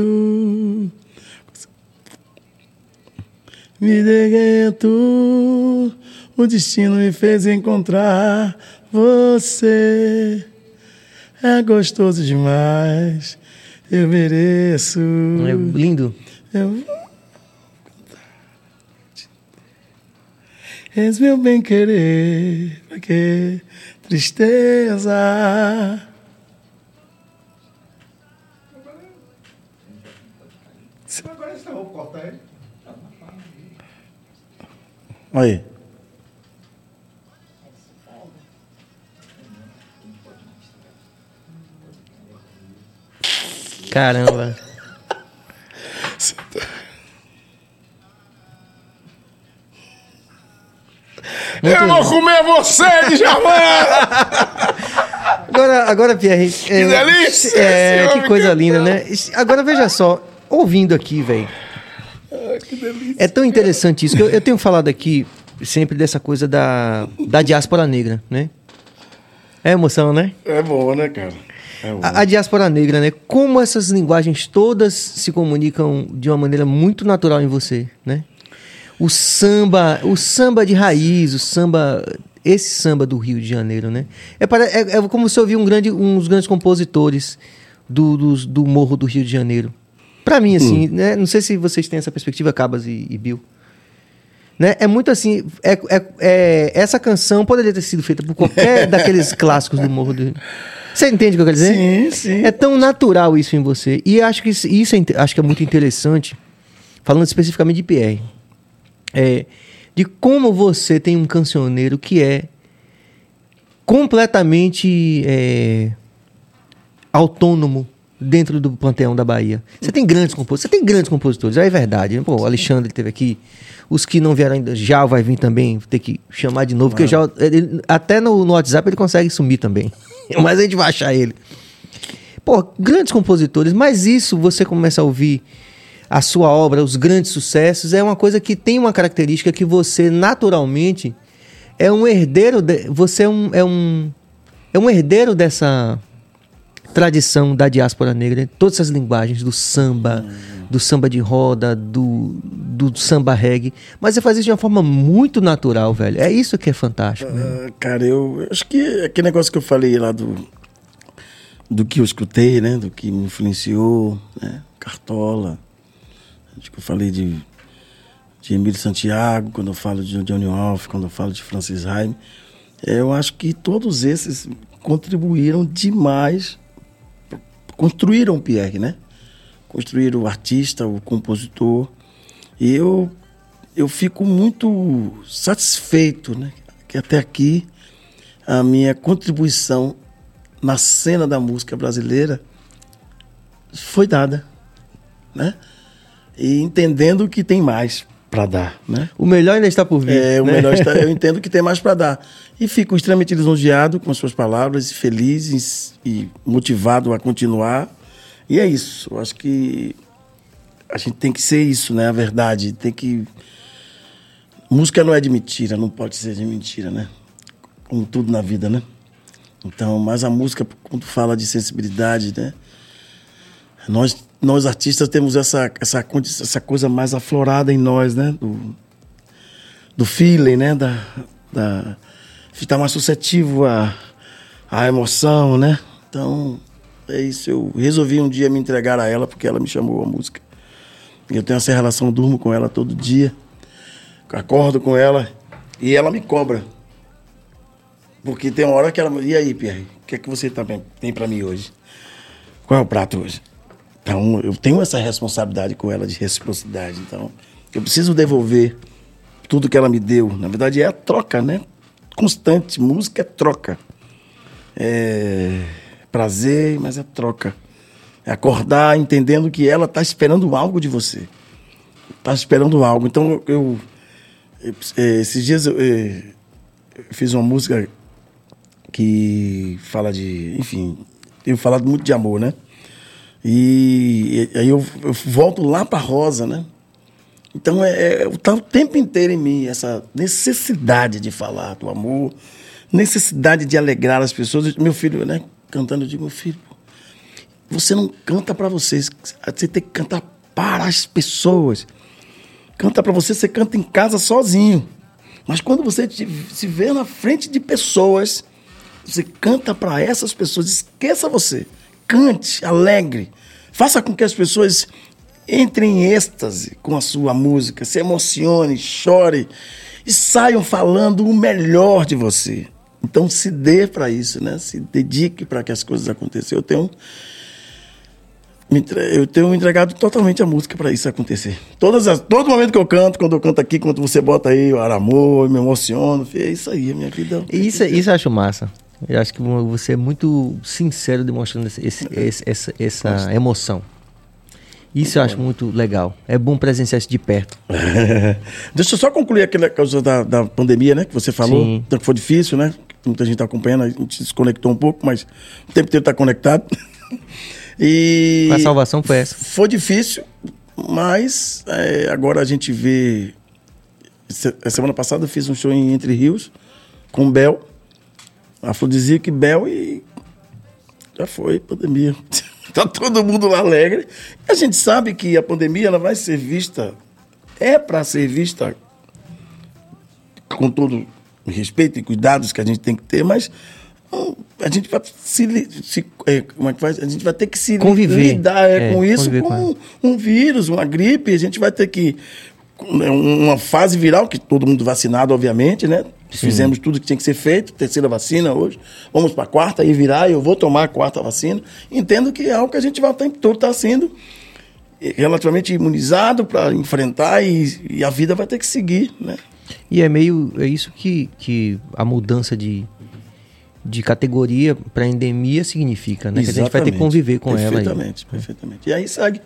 Me derreto. O destino me fez encontrar você. É gostoso demais. Eu mereço. É lindo. Eu És meu bem querer, pra que tristeza. Agora esse vou cortar ele. Olha aí. Caramba. Eu vou comer você, Djavan! Agora, agora Pierre. Que delícia É, que coisa cantando. linda, né? Agora veja só, ouvindo aqui, velho. É tão interessante isso que eu, eu tenho falado aqui sempre dessa coisa da, da diáspora negra, né? É emoção, né? É bom, né, cara? É. A, a diáspora negra, né? Como essas linguagens todas se comunicam de uma maneira muito natural em você, né? O samba, o samba de raiz, o samba esse samba do Rio de Janeiro, né? É, para, é, é como se ouvir um grande, dos grandes compositores do, dos- do Morro do Rio de Janeiro. Pra mim, assim, né? Não sei se vocês têm essa perspectiva, Cabas e, e Bill. Né? É muito assim. É, é- é- essa canção poderia ter sido feita por qualquer daqueles clássicos do Morro do Rio. Você entende o que eu quero dizer? Sim, sim. É tão natural isso em você. E acho que isso, isso é, acho que é muito interessante, falando especificamente de Pierre. É, de como você tem um cancioneiro que é completamente é, autônomo dentro do panteão da Bahia. Você tem grandes compositores, você tem grandes compositores, é verdade. né? Pô, o Alexandre esteve aqui, os que não vieram ainda, já vai vir também, ter que chamar de novo, porque já ele- até no, no WhatsApp ele consegue sumir também. Mas a gente vai achar ele. Pô, grandes compositores, mas isso você começa a ouvir a sua obra, os grandes sucessos, é uma coisa que tem uma característica que você naturalmente é um herdeiro, de- você é um, é um é um herdeiro dessa tradição da diáspora negra, né? todas essas linguagens do samba, do samba de roda, do, do samba reggae, mas você faz isso de uma forma muito natural, velho. É isso que é fantástico. Ah, cara, eu eu acho que aquele negócio que eu falei lá do do que eu escutei, né, do que me influenciou, né, Cartola, acho que eu falei de de Emílio Santiago, quando eu falo de Johnny Wolf, quando eu falo de Francis Haim, eu acho que todos esses contribuíram demais, construíram o Pierre, né? Construíram o artista, o compositor. E eu, eu fico muito satisfeito, né? Que até aqui a minha contribuição na cena da música brasileira foi dada, né? E entendendo que tem mais para dar, né? O melhor ainda está por vir. É, o né? melhor está, eu entendo que tem mais para dar. E fico extremamente lisonjeado com as suas palavras, feliz e motivado a continuar. E é isso. Eu acho que a gente tem que ser isso, né? A verdade. Tem que. Música não é de mentira, não pode ser de mentira, né? Como tudo na vida, né? Então, mas a música, quando fala de sensibilidade, né? Nós, nós artistas temos essa, essa, essa coisa mais aflorada em nós, né? Do, do feeling, né? Da, da, ficar mais suscetível à, à emoção, né? Então, é isso. Eu resolvi um dia me entregar a ela porque ela me chamou a música. Eu tenho essa relação, durmo com ela todo dia, acordo com ela e ela me cobra. Porque tem uma hora que ela. E aí, Pierre, o que é que você também tem pra mim hoje? Qual é o prato hoje? Então, eu tenho essa responsabilidade com ela de reciprocidade. Então, eu preciso devolver tudo que ela me deu. Na verdade, é a troca, né? Constante. Música é troca. É prazer, mas é troca. É acordar entendendo que ela está esperando algo de você. Está esperando algo. Então, eu, eu- eh, esses dias eu, eh, eu fiz uma música que fala de, enfim, tenho falado muito de amor, né? E, e aí eu, eu volto lá para Rosa, né? Então é, é, tá o tempo inteiro em mim essa necessidade de falar do amor, necessidade de alegrar as pessoas. Meu filho, né, cantando, eu digo, meu filho, você não canta para vocês, você tem que cantar para as pessoas. Canta para você, você canta em casa sozinho. Mas quando você te- se vê na frente de pessoas, você canta para essas pessoas. Esqueça você. Cante, alegre. Faça com que as pessoas entrem em êxtase com a sua música, se emocione, chore e saiam falando o melhor de você. Então se dê para isso, né? Se dedique para que as coisas aconteçam. Eu tenho eu tenho entregado totalmente a música para isso acontecer. Todas as, todo momento que eu canto, quando eu canto aqui, quando você bota aí o amor, eu me emociono, é isso aí, a minha vida. Isso, isso eu acho massa. Eu acho que você é muito sincero demonstrando esse- esse- esse- essa, essa emoção. Isso eu acho muito legal. É bom presenciar isso de perto. Deixa eu só concluir aquela causa da, da pandemia, né? Que você falou. Sim. Então, que foi difícil, né? Muita gente está acompanhando, a gente se desconectou um pouco, mas o tempo inteiro está conectado. E A salvação foi essa. Foi difícil, mas é, agora a gente vê. Se- A semana passada eu fiz um show em Entre Rios com Bel, Afrodisíaco e Bel e já foi pandemia. tá todo mundo lá alegre. A gente sabe que a pandemia ela vai ser vista, é para ser vista com todo respeito e cuidados que a gente tem que ter, mas hum, a gente vai se, se é, como é que faz? A gente vai ter que se Conviver. lidar é, É, com isso, com com um, vírus, uma gripe, a gente vai ter que né, uma fase viral que todo mundo vacinado, obviamente, né? Fizemos tudo que tinha que ser feito, terceira vacina hoje, vamos para a quarta e virar, eu vou tomar a quarta vacina. Entendo que é algo que a gente vai o tempo todo estar sendo relativamente imunizado para enfrentar e, e a vida vai ter que seguir, né? E é meio. É isso que, que a mudança de, de categoria para endemia significa, né? Que a gente vai ter que Exatamente. conviver com ela. Perfeitamente, perfeitamente. E aí segue.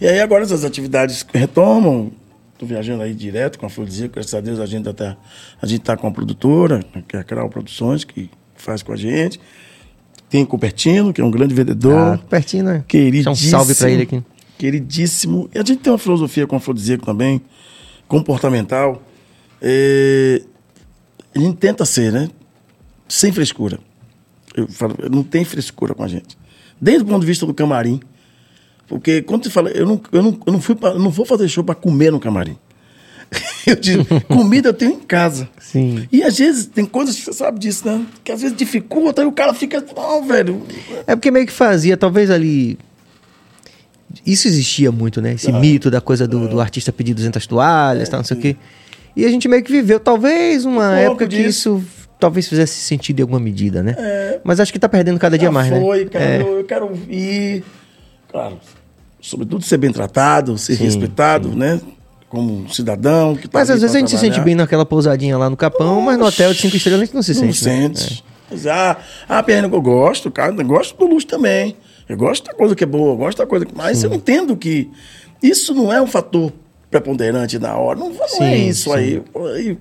E aí agora essas atividades retomam. Estou viajando aí direto com a Florzinha, graças a Deus a gente está a gente tá com a produtora, que é a Crau Produções, que faz com a gente. Tem o Cupertino, que é um grande vendedor. Ah, pertinho, né? Queridíssimo. Um salve pra ele aqui. Queridíssimo. E a gente tem uma filosofia com a Afrodisíaco também, comportamental. É, a gente tenta ser, né? Sem frescura. Eu falo, não tem frescura com a gente. Desde o ponto de vista do camarim. Porque quando você fala, eu não, eu não, eu não, fui pra, eu não vou fazer show para comer no camarim. Eu digo, comida eu tenho em casa. Sim. E às vezes tem coisas que você sabe disso, né? Que às vezes dificulta e o cara fica, não, velho. É porque meio que fazia, talvez ali. Isso existia muito, né? Esse Ah. mito da coisa do, do artista pedir 200 toalhas, tal, não sei o quê. E a gente meio que viveu, talvez, uma Um época que isso talvez fizesse sentido em alguma medida, né? Mas acho que tá perdendo cada dia mais, foi, né? cara, É. eu, eu quero ir. Claro, sobretudo ser bem tratado, ser Sim, respeitado, né? Como um cidadão. Que tá Mas às vezes a gente se sente trabalhar. bem naquela pousadinha lá no Capão, mas no hotel de cinco estrelas a gente não se Não sente. né? sente. Mas, ah, ah, Pernambuco, eu gosto, cara, eu gosto do luxo também. Eu gosto da coisa que é boa, eu gosto da coisa que. Mas eu entendo que isso não é um fator preponderante na hora. Não, não Sim, é isso sim. aí.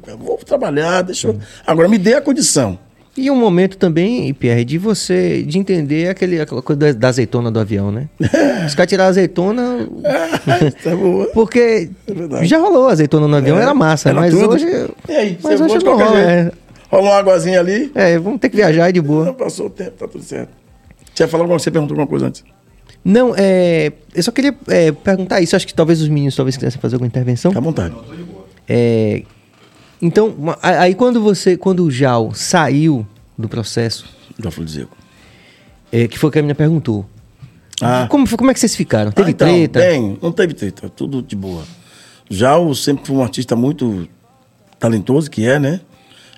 Eu vou trabalhar, deixa eu. Agora me dê a condição. E um momento também, Pierre, de você, de entender aquele, aquela coisa da- azeitona do avião, né? Os caras tiraram a azeitona, tá boa. porque É já rolou a azeitona no avião, É, era massa, era mas tudo. hoje... E aí, mas hoje de não rola, jeito. Rola uma aguazinha ali. é. É, vamos ter que viajar aí de Não boa. passou o tempo, tá tudo certo. Você ia falar alguma você perguntou alguma coisa antes. Não, é, eu só queria é, perguntar isso, acho que talvez os meninos talvez quisessem fazer alguma intervenção. Fica à vontade. É, então, aí quando você, quando o Jal saiu do processo, Do afrodisíaco. é, que foi o que a menina perguntou, Ah. como, foi- como é que vocês ficaram? Teve Ah, então, treta? Bem, não teve treta, tudo de boa. Já eu sempre fui um artista muito talentoso, que é, né?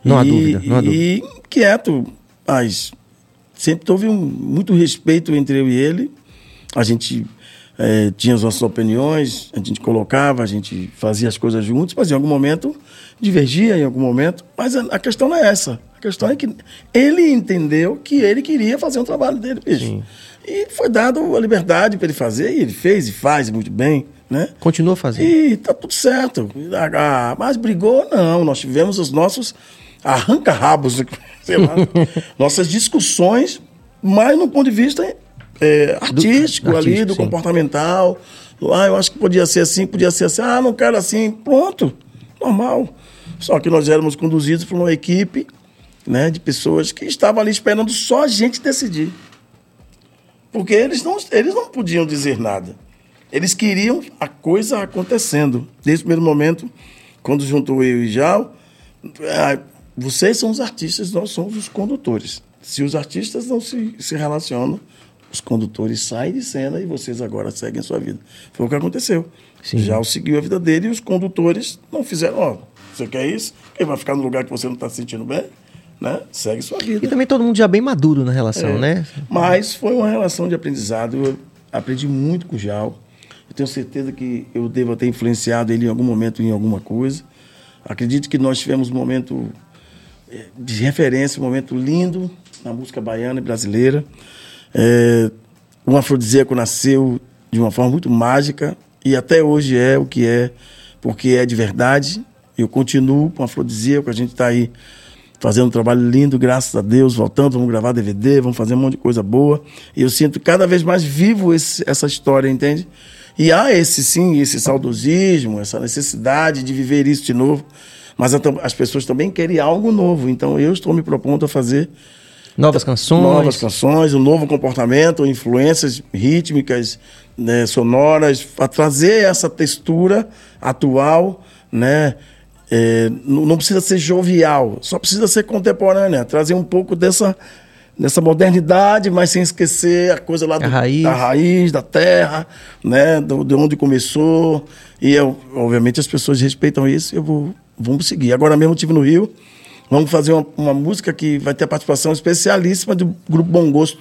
Não há E- dúvida, não há E quieto, mas sempre houve um, muito respeito entre eu e ele. A gente eh, tinha as nossas opiniões, a gente colocava, a gente fazia as coisas juntos, mas em algum momento divergia, em algum momento. Mas a, a questão não é essa. A questão é que ele entendeu que ele queria fazer um trabalho dele, bicho. E foi dado a liberdade para ele fazer, e ele fez e faz muito bem, né? Continua fazendo. E tá tudo certo. Ah, mas brigou, não. Nós tivemos os nossos arranca-rabos, sei lá, nossas discussões, mas no ponto de vista é, artístico, ali, artístico, do sim. comportamental. Ah, eu acho que podia ser assim, podia ser assim. Ah, não quero assim. Pronto, normal. Só que nós éramos conduzidos por uma equipe né, de pessoas que estavam ali esperando só a gente decidir. Porque eles não, eles não podiam dizer nada. Eles queriam a coisa acontecendo. Desde o primeiro momento, quando juntou eu e Jal, ah, vocês são os artistas, nós somos os condutores. Se os artistas não se, se relacionam, os condutores saem de cena e vocês agora seguem a sua vida. Foi o que aconteceu. Sim. Jal seguiu a vida dele e os condutores não fizeram, ó, você quer isso? Quem vai ficar no lugar que você não está se sentindo bem? Né? Segue sua vida. E também todo mundo já bem maduro na relação, É. né? Mas foi uma relação de aprendizado. Eu aprendi muito com o Jal. Eu tenho certeza que eu devo ter influenciado ele em algum momento em alguma coisa. Acredito que nós tivemos um momento eh, de referência, um momento lindo na música baiana e brasileira. É, um afrodisíaco nasceu de uma forma muito mágica e até hoje é o que é, porque é de verdade. Eu continuo com afrodisíaco, a gente está aí fazendo um trabalho lindo, graças a Deus, voltando, vamos gravar DVD, vamos fazer um monte de coisa boa. E eu sinto cada vez mais vivo esse- essa história, entende? E há esse, sim, esse saudosismo, essa necessidade de viver isso de novo. Mas as pessoas também querem algo novo. Então eu estou me propondo a fazer Novas canções. novas canções, um novo comportamento, influências rítmicas, né, sonoras, para trazer essa textura atual, né, é, não precisa ser jovial, só precisa ser contemporânea, trazer um pouco dessa, dessa modernidade, mas sem esquecer a coisa lá do- A raiz. da raiz, da terra, né, do, de onde começou. E eu, obviamente as pessoas respeitam isso, eu vou vamos seguir. Agora mesmo eu estive no Rio, vamos fazer uma, uma música que vai ter a participação especialíssima do grupo Bom Gosto,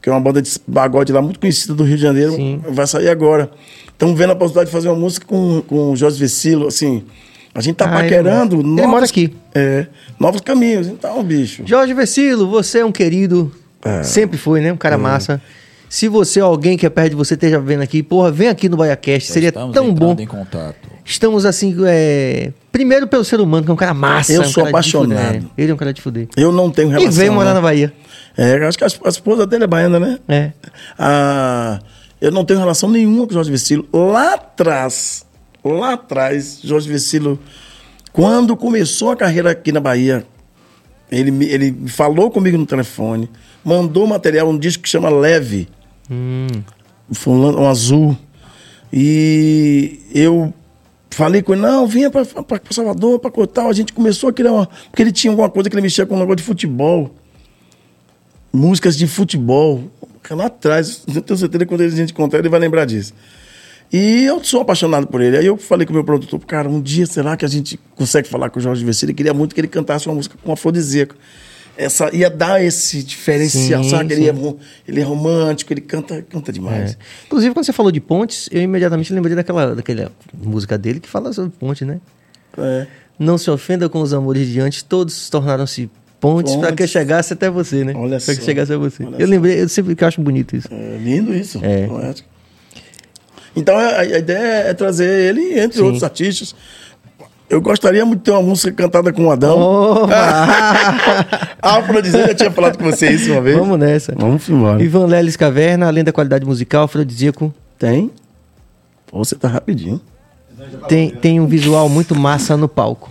que é uma banda de pagode lá muito conhecida do Rio de Janeiro, Sim. vai sair agora. Estamos vendo a possibilidade de fazer uma música com, com o Jorge Vecilo, assim. A gente tá ele paquerando mora- ele novos, mora aqui. É, novos caminhos. Então, bicho. Jorge Vecilo, você é um querido. É. Sempre foi, né? Um cara massa. Se você ou alguém que é perto de você esteja vendo aqui, porra, vem aqui no BaiaCast. Seria tão bom. em contato. Estamos assim, é... primeiro pelo ser humano, que é um cara massa. Eu um sou apaixonado. Ele é um cara de fuder. Eu não tenho relação. E veio morar né? na Bahia. É, acho que a, a esposa dele é baiana, né? É. Ah, eu não tenho relação nenhuma com o Jorge Vecilo. Lá atrás, lá atrás, Jorge Vecilo, quando começou a carreira aqui na Bahia, ele, me- ele falou comigo no telefone, mandou material, um disco que chama Leve, um, lan- um azul. E eu falei com ele, não, vinha para Salvador, para Cotal. A gente começou a criar uma. Porque ele tinha alguma coisa que ele mexia com um negócio de futebol músicas de futebol. Lá atrás, eu tenho certeza que quando a gente encontrar, ele vai lembrar disso. E eu sou apaixonado por ele. Aí eu falei com o meu produtor, cara, um dia será que a gente consegue falar com o Jorge Vecino? Ele queria muito que ele cantasse uma música com afrodisíaco. Essa, ia dar esse diferencial, Sim, sabe? Ele, é, sim. ro- ele é romântico, ele canta, canta demais. É. Inclusive, quando você falou de pontes, eu imediatamente lembrei daquela, daquela música dele que fala sobre ponte, né? É. Não se ofenda com os amores de antes, todos tornaram-se pontes para que chegasse até você, né? Olha Para que chegasse a você. Olha eu só. lembrei, eu sempre que acho bonito isso. É lindo isso. É. poético. Então a, a ideia é trazer ele entre Sim. outros artistas. Eu gostaria muito de ter uma música cantada com o Adão. Opa! A Afrodisíaca já tinha falado com você isso uma vez. Vamos nessa. Vamos embora. Ivan Leles Caverna, além da qualidade musical, afrodisíaco, Tem? Pô, você tá rapidinho. tem, tem um visual muito massa no palco.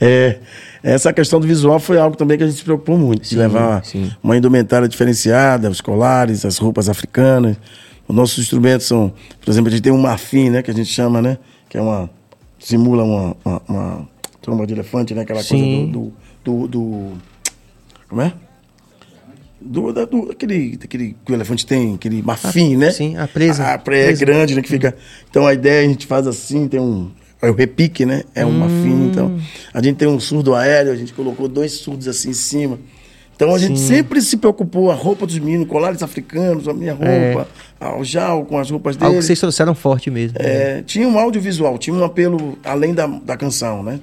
É, essa questão do visual foi algo também que a gente se preocupou muito. de Sim, levar sim. uma indumentária diferenciada, os colares, as roupas africanas. Os nossos instrumentos são, por exemplo, a gente tem um marfim, né? Que a gente chama, né? Que é uma. Simula uma, uma, uma tromba de elefante, né? Aquela Sim. coisa do, do, do, do- Como é? Do, da- do, aquele, daquele que o elefante tem, aquele marfim, né? sim, a presa. A presa é Presa. grande, né? Que fica. Então a ideia a gente faz assim, tem um. É o repique, né? É um Hum. marfim. Então, a gente tem um surdo aéreo, a gente colocou dois surdos assim em cima. Então a gente sempre se preocupou, a roupa dos meninos, colares africanos, a minha roupa, o jal com as roupas É. Algo dele. que vocês trouxeram forte mesmo. É, tinha um audiovisual, tinha um apelo além da, da canção, né?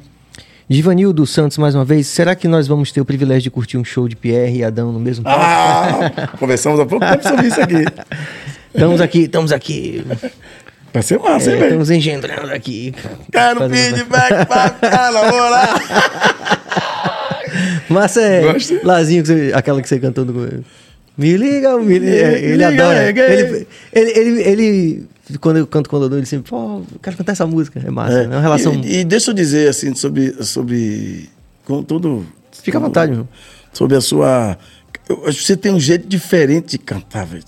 Givanildo Santos, mais uma vez, será que nós vamos ter o privilégio de curtir um show de Pierre e Adão no mesmo palco? Ah! conversamos há pouco tempo sobre isso aqui. Estamos aqui, estamos aqui. Vai ser massa, É, hein, velho? estamos engendrando aqui. Quero Fazendo- feedback pra cá, namorar. Massa é Gosta? Lazinho, que você- aquela que você cantou no. Me liga, me liga. Me Ele liga, adora. é, é. Ele, ele, ele, ele- quando eu canto com o Dodô, ele sempre, pô, quero cantar essa música. É massa. É, uma relação. E, e deixa eu dizer, assim, sobre. sobre com tudo. Fica à vontade, meu. Sobre a sua. eu acho que Você tem um jeito diferente de cantar, velho.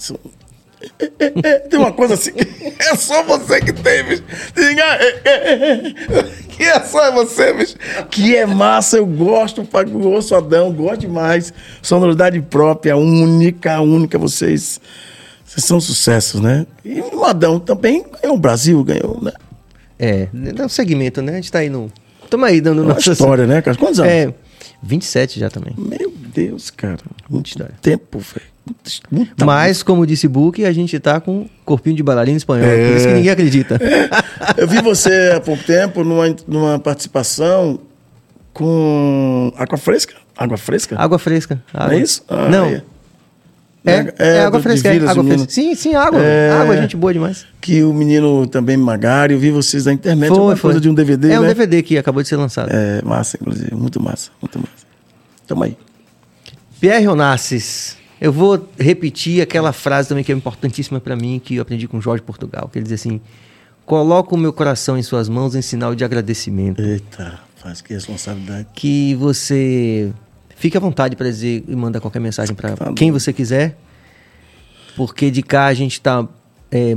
Tem uma coisa assim que é só você que tem, bicho. Diga, é, é, é, que é só você, bicho. Que é massa, eu gosto, ouço Adão, gosto demais. Sonoridade própria, única, única. Vocês, vocês são sucessos, né? E o Adão também ganhou o Brasil, ganhou, né? É, é um segmento, né? A gente tá aí no. Tamo aí dando Uma nossa. história, né, cara? Quantos anos? É, 27 já também. Meu Deus, cara. Muito história. tempo, velho. Muito- muita Mas, como disse Book, a gente tá com um corpinho de bailarina espanhol. É. Por isso que ninguém acredita. Eu vi você há pouco tempo numa, numa participação com água fresca. Água fresca? Água fresca. Água. Não é isso? Ah, Não. é. É, é, água do- de fresca. É, água fresca. Sim, sim, água. É. Água, gente boa demais. Que o menino também Magari, eu vi vocês na internet. alguma coisa de um DVD, É um né? DVD que acabou de ser lançado. É, massa, inclusive. Muito massa, muito massa. Tamo aí. Pierre Onassis, eu vou repetir aquela frase também que é importantíssima para mim, que eu aprendi com Jorge Portugal, que ele diz assim: Coloco o meu coração em suas mãos em sinal de agradecimento. Eita, faz que responsabilidade. Que você fique à vontade para dizer e mandar qualquer mensagem para Tá quem você quiser, porque de cá a gente está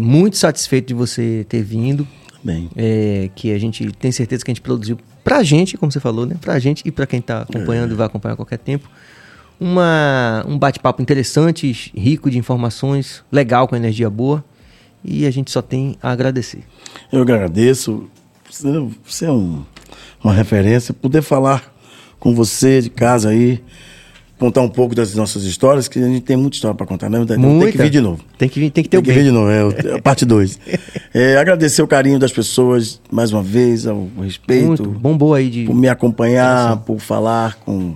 muito satisfeito de você ter vindo. Bem. é, que a gente tem certeza que a gente produziu pra gente, como você falou, né? Pra gente e pra quem tá acompanhando e vai acompanhar a qualquer tempo. Uma, um bate-papo interessante, rico de informações, legal, com energia boa. E a gente só tem a agradecer. Eu agradeço. Você, é um- uma referência. Poder falar com você de casa aí, contar um pouco das nossas histórias, que a gente tem muita história para contar, né? Tem que Muita. vir de novo. Tem que, vir- tem que ter Tem o que vir de novo, é, o- é a parte 2. agradecer o carinho das pessoas, mais uma vez, ao respeito, Muito bombou aí de. por me acompanhar, por falar com,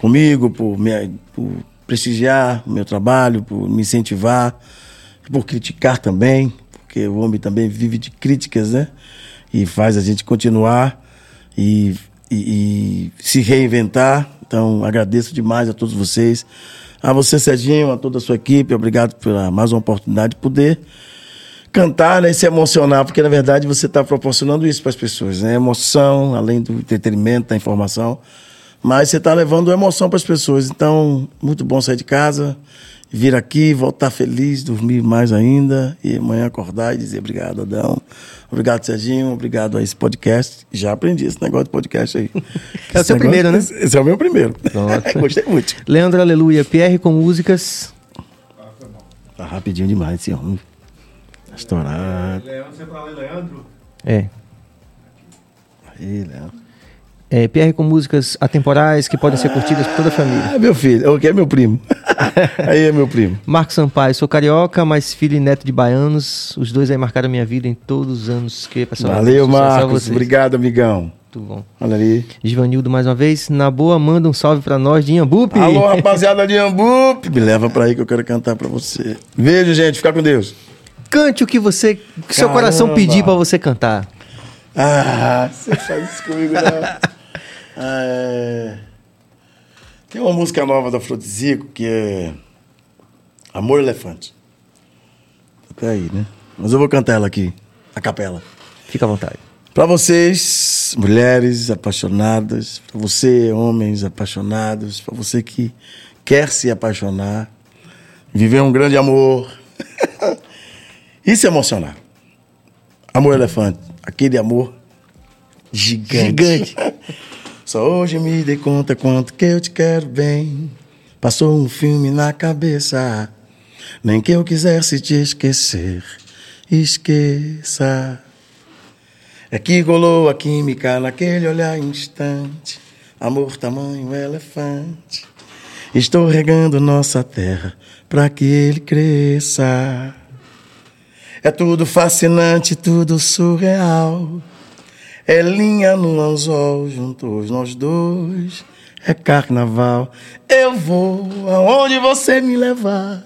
comigo, por, me, por prestigiar o meu trabalho, por me incentivar, por criticar também, porque o homem também vive de críticas, né? E faz a gente continuar e, e- e se reinventar. Então, agradeço demais a todos vocês. A você, Serginho, a toda a sua equipe, obrigado pela mais uma oportunidade de poder cantar né, e se emocionar, porque na verdade você está proporcionando isso para as pessoas, né? Emoção, além do entretenimento, da informação, mas você está levando emoção para as pessoas. Então, muito bom sair de casa, vir aqui, voltar feliz, dormir mais ainda e amanhã acordar e dizer obrigado, Adão. Obrigado, Serginho. Obrigado a esse podcast. Já aprendi esse negócio de podcast aí. É o Esse seu negócio- primeiro, né? Esse, é o meu primeiro. Gostei muito. Leandro Aleluia, Pierre com músicas. Tá rapidinho demais esse homem. Tá estourado. Leandro, você ler Leandro? É. Aí, Léo. É, PR com músicas atemporais que podem ser curtidas por toda a família. Ah, meu filho. Ok, é meu primo. aí é meu primo. Marcos Sampaio, sou carioca, mas filho e neto de baianos. Os dois aí marcaram minha vida em todos os anos que pessoal. Valeu, Marcos. Obrigado, amigão. Muito bom. Olha ali. Givanildo, mais uma vez. Na boa, manda um salve pra nós de Inhambupe. Alô, rapaziada de Ambup. Me leva pra aí que eu quero cantar pra você. Beijo, gente. Fica com Deus. Cante o que você, que seu coração pedir pra você cantar. Ah, você faz isso comigo, né? Ah, é... Tem uma música nova da Afrodisíaco que é Amor Elefante. Até aí, né? Mas eu vou cantar ela aqui, a capela. Fica à vontade. Pra vocês, mulheres apaixonadas, pra você, homens apaixonados, pra você que quer se apaixonar, viver um grande amor e se emocionar. Amor elefante, aquele amor gigante. Gigante. Só hoje me dei conta quanto que eu te quero bem. Passou um filme na cabeça. Nem que eu quisesse te esquecer, esqueça. É que rolou a química naquele olhar instante. Amor tamanho elefante. Estou regando nossa terra para que ele cresça. É tudo fascinante, tudo surreal. É linha no anzol, juntos nós dois. É carnaval. Eu vou aonde você me levar.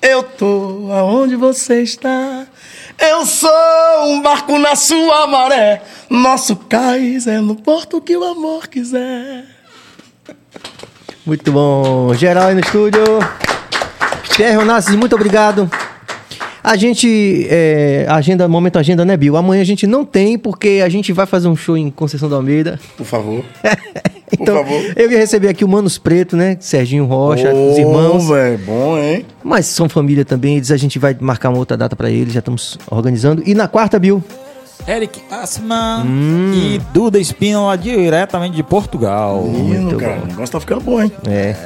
Eu tô aonde você está. Eu sou um barco na sua maré. Nosso cais é no porto que o amor quiser. Muito bom. Geral aí no estúdio. Pierre Onassis, muito obrigado. A gente, é, agenda, momento agenda, né, Bill? Amanhã a gente não tem, porque a gente vai fazer um show em Conceição da Almeida. Por favor. Então, favor. eu ia receber aqui o Manos Preto, né? Serginho Rocha, os irmãos. velho, bom, hein? Mas são família também, eles a gente vai marcar uma outra data pra eles, já estamos organizando. E na quarta, Bill, Eric Assman Hum. e Duda Espínola diretamente de Portugal. Menino, cara, o negócio tá ficando bom, hein? é.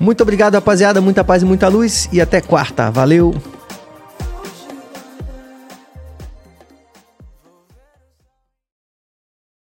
Muito obrigado, rapaziada, muita paz e muita luz. E até quarta. Valeu.